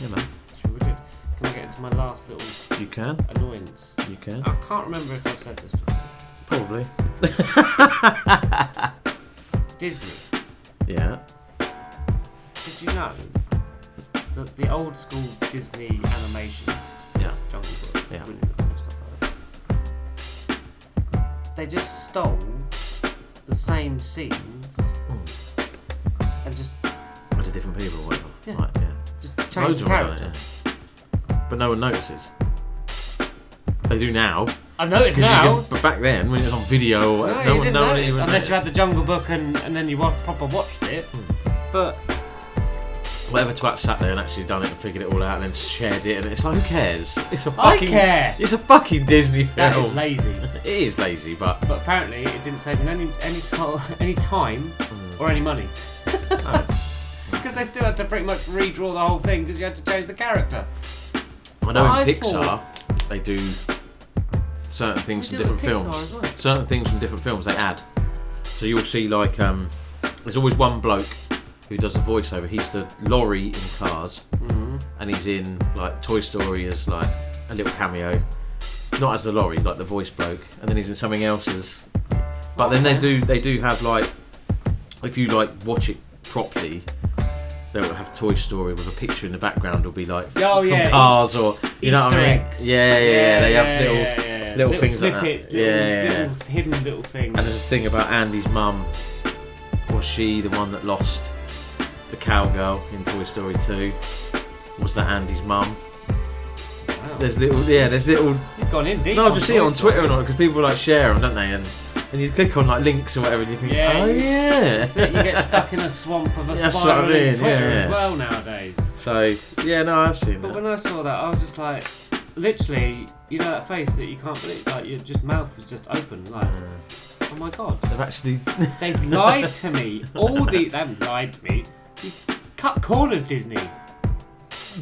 Yeah, man. Sure we did. Can we get into my last little You can. annoyance? You can. I can't remember if I've said this before. Probably. Disney. Yeah. Did you know that the old school Disney animations, Yeah. Jungle Book, Yeah. Like that, they just stole the same scenes hmm. and just With the different people or whatever. Yeah. Right, yeah. Just change the of them have done character. it, yeah. But no one notices. They do now. I noticed 'Cause you now. can- but back then, when it was on video, No, no, one, didn't no one even unless you had the Jungle Book and, and then you wa- proper watched it. But Whatever twat sat there and actually done it and figured it all out and then shared it, and it's like, who cares? It's a fucking. care. It's a fucking Disney film. that is lazy. It is lazy, but But apparently, it didn't save them any any, to- any time Hmm. or any money. Oh. Because they still had to pretty much redraw the whole thing because you had to change the character. I know in I Pixar thought- they do certain things from different Pixar films. Certain things from different films they add. So you'll see like um, there's always one bloke who does the voiceover. He's the lorry in Cars, Mhm. and he's in like Toy Story as like a little cameo, not as the lorry, like the voice bloke, and then he's in something else as. But then they do they do have like if you like watch it properly. They'll have Toy Story with a picture in the background. Will be like Oh, from yeah, Cars or you know what I mean? eggs. Yeah, yeah, yeah. They have little yeah, yeah. little, things snippets, like that. little, yeah, yeah. little hidden little things. And there's a thing about Andy's mum. Was she the one that lost the cowgirl in Toy Story 2? Was that Andy's mum? There's little, yeah, there's little. You've gone in deep. No, I've just seen it Toy on Twitter Story. and all because people like share them, don't they? And and you click on like links or whatever, and you think, Yeah, oh yeah, That's you get stuck in a swamp of a That's what I spiraling mean, Twitter yeah, as well nowadays. So yeah, no, I've seen that. But that. when I saw that, I was just like, literally, you know that face that you can't believe, like your just mouth was just open, like, mm. oh my god, They've actually they've lied to me. All the they haven't lied to me. You cut corners, Disney.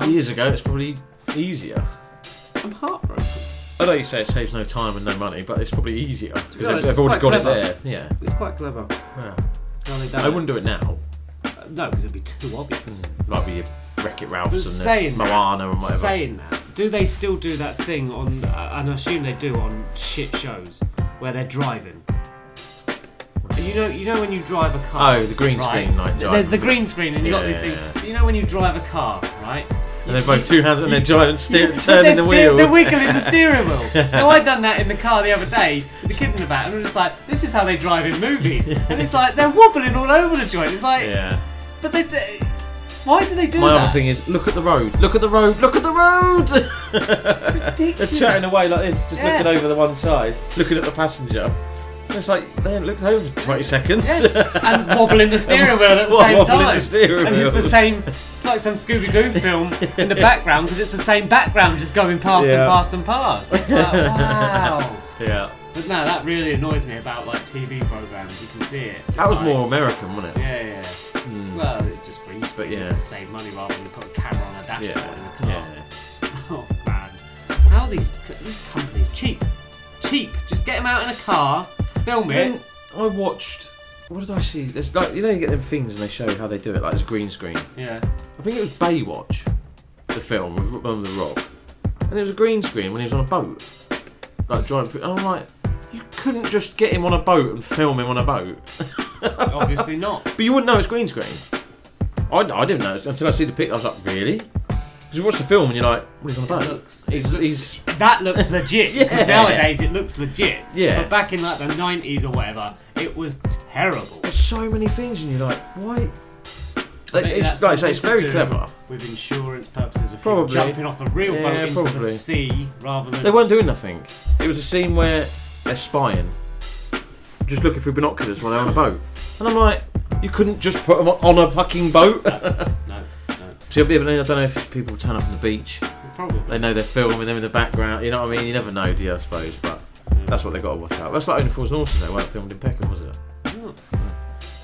years ago, it's probably easier. I'm heartbroken. I know you say it saves no time and no money, but it's probably easier because honest, they've, they've already got quite it there. Yeah, It's quite clever. yeah. How they done I it. wouldn't do it now. No, because it'd be too obvious. Like with your Wreck It Ralphs and saying the that- Moana and whatever. Saying that, do they still do that thing on? Uh, and I assume they do on shit shows where they're driving. You know, you know when you drive a car. Oh, the green right? screen, like, There's driving. the green screen, and you got Yeah, these yeah, things. You know when you drive a car, right? and they're both two hands on their giant steer, But turning they're the wheel. They're wiggling the steering wheel. now I done that in the car the other day with the kid in the back, and I'm just like, this is how they drive in movies, and it's like they're wobbling all over the joint. It's like, yeah. But they, they- why do they do that? My that? other thing is, look at the road. Look at the road. Look at the road. they're chatting away like this, just Yeah. looking over the one side, looking at the passenger. It's like they haven't looked over for 20 seconds. Yeah. and wobbling the steering wheel at the same wobbling time. the steering and it's the wheel? same. It's like some Scooby Doo film in the background because it's the same background just going past Yeah. and past and past. It's like, wow. Yeah. But no, that really annoys me about like TV programs. You can see it. Just That was like- more American, wasn't it? Yeah, yeah. Hmm. Well, it's just green screen. But yeah. Save money rather than put a camera on a dashboard Yeah, in a car. yeah. Oh man, how are these these companies cheap? Cheap. Just get them out in a car, film it. Then I watched. What did I see? There's like you know you get them things and they show how they do it, like this green screen. Yeah. I think it was Baywatch, the film with Ro- the Rock, and it was a green screen when he was on a boat, like driving. Through, and I'm like, you couldn't just get him on a boat and film him on a boat. Obviously not. But you wouldn't know it's green screen. I, I didn't know until I see the picture. I was like, really? Because you watch the film and you're like, well, he's on a boat. looks- he's, he's That looks legit. Yeah. Nowadays it looks legit. Yeah. But back in like the nineties or whatever, it was terrible. there's so many things and you're like, why? It's like I say, it's very clever. With insurance purposes of Probably. jumping off a real Yeah, boat into the sea rather than They weren't doing nothing. It was a scene where they're spying, just looking through binoculars while they're on a boat. And I'm like, you couldn't just put them on a fucking boat. No, no. See, but then I don't know if people turn up on the beach. Probably. They know they're filming them in the background. You know what I mean? You never know, do you? I suppose, but that's what they got to watch out. That's like Only Fools and Horses. They weren't filmed in Peckham, was it? Oh.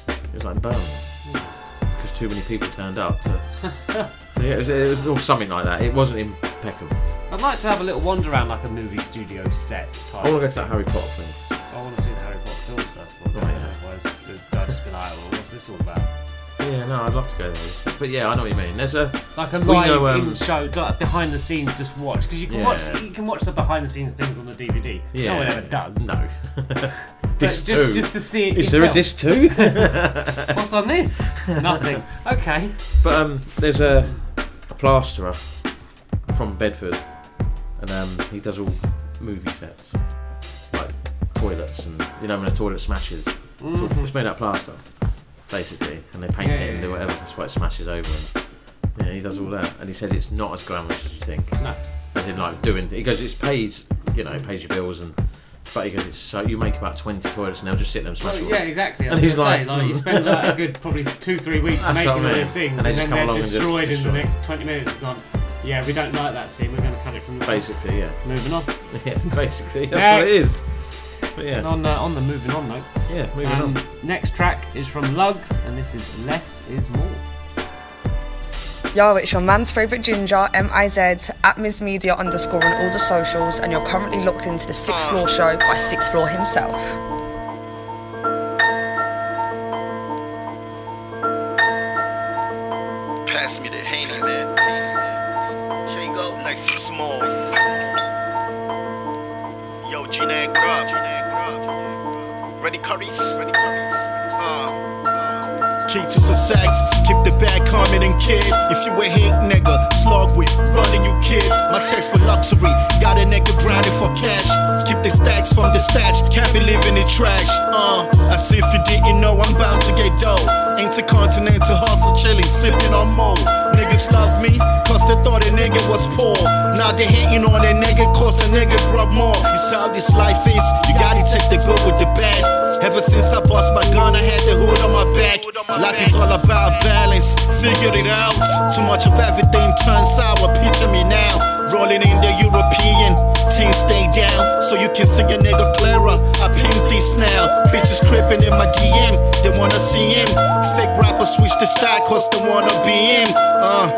It was like in Birmingham hmm. because too many people turned up. To... yeah, it was, it was all something like that. It wasn't Peckham. I'd like to have a little wander around like a movie studio set type. I want to go to that Harry Potter place. I want to see the Harry Potter films first of all. Right, yeah. Otherwise, there's- I'll just be like, well, what's this all about? Yeah, no, I'd love to go there. But yeah, I know what you mean. There's a Like a we live know, um, in show, like behind the scenes, just watch because you can Yeah. watch you can watch the behind the scenes things on the DVD. Yeah. No one ever does. No. But disc just, two. just to see it Is there a yourself. disc two? What's on this? Nothing. Okay. But um, there's a plasterer from Bedford, and um, he does all movie sets, like toilets, and you know when a toilet smashes, it's, all, it's made out of plaster, basically, and they paint Yeah, it and yeah, do whatever. That's why it smashes over. And, yeah, he does all that, and he says it's not as glamorous as you think. No. As in like doing, he goes, it's pays, you know, it pays your bills and. But he goes, it's so you make about twenty toilets and they'll just sit there and smash Well, all yeah, exactly. I And he's like, say, like you spend like a good probably two, three weeks making I all mean. these things, And and, then come they're along and just destroyed in the next twenty minutes. Gone. Yeah, we don't like that scene. We're going to cut it from the Basically, yeah. Moving on. Yeah, basically, that's what it is. But yeah. And on, uh, on the moving on note. Yeah, moving um, on. Next track is from Lughz, and this is Less Is More. Yo, it's your man's favourite ginger, M-I-Z, at Ms Media underscore on all the socials, and you're currently locked into the Sixth Floor Show by Sixth Floor himself. Kid. If you a hate nigga, slog with, running you kid. My text for luxury, got a nigga grinding for cash. Keep the stacks from the stash, can't be living in trash. Uh, I see if you didn't know, I'm bound to get dough. Intercontinental hustle, chilling, sipping on mo. Niggas love me, cause they thought a nigga was poor. Now they hating on a nigga, cause a nigga grub more. It's how this life is, you gotta take the good with the bad. Ever since I bust my gun, I had the hood on my back. Life is all about balance, figured it out. Too much of everything turns sour, picture me now. Rolling in the European, team stay down, so you can see a nigga clearer. I pimp this now, bitches creeping in my DM, they wanna see him. Fake rappers switch the style, cause they wanna be him. Uh,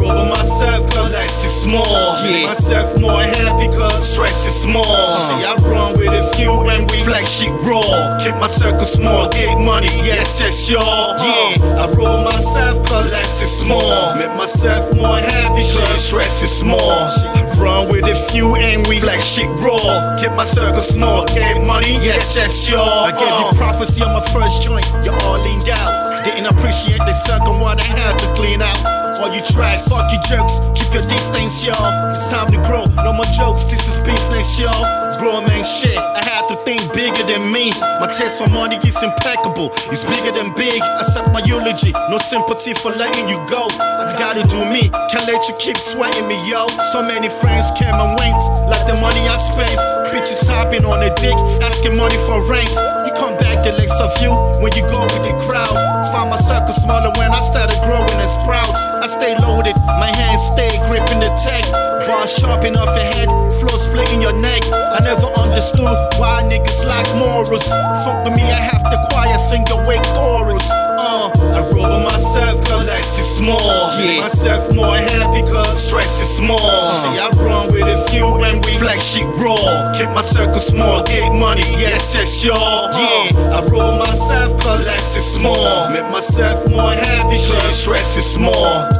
With myself, cause uh. less is small. Make myself more happy, cause stress is small. See, I run with a few and we flex shit raw. Keep my circle small, get money, yes, yes, y'all. Yeah, I roll myself cause less is small. Make myself more happy cause stress is small. I run with a few and we like shit raw. Keep my circle small, get money, yes, yes, y'all. I gave you uh. prophecy on my first joint, you all leaned out. Didn't appreciate the second one I had to clean out. All you trash, fuck you jokes, keep your distance, y'all. It's time to grow, no more jokes, this is business, y'all. Bro, man, shit, I had to think bigger than me. My taste for money is impeccable, it's bigger than big. Accept my eulogy, no sympathy for letting you go. I gotta do me, can't let you keep sweating me, yo. So many friends came and went, like the money I spent. Bitches hopping on a dick, asking money for rent. You come back the likes of you when you go with the crowd. Find my circle smaller when I started growing and sprout. I stay loaded, my hands stay gripping the tech. Bar sharp enough your head, flow splitting your neck. I never understood why niggas lack morals. Fuck with me, I have to choir sing the wake chorus. Uh, I roll with myself cause Less is small, Keep yeah. myself more happy cause Stress is small. See, I run with a few and we Flex shit raw. Keep my circle small, get money, yes, yes, y'all. Yeah, I roll myself cause less is small. Make myself more happy Cause stress is small.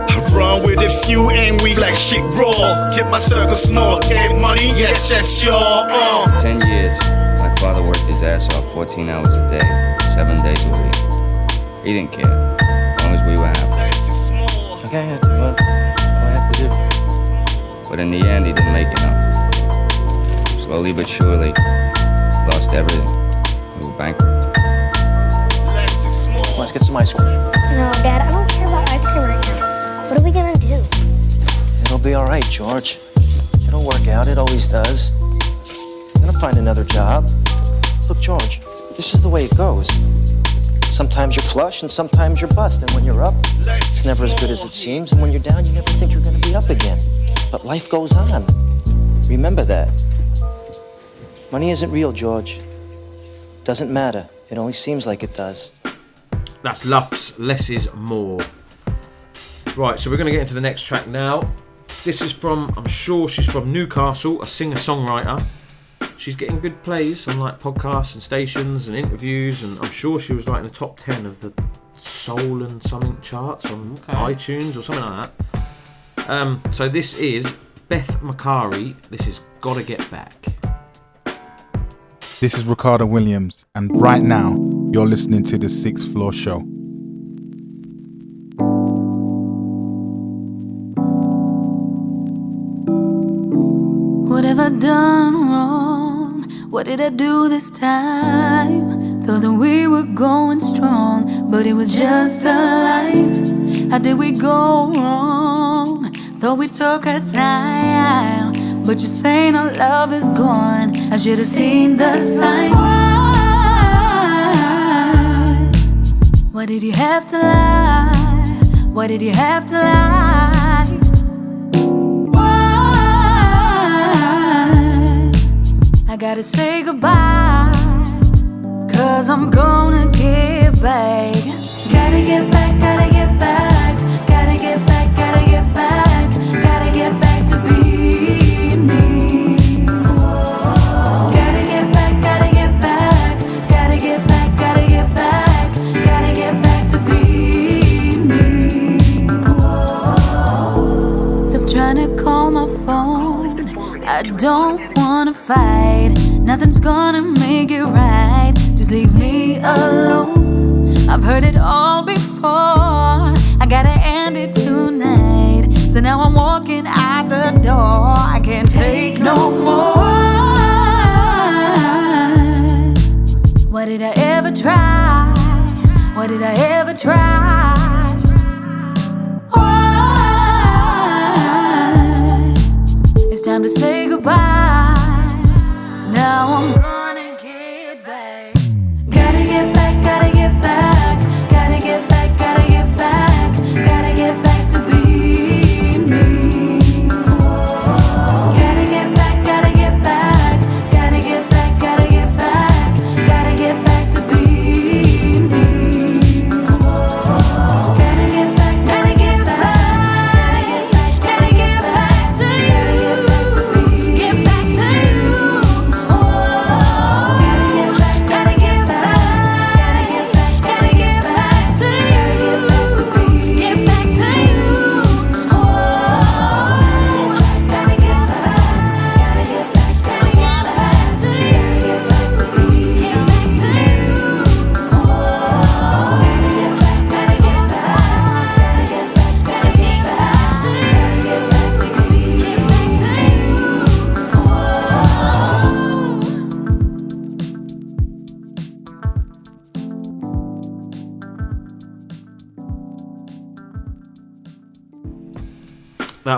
I run with a few and we flex shit raw. Keep my circle small, get money, yes, yes, y'all. Uh. Ten years, my father worked his ass off 14 hours a day, seven days a week. He didn't care, Okay, that's what I have to do. But in the end, he didn't make enough. Slowly but surely, lost everything. We were bankrupt. Let's get some ice cream. No, Dad, I don't care about ice cream right now. What are we gonna do? It'll be all right, George. It'll work out. It always does. You're gonna find another job. Look, George, this is the way it goes. Sometimes you're flush and sometimes you're bust. And when you're up, it's never as good as it seems. And when you're down, you never think you're gonna be up again. But life goes on. Remember that. Money isn't real, George. Doesn't matter. It only seems like it does. That's Luff's Less is More. Right, so we're going to get into the next track now. This is from, I'm sure she's from Newcastle, a singer songwriter. She's getting good plays on like podcasts and stations and interviews, and I'm sure she was like in the top 10 of the soul and something charts on iTunes or something like that. Um, so this is Beth Macari. This is Gotta Get Back. This is Ricardo Williams, and right now you're listening to the Sixth Floor Show. What did I do this time? Thought that we were going strong, but it was just a life. How did we go wrong? Thought we took our time, but you're saying our love is gone. I should have seen the sign. Why? Why did you have to lie? Why did you have to lie? I gotta say goodbye. Cause I'm gonna get back. Gotta get back, gotta get back. Gotta get back, gotta get back. Gotta get back to being me. Gotta get back, gotta get back. Gotta get back, gotta get back. Gotta get back to being me. Stop trying to call my phone. I don't wanna fight. Nothing's gonna make it right. Just leave me alone. I've heard it all before. I gotta end it tonight. So now I'm walking out the door. I can't take no more. What did I ever try? What did I ever try? Why? It's time to say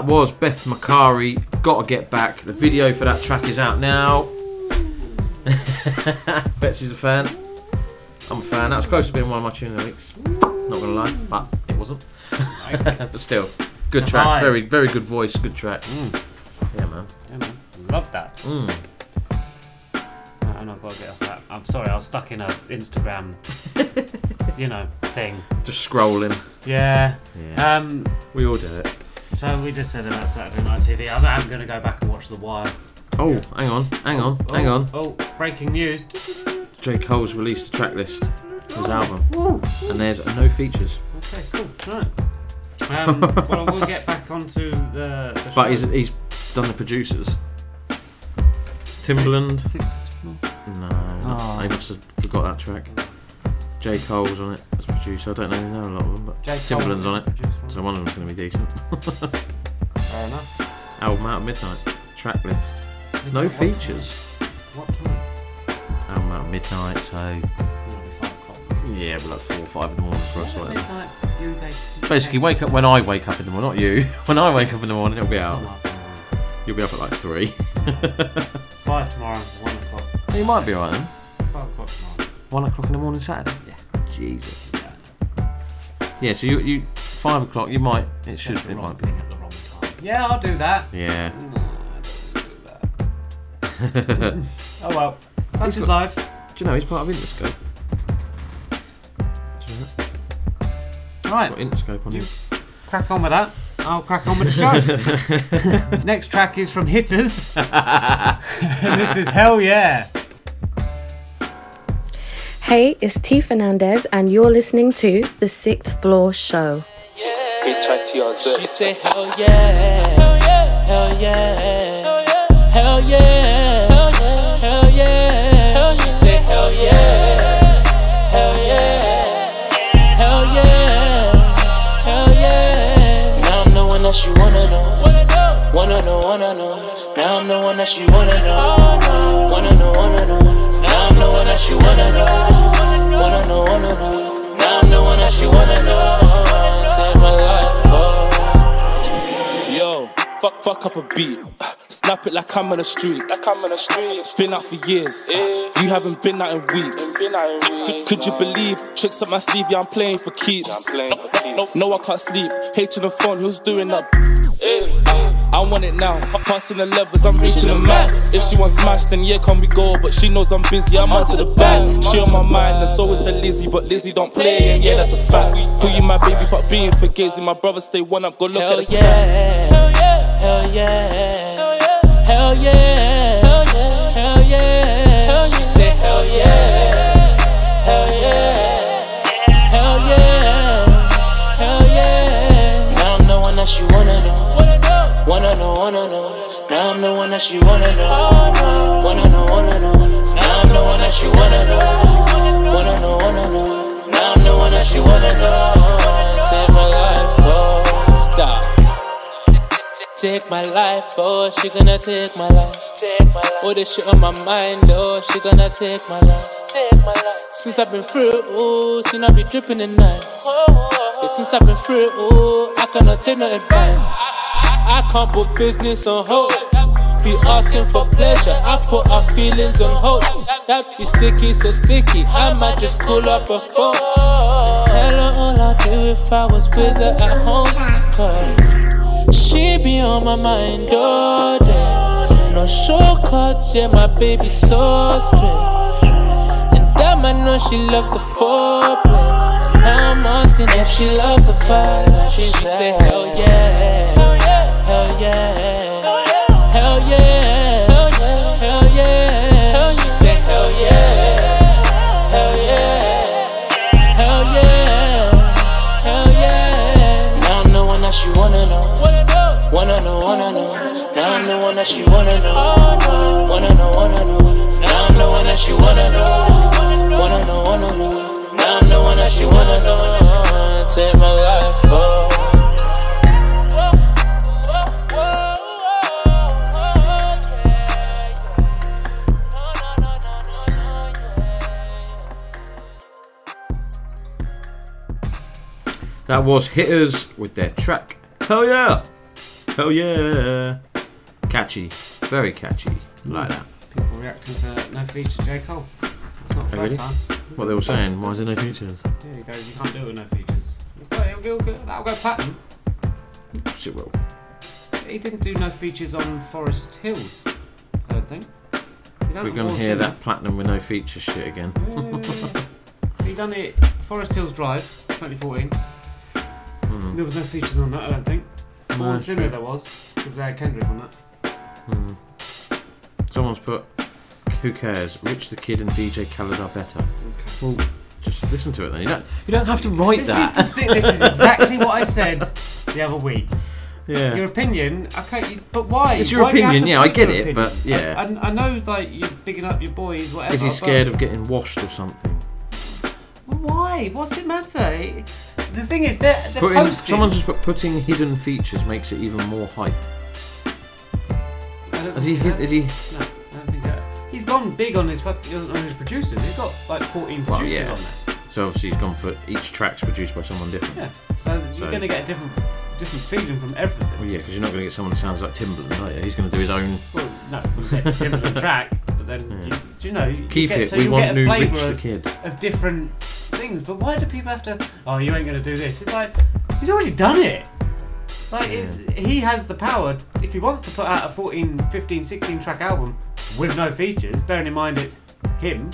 That was Beth Macari. Gotta get back. The video for that track is out now. Betsy's a fan. I'm a fan. That was close to being one of my tune of the weeks. Not gonna lie, but it wasn't. but still, good track. Hi. Very, very good voice. Good track. Yeah, man. Yeah, man. Love that. Mm. I've got to get off that. I'm sorry, I was stuck in a Instagram, you know, thing. Just scrolling. Yeah. Yeah. Um, we all do it. So we just said about Saturday Night TV. I'm, I'm going to go back and watch The Wire. Oh, hang on, hang on, Oh, hang on. Oh, breaking news. J. Cole's released a track list for his album, Woo. and there's no features. Okay, cool. Right. Um, well, we'll get back onto the. the But he's he's done the producers. Timbaland. Six. No, Oh. I must have forgot that track. J. Cole's on it as producer. I don't know. really know a lot of them, but J. Cole Timbaland's on the it, so one of them's going to be decent. Fair enough. Oh, Album out at midnight. Track list. No Midnight, what time? features. What time? Album out at midnight, so yeah, but like four or five in the morning for us. Whatever. Midnight, you guys. Basically, wake up when I wake up in the morning, not you. When I wake up in the morning, it'll be out. You'll be up at like three. Five tomorrow, one o'clock. you might be alright then. Five o'clock tomorrow. One o'clock in the morning Saturday. Yeah. Jesus. Yeah. So you you five o'clock. You might. It should. It might be. Yeah, I'll do that. Yeah. Oh well. Punch He's is got- live. Do you know he's part of Interscope? Right. Got Interscope on him. Crack on with that. I'll crack on with the show. Next track is from Hitrz. this is Hell Yeah. Hey, it's T Fernandez, and you're listening to The Sixth Floor Show. She said, hell yeah, hell yeah, hell yeah, hell yeah, hell yeah. Hell yeah. She said, hell yeah, hell yeah, hell yeah, hell yeah. Now I'm the one that she wanna know, wanna know, wanna know. Now I'm the one that she wanna know, wanna know, wanna know. Now I'm the one that she wanna know, wanna know, wanna know. Now I'm the one that she wanna know. Fuck, fuck up a beat. Snap it like I'm on the street. Like I'm on the street. Been out for years. You haven't been out in weeks. Could, could you believe tricks up my sleeve? Yeah, I'm playing for keeps. No, no, I can't sleep. Hating the phone, who's doing that? Uh, I want it now. I'm passing the levels, I'm reaching the max. If she wants smash, then yeah, can we go? But she knows I'm busy, I'm onto the bag. She on my mind, and so is the Lizzie. But Lizzie don't play, and yeah, that's a fact. Who you, my baby, for being for gazy? My brother stay one up, go look Hell at the yeah, stats. hell yeah, hell yeah, hell yeah, hell yeah, hell yeah. She said hell yeah, hell yeah, hell yeah, hell yeah. Now I'm the one that she wanna know, wanna know, wanna know. Now I'm the one that she wanna know, wanna know, wanna know. Now I'm the one that she wanna know, wanna know, wanna know. Now I'm the one that she wanna know. Take my life, oh, stop. Take my life, oh, she gonna take my life. Take my life. Oh, this shit on my mind, oh, she gonna take my life. Take my life. Since I've been through, oh, since I be dripping in night. Oh, oh, oh. Yeah, since I've been through, oh, I cannot take no advice. I, I can't put business on hold. Be asking for pleasure, I put our feelings on hold. That be sticky, so sticky. I might just call up a phone. And tell her all I'd do if I was with her at home. Cause she be on my mind all day. No shortcuts, yeah, my baby so straight. And damn, I know she love the foreplay. And now I'm asking if she love the fight. Like she said, hell yeah, hell yeah, hell yeah, that she wanna know, wanna know, wanna know. Now I'm the one that she wanna know, wanna know, wanna know. Now I'm the one that she wanna know. Take my life for. That was Hitrz with their track. Hell yeah! Hell yeah. Catchy. Very catchy. Like that. People reacting to no feature J. Cole. It's not the Oh, first really? time. What they were saying? Why is there no features? Yeah, he goes, you can't do it with no features. It's like, It'll, go- it'll, go- that'll go platinum. Yes, it will. He didn't do no features on Forest Hills, I don't think. We're going to hear that platinum with no features shit again. He done it Forest Hills Drive, 2014. Hmm. There was no features on that, I don't think. No, Born that's Sinner true. there was, because they had Kendrick on that. Hmm. Someone's put, who cares? Rich the Kid and DJ Khaled are better. Well, just listen to it then. You don't, you don't have to write This that. is thing, this is exactly what I said the other week. Yeah. Your opinion, okay, but why? It's your Why do you opinion, yeah, I get it, opinion? but yeah. I, I, I know, like you're bigging up your boys, whatever. Is he scared of getting washed or something? Why? What's it matter? The thing is, they're, they're Putting, posting. someone just put putting hidden features makes it even more hype. I don't Has he? Is he? No, I don't think that. He's gone big on his fuck- on his producers. He's got like 14 Well, producers yeah. on there. So obviously he's gone for each track's produced by someone different. Yeah. So you're So- going to get a different different feeling from everything. Well, yeah, because you're not going to get someone who sounds like Timbaland, are you? He's going to do his own. Well, no, get Timbaland track, but then you, do you know? You Keep get, it, So we you want get a new flavour Rich the of, Kid. of different things. But why do people have to? Oh, you ain't going to do this. It's like he's already done it. Like it's, he has the power. If he wants to put out a 14, 15, 16 track album with no features, bearing in mind it's him.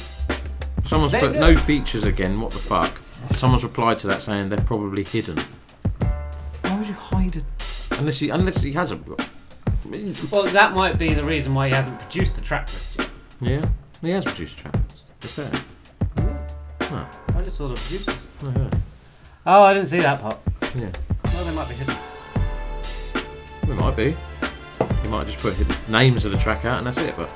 Someone's put no features again. What the fuck? Someone's replied to that saying they're probably hidden. Why would you hide it? Unless he, unless he has a. Well, that might be the reason why he hasn't produced the track list yet. Yeah, he has produced tracks. To be fair. Huh. I just saw the producers. I heard. Oh, I didn't see that part. Yeah. Well, they might be hidden. It might be. He might just put names of the track out and that's it. But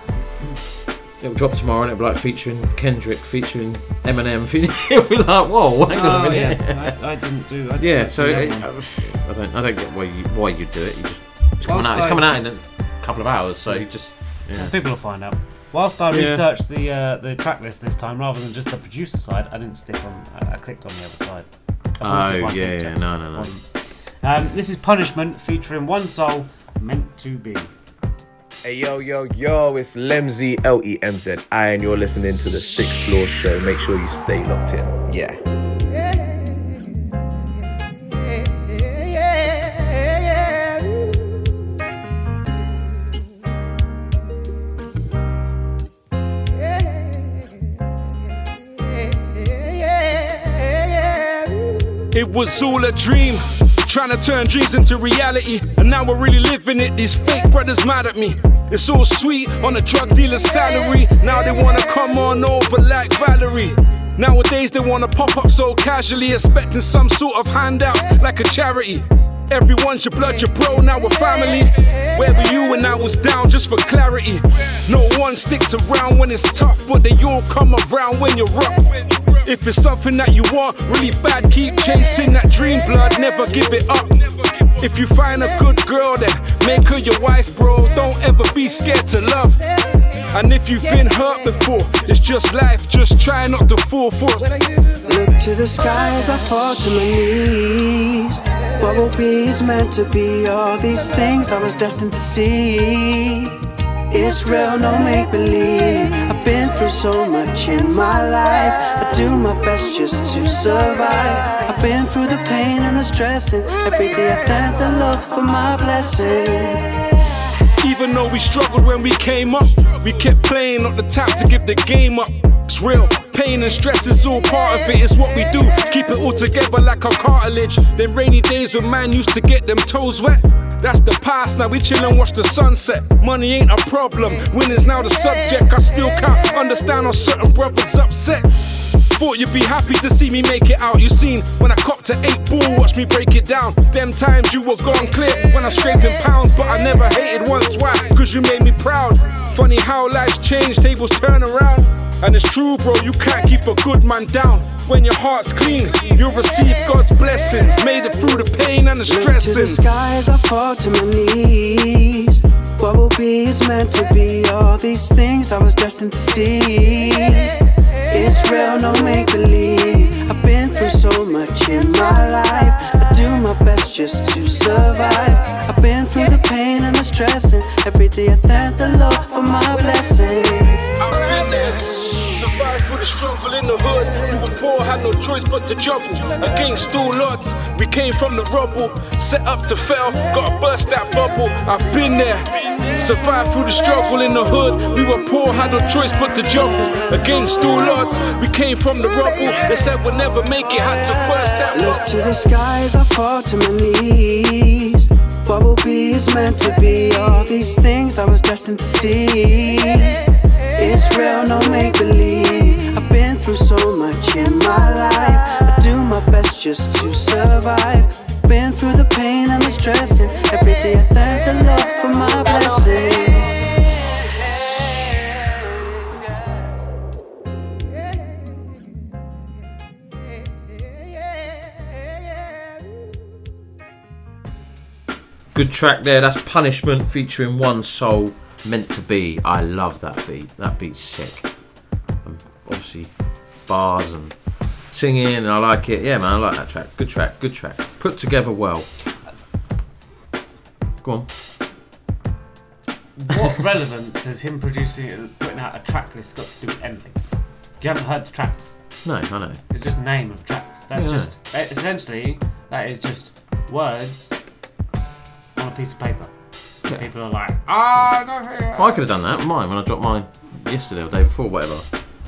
it'll drop tomorrow and it'll be like featuring Kendrick, featuring Eminem. It'll be like, whoa, hang on Oh, a minute. yeah. I, I didn't do. I yeah. didn't So it. I don't, I don't get why you why you do it. You just it's coming Whilst out. It's coming out in a couple of hours. So you just yeah. People will find out. Whilst I Yeah. researched the uh, the track list this time, rather than just the producer side, I didn't stick on. I, I clicked on the other side. I thought it was just Oh yeah, yeah, no, no, no. One- Um, this is Punishment featuring Onesoul, Meant to Be. Hey yo yo yo, it's Lemzy L E M Z I and you're listening to the Sixth Floor Show. Make sure you stay locked in. Yeah. It was all a dream, trying to turn dreams into reality. And now we're really living it. These fake brothers mad at me. It's all sweet on a drug dealer's salary. Now they wanna come on over like Valerie. Nowadays they wanna pop up so casually, expecting some sort of handout like a charity. Everyone's your blood, your bro, now we're family. Where were you when I was down, just for clarity? No one sticks around when it's tough, but they all come around when you're up. If it's something that you want really bad, keep chasing that dream, blood, never give it up. If you find a good girl, then make her your wife, bro. Don't ever be scared to love. And if you've been hurt before, it's just life, just try not to fall for it. Look to the sky as I fall to my knees. What will be is meant to be. All these things I was destined to see. It's real, no make believe. I've been through so much in my life. I do my best just to survive. I've been through the pain and the stress, and every day I thank the Lord for my blessings. Even though we struggled when we came up, we kept playing, not the top to give the game up. It's real. Pain and stress is all part of it, it's what we do. Keep it all together like our cartilage. Them rainy days when man used to get them toes wet. That's the past, now we chill and watch the sunset. Money ain't a problem, winning's now the subject. I still can't understand how certain brothers upset. Thought you'd be happy to see me make it out. You seen when I copped to eight ball, watch me break it down. Them times you was gone clear when I scraped in pounds, but I never hated once. Why? Cause you made me proud. Funny how life's changed, tables turn around. And it's true, bro, you can't keep a good man down. When your heart's clean, you'll receive God's blessings. Made it through the pain and the to the stresses. sky as I fall to my knees. What will be is meant to be. All these things I was destined to see. It's real, no make believe. I've been through so much in my life. I I do my best just to survive. I've been through the pain and the stress, and every day I thank the Lord for my blessings. I've. Survived through the struggle in the hood. We were poor, had no choice but to juggle. Against all odds, we came from the rubble. Set up to fail, gotta burst that bubble. I've been there. Survived through the struggle in the hood. We were poor, had no choice but to juggle. Against all odds, we came from the rubble. They said we'll never make it, had to burst that Look to the skies, I fall to my knees. What will be is meant to be. All these things I was destined to see. It's real, no make believe. I've been through so much in my life. I do my best just to survive. Been through the pain and the stress, and every day I thank the Lord for my blessings. Good track there. That's Punishment featuring Onesoul. Meant to be. I love that beat. That beat's sick. And obviously, bars and singing, and I like it. Yeah, man, I like that track. Good track. Good track. Put together well. Go on. What relevance has him producing and putting out a track list got to do with anything? You haven't heard the tracks. No, I know. It's just name of tracks. That's Yeah. just eh, essentially that is just words on a piece of paper. Yeah. People are like, ah, I don't I could have done that. Mine when I dropped mine yesterday or the day before, whatever.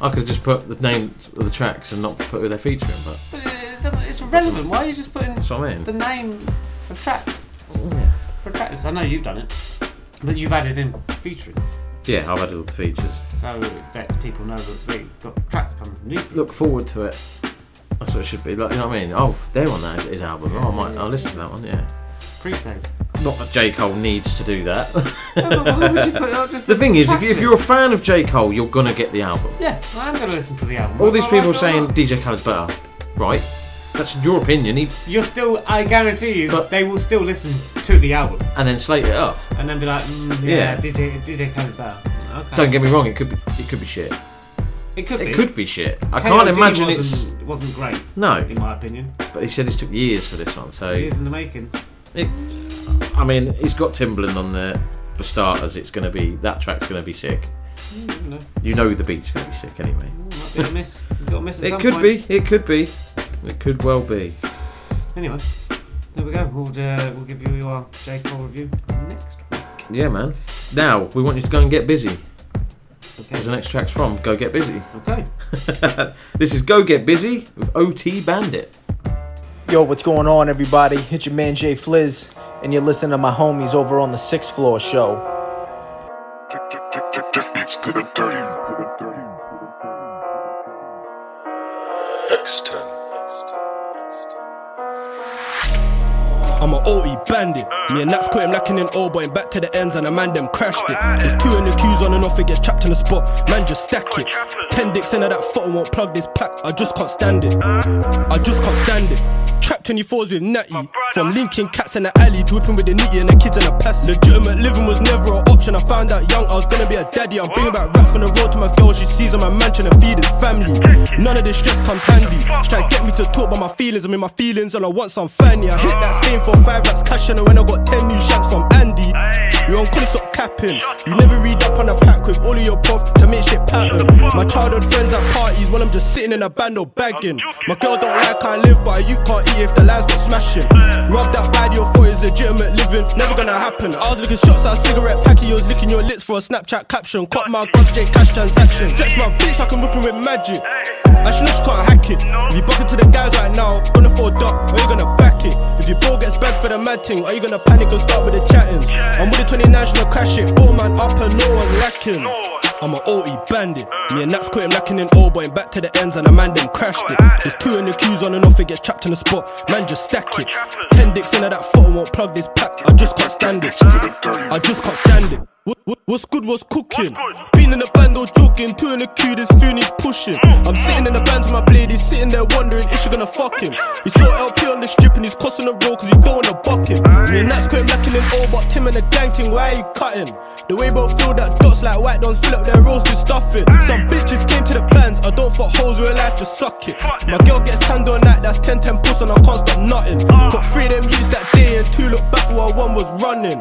I could have just put the names of the tracks and not put who they're featuring, but But it doesn't- it's irrelevant. Why are you just putting that's what I mean. the name of tracks for track? I know you've done it, but you've added in featuring. Yeah, I've added all the features. So it lets people know that they've got tracks coming from these people. Look forward to it. That's what it should be. Like, you know what I mean? Oh, they're on that his album. Oh, I might. I'll listen to that one. Yeah. Pre-save. Not that J Cole needs to do that. but why would you put it on just the thing is, if, you, if you're a fan of J Cole, you're gonna get the album. Yeah, I am going to listen to the album. All these Whether people like saying. DJ Khaled's better, right? That's your opinion. He, You're still, I guarantee you, but... they will still listen to the album and then slate it up. and then be like, mm, Yeah. yeah, DJ, DJ Khaled's better. Okay. Don't get me wrong. It could be. It could be shit. It could be. It could be shit. I KOD can't imagine wasn't, it wasn't great. No. in my opinion. But he said it took years for this one, so. Years in the making. It, I mean, he's got Timbaland on there for starters. It's going to be that track's going to be sick. Mm, no, You know the beat's going to be sick anyway. a miss. Miss It could point. be. It could be. It could well be. Anyway, there we go. We'll uh, we'll give you our J Cole review next week. Yeah, man. Now we want you to go and get busy. Okay. Because the next track's from Gogetbusy. Okay. this is Gogetbusy with OT Bandit. Yo, what's going on, everybody? It's your man JFliz, and you're listening to my homies over on the Sixth Floor Show. X10. I'm an OE bandit. Me and Naps caught him lacking in O, but back to the ends and a man them crashed it. There's two in the queues on and off, it gets trapped in the spot. Man just stack it. Ten dicks into that foot won't plug this pack. I just can't stand it. I just can't stand it. Trap 24s with Natty. From linking cats in the alley to whipping with the nitty and the kids in the pass. Legitimate living was never an option. I found out young I was gonna be a daddy. I'm bringing back rats from the road to my girl. She sees on my mansion and feed his family. None of this stress comes handy. She try to get me to talk about my feelings. I'm in my feelings and I want some fanny. I hit that stain for five rats cash and when I got 10 new shanks from Andy. You on stop capping. You never read up on a pack with all of your prof to make shit pattern. My childhood friends at parties while I'm just sitting in a band or bagging. My girl don't like how I live, but you can't eat if the lies not smashing. Rub that bad your thought is legitimate living, never gonna happen. I was licking shots out a cigarette packet, you was licking your lips for a Snapchat caption. Caught my grudge J cash transaction. Stretch my bitch like I'm whipping with magic. I should know she can't hack it. If you buck into the guys right now, gonna fall duck, or you gonna back it. If your ball gets back for the mad thing, are you gonna panic and start with the chattings? I'm with the 29 should crash it, four man up and no one lacking. I'm an OE bandit. Me and Naps caught him lacking in O, but back to the ends and a man then crashed it. There's two in the queues on and off, it gets trapped in the spot. Man just stack it. Ten dicks into that foot won't plug this pack. I just can't stand it. I just can't stand it. What, what, what's good, what's cooking? Been in the band, all joking. Two in the queue, this food he's pushing. I'm sitting in the band with my blade, he's sitting there wondering, is she gonna fuck him? He saw LP on the strip and he's crossing the road cause he don't wanna buck him. Me and Nats quit lacking in all but Tim and the gang thing, why are you cutting? The way both feel that dots like white don't fill up their rolls with stuffing. Some bitches came to the bands, I don't fuck hoes real life, just suck it. My girl gets tanned all night, that's 10 10 puss and I can't stop nothing. Got three of them used that day and two look back while one was running.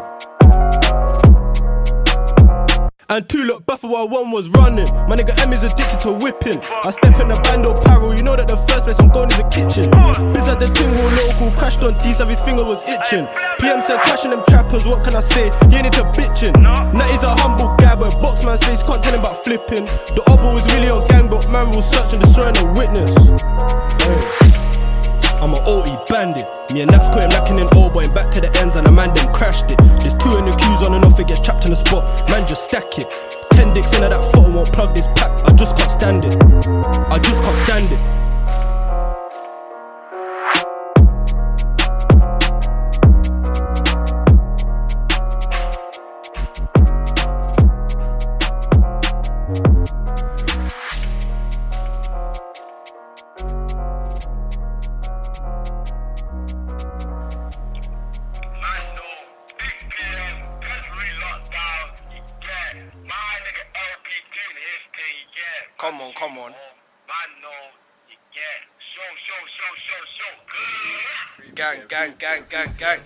And two look buffer while one was running. My nigga M is addicted to whipping. I step in the bando parrel, you know that the first place I'm going is the kitchen. Biz at the tingle local, crashed on D, so his finger was itching. PM said crashing them trappers, what can I say? You ain't into bitching. Natty's a humble guy, but boxman's face can't tell him about flipping. The other was really on gang, but man will was searching, destroying a witness. I'm an OE bandit. Me and Nax caught him lacking in O, boy, back to the ends, and a man them crashed it. There's two in the queues on and off, it gets trapped in the spot. Man, just stack it. Ten dicks into that photo, won't plug this pack. I just can't stand it. I just can't stand it. Come on, come on. Gang, gang, gang, gang, gang.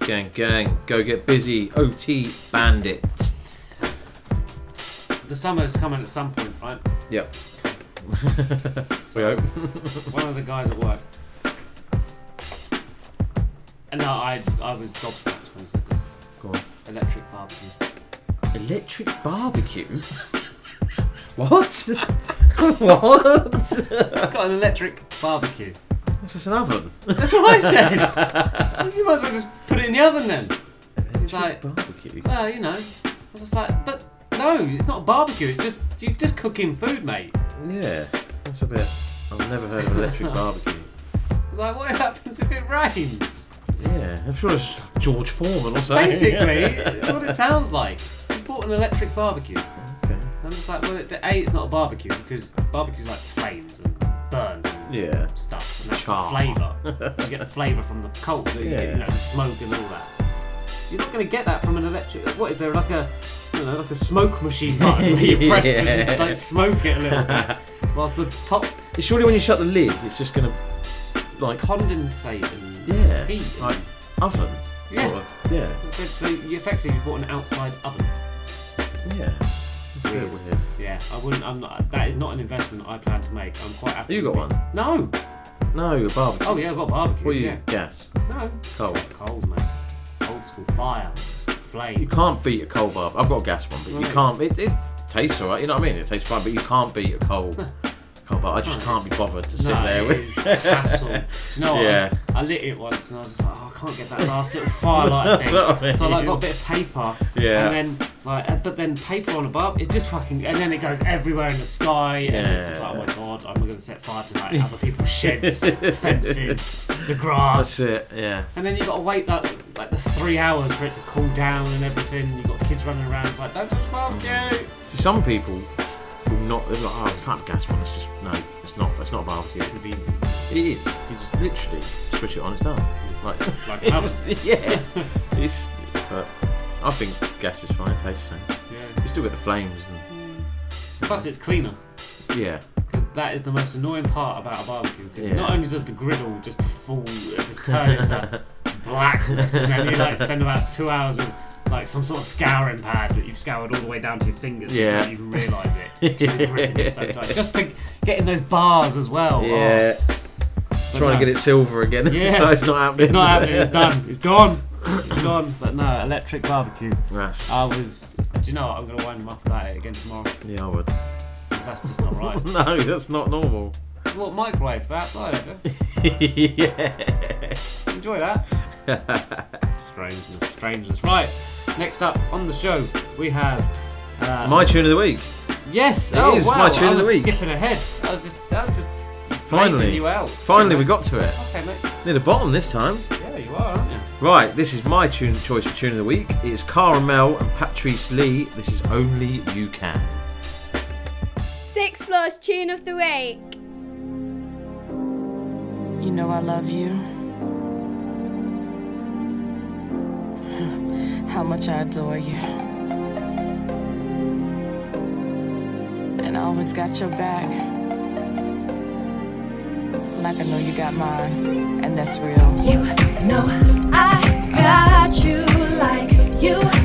Gang, gang, go get busy. OT Bandit. The summer's coming at some point, right? Yep. we hope. One of the guys at work. And no, I I was gobsmacked when he said this. Go on. Electric barbecue. Electric barbecue? What? what? It's got an electric barbecue. It's just an oven. That's what I said. you might as well just put it in the oven then. He's like, barbecue. well, you know. I was just like, but no, it's not a barbecue. It's just you're just cooking food, mate. Yeah, that's a bit. I've never heard of electric barbecue. Like, what happens if it rains? Yeah, I'm sure it's George Foreman or something. Basically, that's what it sounds like. He's bought an electric barbecue. Okay. I'm just like, well, it, a, it's not a barbecue because barbecue's like flames and burn and Yeah. stuff. And that's Char. the flavour. you get the flavour from the coal, the, you know, the smoke and all that. You're not going to get that from an electric. What is there like a, I don't know, like a smoke machine button where you press it and just like smoke it a little bit, whilst the top Surely when you shut the lid, it's just gonna like condensate and yeah, heat. like oven. Yeah. Sort of. Yeah. So, so you effectively you bought an outside oven. Yeah. It's a bit weird. Yeah, I wouldn't. I'm not. That is not an investment I plan to make. I'm quite happy. You got one? No. No, a barbecue. Oh yeah, I've got a barbecue. What are you? yeah. Gas. No. Coal. Coals, mate. Old school fire, flame. You can't beat a coal barb. I've got a gas one, but you can't. It, it tastes alright. You know what I mean? It tastes fine, but you can't beat a coal. barb. I just can't be bothered to sit no, there it with. is a hassle. Do you know what? Yeah. I, was- I lit it once and I was just like, oh, I can't get that last little firelight thing. I So I like got a bit of paper. Yeah. And then like, uh, but then paper on a barb, it just fucking, and then it goes everywhere in the sky, and it's just like, oh my god, I'm going to set fire to like other people's sheds, fences, the grass. That's it. Yeah. And then you've got to wait like like the three hours for it to cool down and everything. You've got kids running around, it's like don't touch barbecue. To some people not. They're like, oh, you can't gas one. It's just no. It's not. It's not a barbecue. It is. You just literally switch it on. It's done. Like, Like it's- yeah. It's. But I think gas is fine. It tastes the same. Yeah. You still get the flames and mm. Plus, it's cleaner. yeah. Because that is the most annoying part about a barbecue. Because Yeah. not only does the griddle just fall, it just turn into blackness, and then you like spend about two hours with like some sort of scouring pad that you've scoured all the way down to your fingers. Yeah. You even realise it. Just it so. Just to get in those bars as well. Yeah. Oh. Trying no. to get it silver again. Yeah. so it's not happening. It's not happening. It's done. It's gone. It's gone. But no, electric barbecue. That's- I was. Do you know what? I'm gonna wind them up about it again tomorrow. Yeah, I would. 'Cause that's just not right. no, that's not normal. What microwave for outside of yeah. Enjoy that. strangeness, strangeness. Right. Next up on the show we have uh, My tune of the week. Yes. It oh, is wow. my tune I of the week. Skipping ahead. I was just. I was just Finally. you out. Finally, we got to it. Okay, mate. Near the bottom this time. Yeah, you are, aren't you? Right, this is my tune choice for tune of the week. It's Cara-Mel and Patrice Lee. This is Only You Can. Six Floors Tune of the Week. You know I love you. How much I adore you. And I always got your back. Like I know you got mine, and that's real. You know I got you like you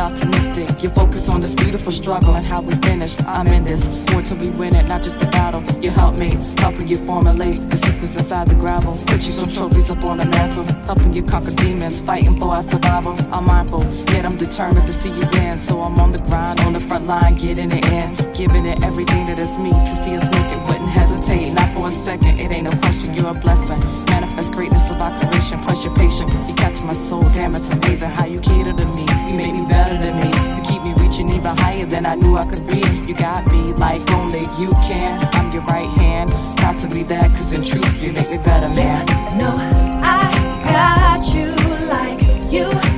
optimistic. You focus on this beautiful struggle and how we finish. I'm in this war till we win it, not just a battle. You help me, helping you formulate the secrets inside the gravel. Put you some trophies up on the mantle, helping you conquer demons, fighting for our survival. I'm mindful, yet I'm determined to see you win. So I'm on the grind, on the front line, getting it in, giving it everything that is me to see us make it. Wouldn't hesitate, not for a second. It ain't no question, you're a blessing. Manifest greatness of our creation, plus you're patient. You catch my soul, damn, it's amazing how you cater to me. You made me better than me. You keep me reaching even higher than I knew I could be. You got me like only you can. I'm your right hand, proud to be that, cause in truth, you make me better, man. No, I got you like you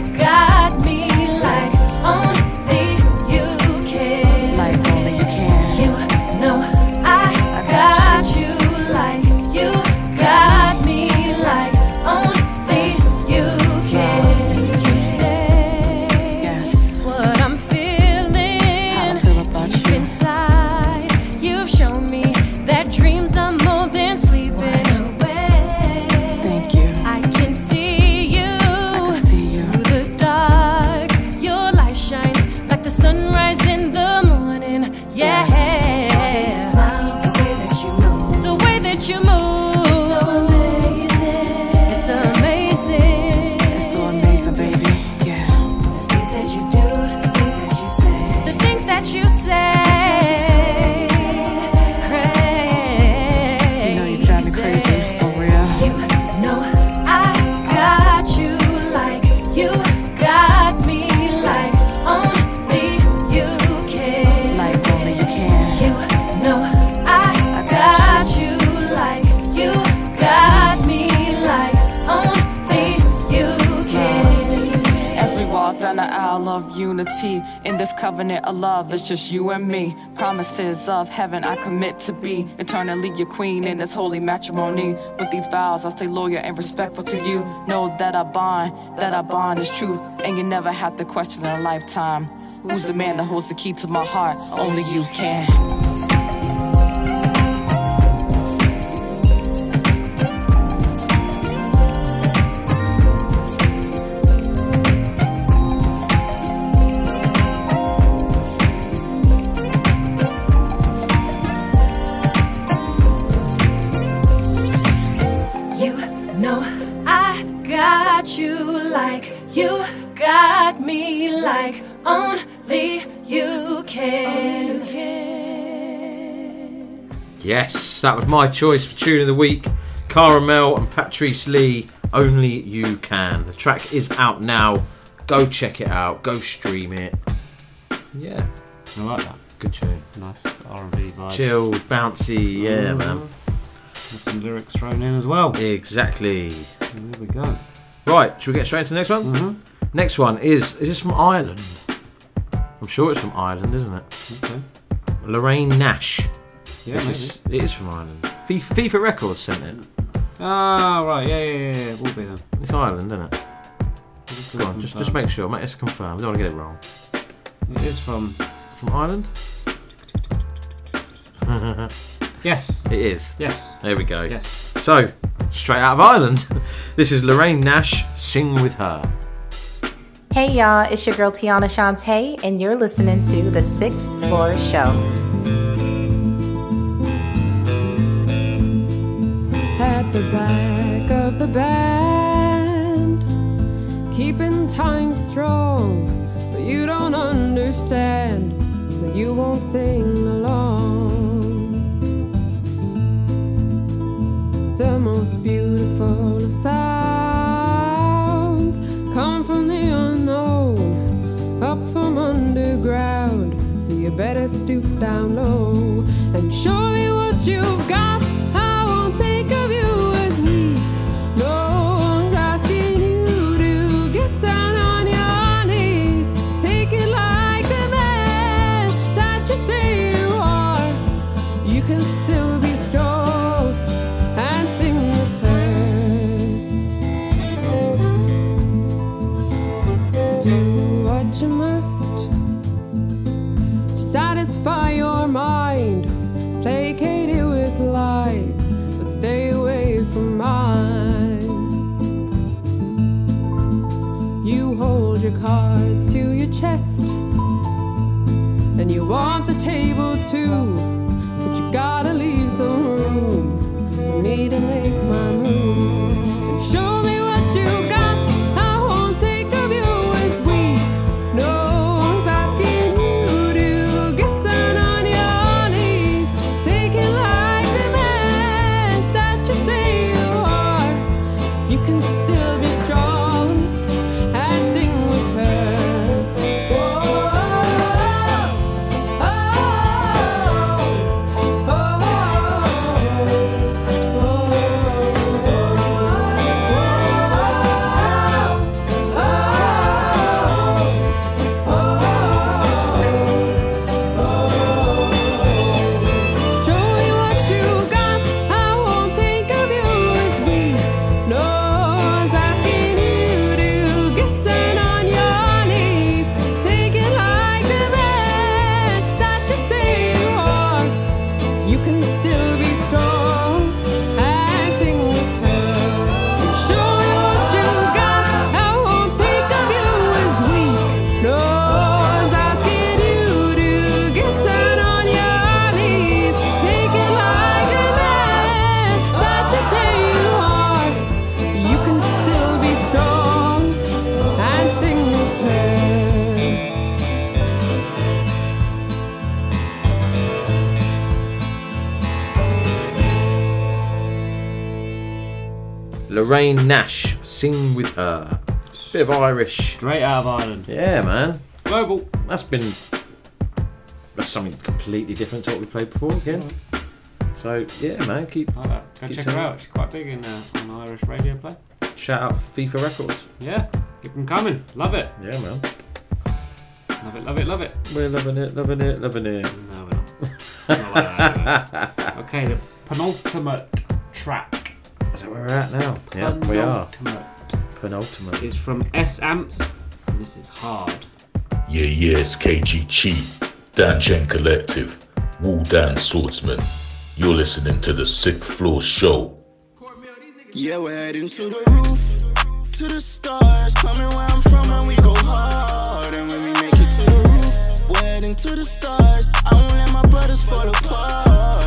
just you and me. Promises of heaven, I commit to be eternally your queen in this holy matrimony. With these vows, I stay loyal and respectful to you. Know that I bond, that I bond is truth, and you never have to question in a lifetime. Who's the man that holds the key to my heart? Only you can. That was my choice for tune of the week. Cara-Mel and Patrice Lee. Only you can. The track is out now. Go check it out. Go stream it. Yeah, I like that. good tune. Nice R&B vibe. Chill, bouncy. Yeah, Mhm. man. There's some lyrics thrown in as well. Exactly. There we go. Right, should we get straight into the next one? Mm-hmm. Next one is is this from Ireland? I'm sure it's from Ireland, isn't it? Okay. Lorraine Nash. Yeah, This is- it is from Ireland. FIFA, FIFA Records sent it. Ah, right. Yeah, yeah, yeah. yeah. Will be then. It's Ireland, isn't it? Go on, just, just make sure. Mate, Let's confirm. We don't want to get it wrong. It is from. From Ireland? Yes. It is. Yes. There we go. Yes. So, straight out of Ireland, this is Lorraine Nash, Sing With Her. Hey y'all, it's your girl Tiana Shantae, and you're listening to the Sixth Floor Show. The back of the band, keeping time strong, but you don't understand, so you won't sing along. The most beautiful of sounds come from the unknown, up from underground. So you better stoop down low and show me what you've got. Your cards to your chest, and you want the table too, Nash, sing with her. Bit of Irish. Straight out of Ireland. Yeah, man. Global. That's been. That's something completely different to what we played before again. So yeah, man, keep. Like that. Go keep check her out. She's quite big in uh, on Irish radio play. Shout out FIFA Records. Yeah, keep them coming. Love it. Yeah, man. Love it, love it, love it. We're loving it, loving it, loving it. No, we're not. Not like that, okay, the penultimate track. Is that where we're at now? Yeah, we are. Penultimate Penultimate. is from S Amps, and this is hard. Yeah, yeah, it's KG Chi, Dan Chen Collective, Wu Dan Swordsman. You're listening to the Sixth Floor Show. Yeah, we're heading to the roof, to the stars. Coming where I'm from, and we go hard. And when we make it to the roof, we're heading to the stars. I won't let my brothers fall apart.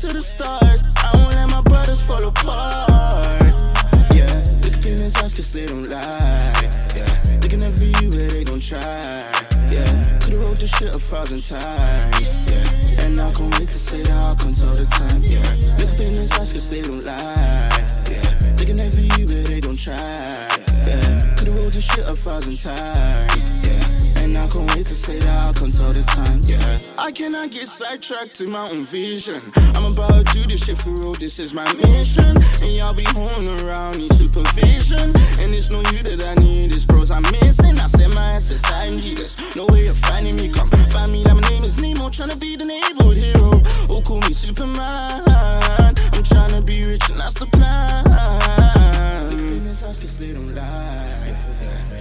To the stars. I won't let my brothers fall apart. Yeah, look at penis eyes cause they don't lie. Yeah, can never you, but they gon' try. Yeah, could've wrote this shit a thousand times. Yeah, and I can't wait to say that I'll come all the time. Yeah, look at penis eyes cause they don't lie. Yeah, can never you, but they gon' try. Yeah, could've wrote this shit a thousand times. Yeah, and I can't wait to say that I'll all the time. Yeah, I cannot get sidetracked to my own vision. I'm about to do this shit for real, this is my mission. And y'all be holding around, need supervision. And it's no you that I need, it's bros I'm missing. I set my ass aside, Jesus. No way of finding me, come find me. Like my name is Nemo, tryna be the neighborhood hero. Oh, call me Superman. I'm tryna be rich, and that's the plan. At business house, cause they don't lie.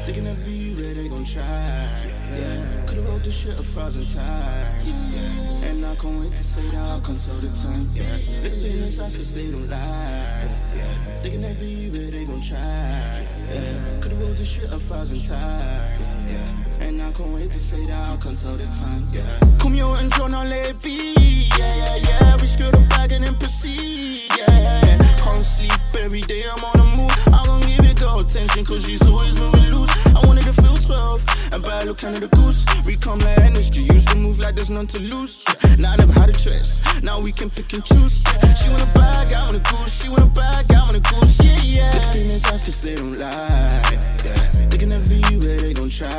Never be you, they gon' try. Yeah, could've wrote this shit a thousand times. Yeah, and I can't wait to say that I'll all the time. Yeah, look at business house, cause they don't lie. Yeah, never be you, they gon' try. Yeah, could've wrote this shit a thousand times. Yeah, and I can't wait to say that I'll all the time. Yeah, come here and let it be. Yeah, yeah, yeah, we screw the bag and then proceed. Yeah, yeah, yeah. Can't sleep every day, I'm on the move. I won't give it girl attention, cause she's 12 and buy a Canada goose. We come like energy, used to move like there's none to lose. Now I never had a choice, now we can pick and choose. She want a bag, I want a goose. She want a bag, I want a goose. Yeah, yeah. Look at eyes, cause they don't lie. Yeah, they can never you, but they gon' try.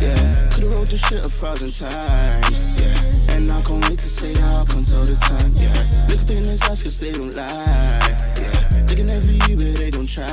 Yeah, could've wrote this shit a thousand times. Yeah, and I can't wait to say that I'll come all the time. Yeah, look at penis eyes, cause they don't lie. Yeah, they can never you, but they gon' try.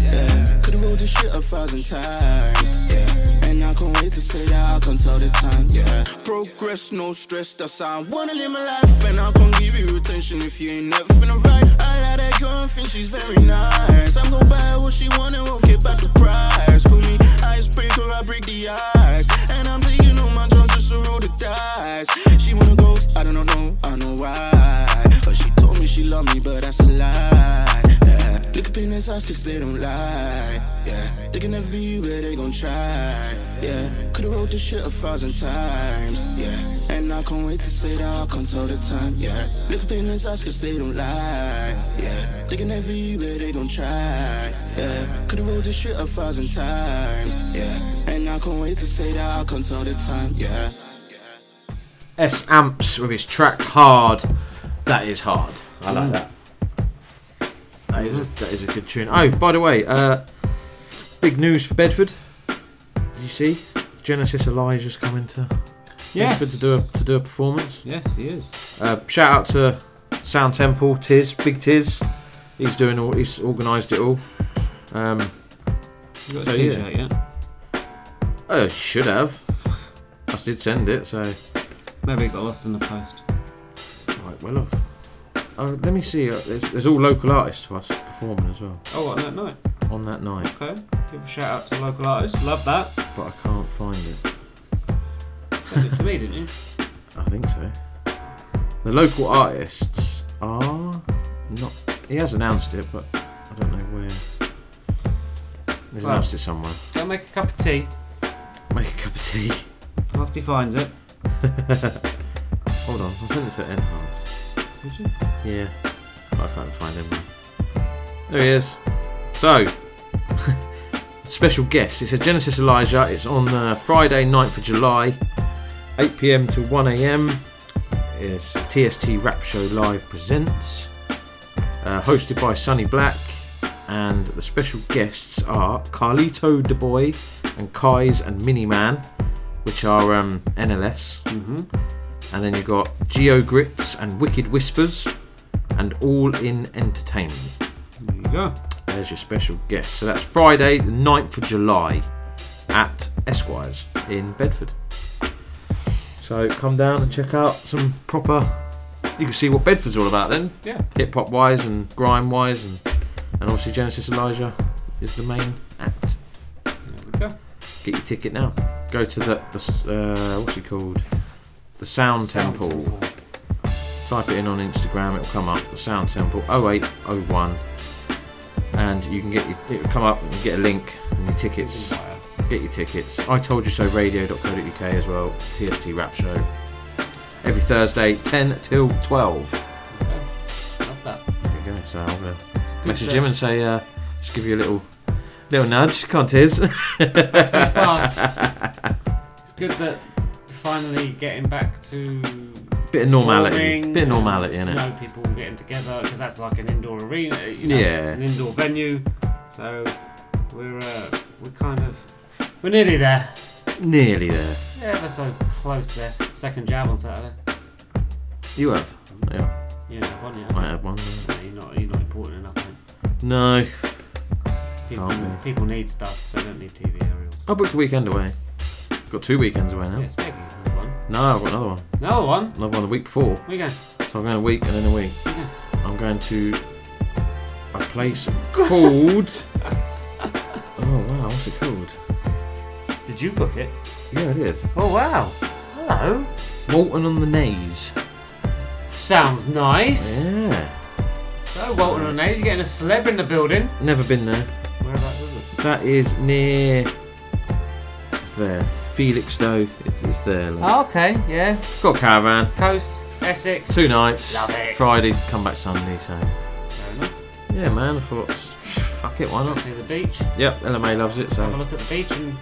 Yeah, could've wrote this shit a thousand times. Yeah, I can't wait to say that I can tell the time. Yeah. Progress, no stress, that's how I wanna live my life. And I can give you attention if you ain't never finna right. I got that girl and think she's very nice. I'm gonna buy what she want and won't get back the price. For me, icebreaker, I break the ice. And I'm taking all my drugs just to roll the dice. She wanna go, I don't know, no, I know why. But she told me she loved me, but that's a lie her paint this house cause they don't lie. Yeah, they can never be you, but they gon' try. Yeah, could've wrote this shit a thousand times. Yeah, and I can't wait to say that I'll come all the time. Yeah, look up in this house cause they don't lie. Yeah, they can never be you, but they gon' try. Yeah, could've wrote this shit a thousand times. Yeah, and I can't wait to say that I'll come all the time. Yeah. S Amps with his track Hard. That is hard. I like Mm. that. That is, a, that is a good tune. Oh, by the way, uh, big news for Bedford. Did you see? Genesis Elijah's coming to Yes. Bedford to do a, to do a performance. Yes, he is. Uh, shout out to Sound Temple, Tiz, Big Tiz. He's doing all. He's organised it all. Um, You got a so, t-shirt yeah. yet? Oh, should have. I did send it, so. Maybe it got lost in the post. Right, well off. Oh, let me see. Uh, there's, there's all local artists to us performing as well Oh, on that night. on that night, Okay. Give a shout out to local artists. Love that. but I can't find it. Sent it to me, didn't you? I think so. The local artists are not. He has announced it, but I don't know where. He's Well. announced it somewhere. Go make a cup of tea. Make a cup of tea. Whilst he finds it. Hold on, I sent it to Enhance. Did you? Yeah. I can't find him. There he is. So, special guest. It's a Genesis Elijah. It's on uh, Friday, 9th of July, 8 pm to 1 am. It's TST Rap Show Live presents. Uh, hosted by Sunny Black. And the special guests are Carlito De Boy and Kais and Miniman, which are um, NLS. Mm-hmm. And then you've got Geo Grits and Wicked Whispers and All In Entertainment. There you go. There's your special guest. So that's Friday, the 9th of July at Esquires in Bedford. So come down and check out some proper. You can see what Bedford's all about then. Yeah. Hip hop wise and grime wise, and, and obviously Genesis Elijah is the main act. There we go. Get your ticket now. Go to the, the uh, what's it called? The Sound, Sound Temple. Type it in on Instagram, it'll come up. The Sound Temple 0801. And you can get your, it'll come up and get a link and your tickets. Get your tickets. I told you so radio.co.uk as well. TST Rap Show. Every Thursday, 10 till 12. Love that. There you go. So I'll uh, good message show. him and say, uh, just give you a little little nudge. On, Tiz. Backstage pass. It's good that finally getting back to Bit of normality. performing Bit of normality? You know, people getting together because that's like an indoor arena. You know, Yeah. it's an indoor venue. So we're uh, we're kind of we're nearly there. Nearly there. Yeah, we're so close there. Second jab on Saturday. You have. Yeah. You know, one yeah. I had one. No, you're not you're not important enough. Mate. No. People, people need stuff. They don't need TV aerials. I booked a weekend away. Got two weekends away now. Yeah, Skeggy, another one. No, I've got another one. Another one. Another one the week before. We go. So I'm going a week and then a week. Yeah. I'm going to a place called. oh wow, what's it called? Did you book it? Yeah, it is. Oh wow. Hello. Walton on the Naze. Sounds nice. Yeah. So Walton on the Naze, you're getting a celeb in the building. Never been there. Whereabouts is it? That is near. It's there. Felixstowe. It's, it's there. Like. Oh, okay, yeah. Got a caravan. Coast, Essex. Two nights. Love it. Friday, come back Sunday. So Fair enough. yeah, man. I thought, fuck it, why not? See the beach. Yep, LMA loves it. So Have a look at the beach and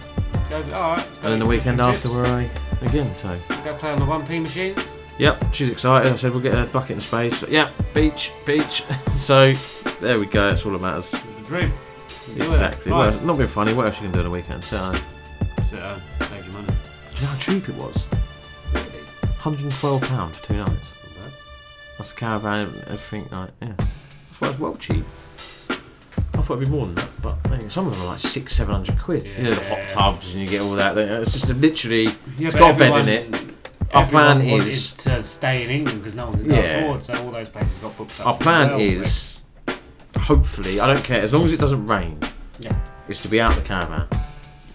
go. All right. and then the weekend after we're away again. So Go play on the 1p machines. Yep, she's excited. I said we'll get a bucket in space. Yeah, beach, beach. so there we go. That's all that matters. The dream. Exactly. That. Well, not being funny. What else you can do on the weekend? So, uh, do Sit down, save your money. you know how cheap it was? Really? 112 pound for two nights. That's a caravan and everything. Like, yeah, I thought it was well cheap. I thought it'd be more than that, but hey, some of them are like six, seven hundred quid. You know the hot tubs and you get all that. Uh, it's just literally. Yeah, it's but got a bed in everyone- it. Our plan wanted is. to stay in England because no one could go Yeah. abroad, so all those places got booked up. Our plan well. is, hopefully, I don't care as long as it doesn't rain. Yeah. Is to be out the caravan,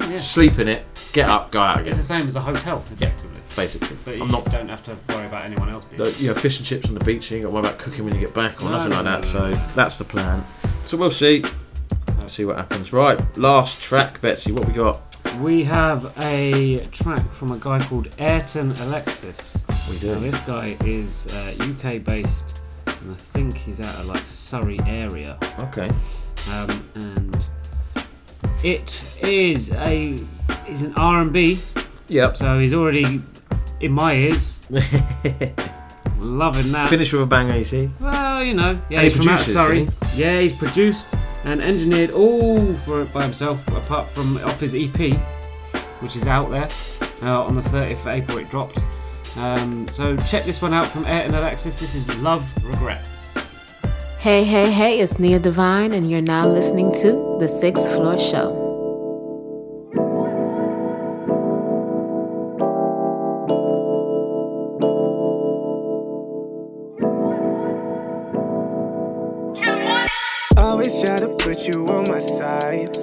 Yeah. sleep in it, get up, go out again. It's the same as a hotel, effectively. Basically, But you I'm not. don't have to worry about anyone else being the- You know, fish and chips on the beach. You ain't got to worry about cooking when you get back or No, nothing no, like that. no, so that's the plan. So we'll see. Let's see what happens. Right, last track, Betsy. What we got? We have a track from a guy called Ayrton Alexis. We do. Now, this guy is uh, UK based, and I think he's out of like Surrey area. Okay. Um, and it is a is an R and B. Yep. So he's already in my ears. Loving that. Finish with a bang, AC. Well, you know, yeah, And he he's from out Surrey. doesn't Yeah, he's produced and engineered all for it by himself, apart from off his EP, which is out there uh, on the 30th of April. It dropped. Um, so check this one out from Ayrton Alexis. This is Love Regrets. Hey, hey, hey, it's Nia Divine, and you're now listening to The Sixth Floor Show. Always try to put you on my side.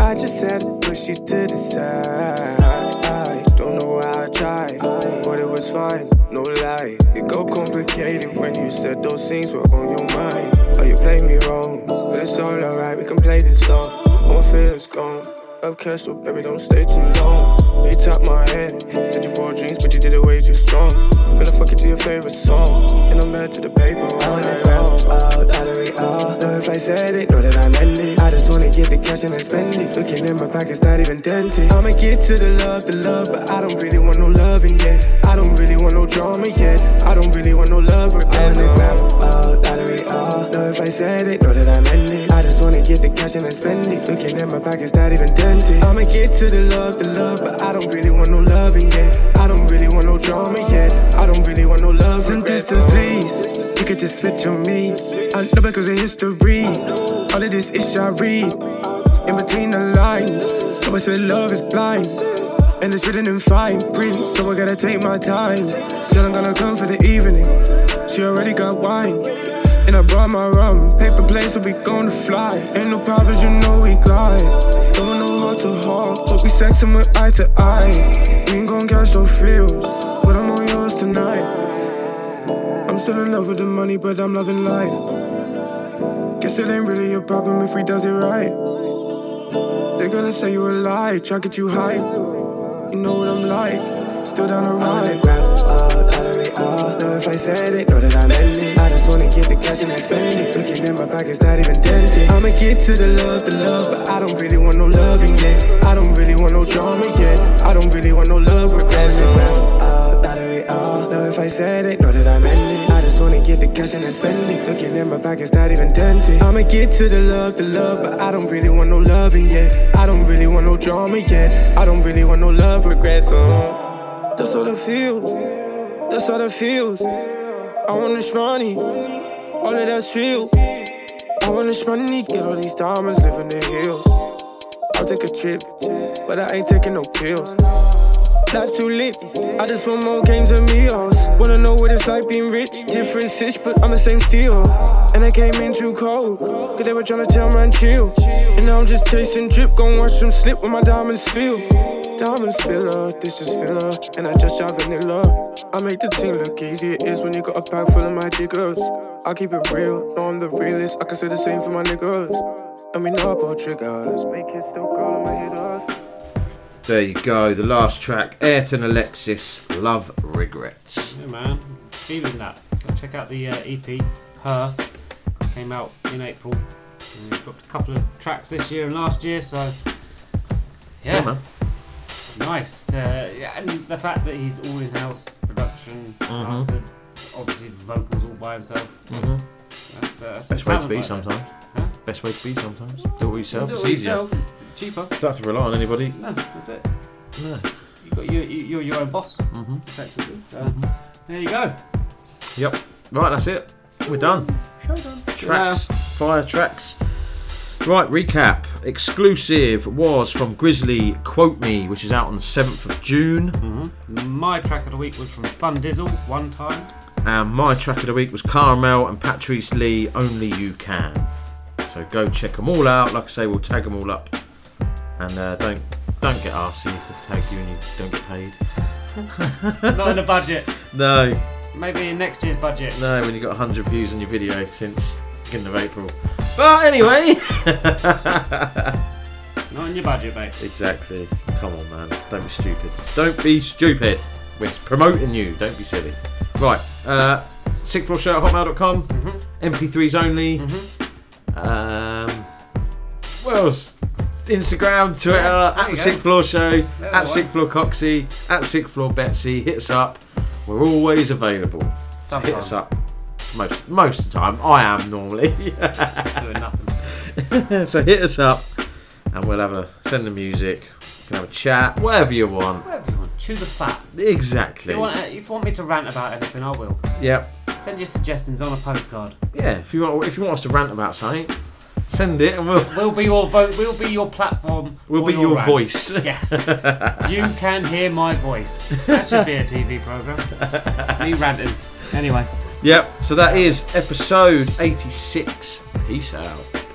I just had to push you to the side. I don't know why I tried, but it was fine, no lie. It got complicated when you said those things were on your mind. Oh, you played me wrong, but it's all alright. We can play this song. My feelings gone. Up cash, so baby, don't stay too long. You tapped my head, Did you bought dreams, but you did it way too strong. Finna fuck it to your favorite song, and I'm back to the paper. I wanna grab out, out of it all. Know if I said it, know that I meant it. I just wanna get the cash and then spend it. Looking in my pockets, not even dented. I'ma get to the love, the love, but I don't really want no loving yet. I don't really want no drama yet. I don't really want no love. I wanna grab out, out of it all. Know if I said it, know that I meant it. I just wanna get the cash and then spend it. Looking in my pockets, not even I'ma get to the love, the love, but I don't really want no loving yet. I don't really want no drama yet. I don't really want no love. Some distance, please. You could just switch on me. I know because of history. All of this ish I read. In between the lines. Nobody said love is blind. And it's written in fine print, so I gotta take my time. Said I'm gonna come for the evening. She already got wine. And I brought my rum. Paper plane, so we gonna fly. Ain't no problems, you know we glide. Don't want no heart to heart. But we sexing with eye to eye. We ain't gon' catch no feels. But I'm on yours tonight. I'm still in love with the money, but I'm loving life. Guess it ain't really a problem if we does it right. They're gonna say you a lie, try to get you hype. You know what I'm like, still down the ride. Grab out, out of it all. Know if I said it, know that I meant it. I just wanna get the cash and then spend it. Looking in my pockets, not even dented. I'ma get to the love, the love, but I don't really want no loving yet. I don't really want no drama yet. I don't really want no love regrets. Grab out, out of it all. Know if I said it, know that I meant it. I just wanna get the cash and then spend it. Looking in my pockets, not even dented. I'ma get to the love, the love, but I don't really want no loving yet. I don't really want no drama yet. I don't really want no love regrets. Uh. That's all it feels. That's all it feels. I want this money. All of that's real. I want this money. Get all these diamonds, live in the hills. I'll take a trip, but I ain't taking no pills. Life too lit. I just want more games and meals. Wanna know what it's like being rich. Different stitch, but I'm the same steel. And I came in too cold. Cause they were trying to tell man chill. And now I'm just chasing drip. Gon' watch them slip when my diamonds spill. Diamond spiller, this is filler. And I just shot vanilla. I make the thing look easy. It is when you got a bag full of my jiggers. I keep it real, know I'm the realest. I can say the same for my niggas. And we know about triggers. Make it still call my hitters. There you go. The last track, Ayrton Alexis, Love Regrets. Yeah, man. Feeling that. Go check out the uh, EP, Her. Came out in April. And dropped a couple of tracks this year and last year, so. Yeah, Yeah, man. Nice. To, yeah, and the fact that he's all in house production, Mhm. mastered, obviously vocals all by himself. Mhm. That's, uh, that's a Best way to talent be right sometimes. Huh? Best way to be sometimes. Do it yourself. Do It's it easier. yourself, it's cheaper. Don't have to rely on anybody. No, that's it. No. You got you, you, you're your own boss, Mhm. effectively. So there you go. Yep. Right, that's it. We're done. Show done. Tracks, fire tracks. Right, recap. Exclusive was from Grizzly Quote Me, which is out on the 7th of June. Mm-hmm. My track of the week was from Thundizzle, one time. And my track of the week was Cara-Mel and Patrice Lee, Only You Can. So go check them all out. Like I say, we'll tag them all up. And uh, don't don't get arsy if we tag you and you don't get paid. Not in the budget. No, Maybe in next year's budget. no, when you've got 100 views on your video since beginning of April. But anyway. Not in your budget, mate. Exactly. Come on, man. Don't be stupid. Don't be stupid. We're promoting you. Don't be silly. Right. Uh, Sixth Floor Show at hotmail.com. Mm-hmm. MP3s only. Um, what else? Instagram, Twitter, Yeah, at the. Sixth Floor Show, There at Sixth. Floor Coxie, at Sixth Floor Betsy. Hit us up. We're always available. So hit us up. Most most of the time. I am normally. Doing nothing. so hit us up and we'll have a send the music, we can have a chat, whatever you want. Whatever you want. Chew the fat. If Exactly. you, want, uh, if you want me to rant about anything, I will. Yep. Send your suggestions on a postcard. Yeah. If you want if you want us to rant about something, send it and we'll We'll be your vote. We'll be your platform. We'll be your rant. voice. Yes. you can hear my voice. That should be a TV program. Me ranting. Anyway. Yep. So that is episode 86. Peace out.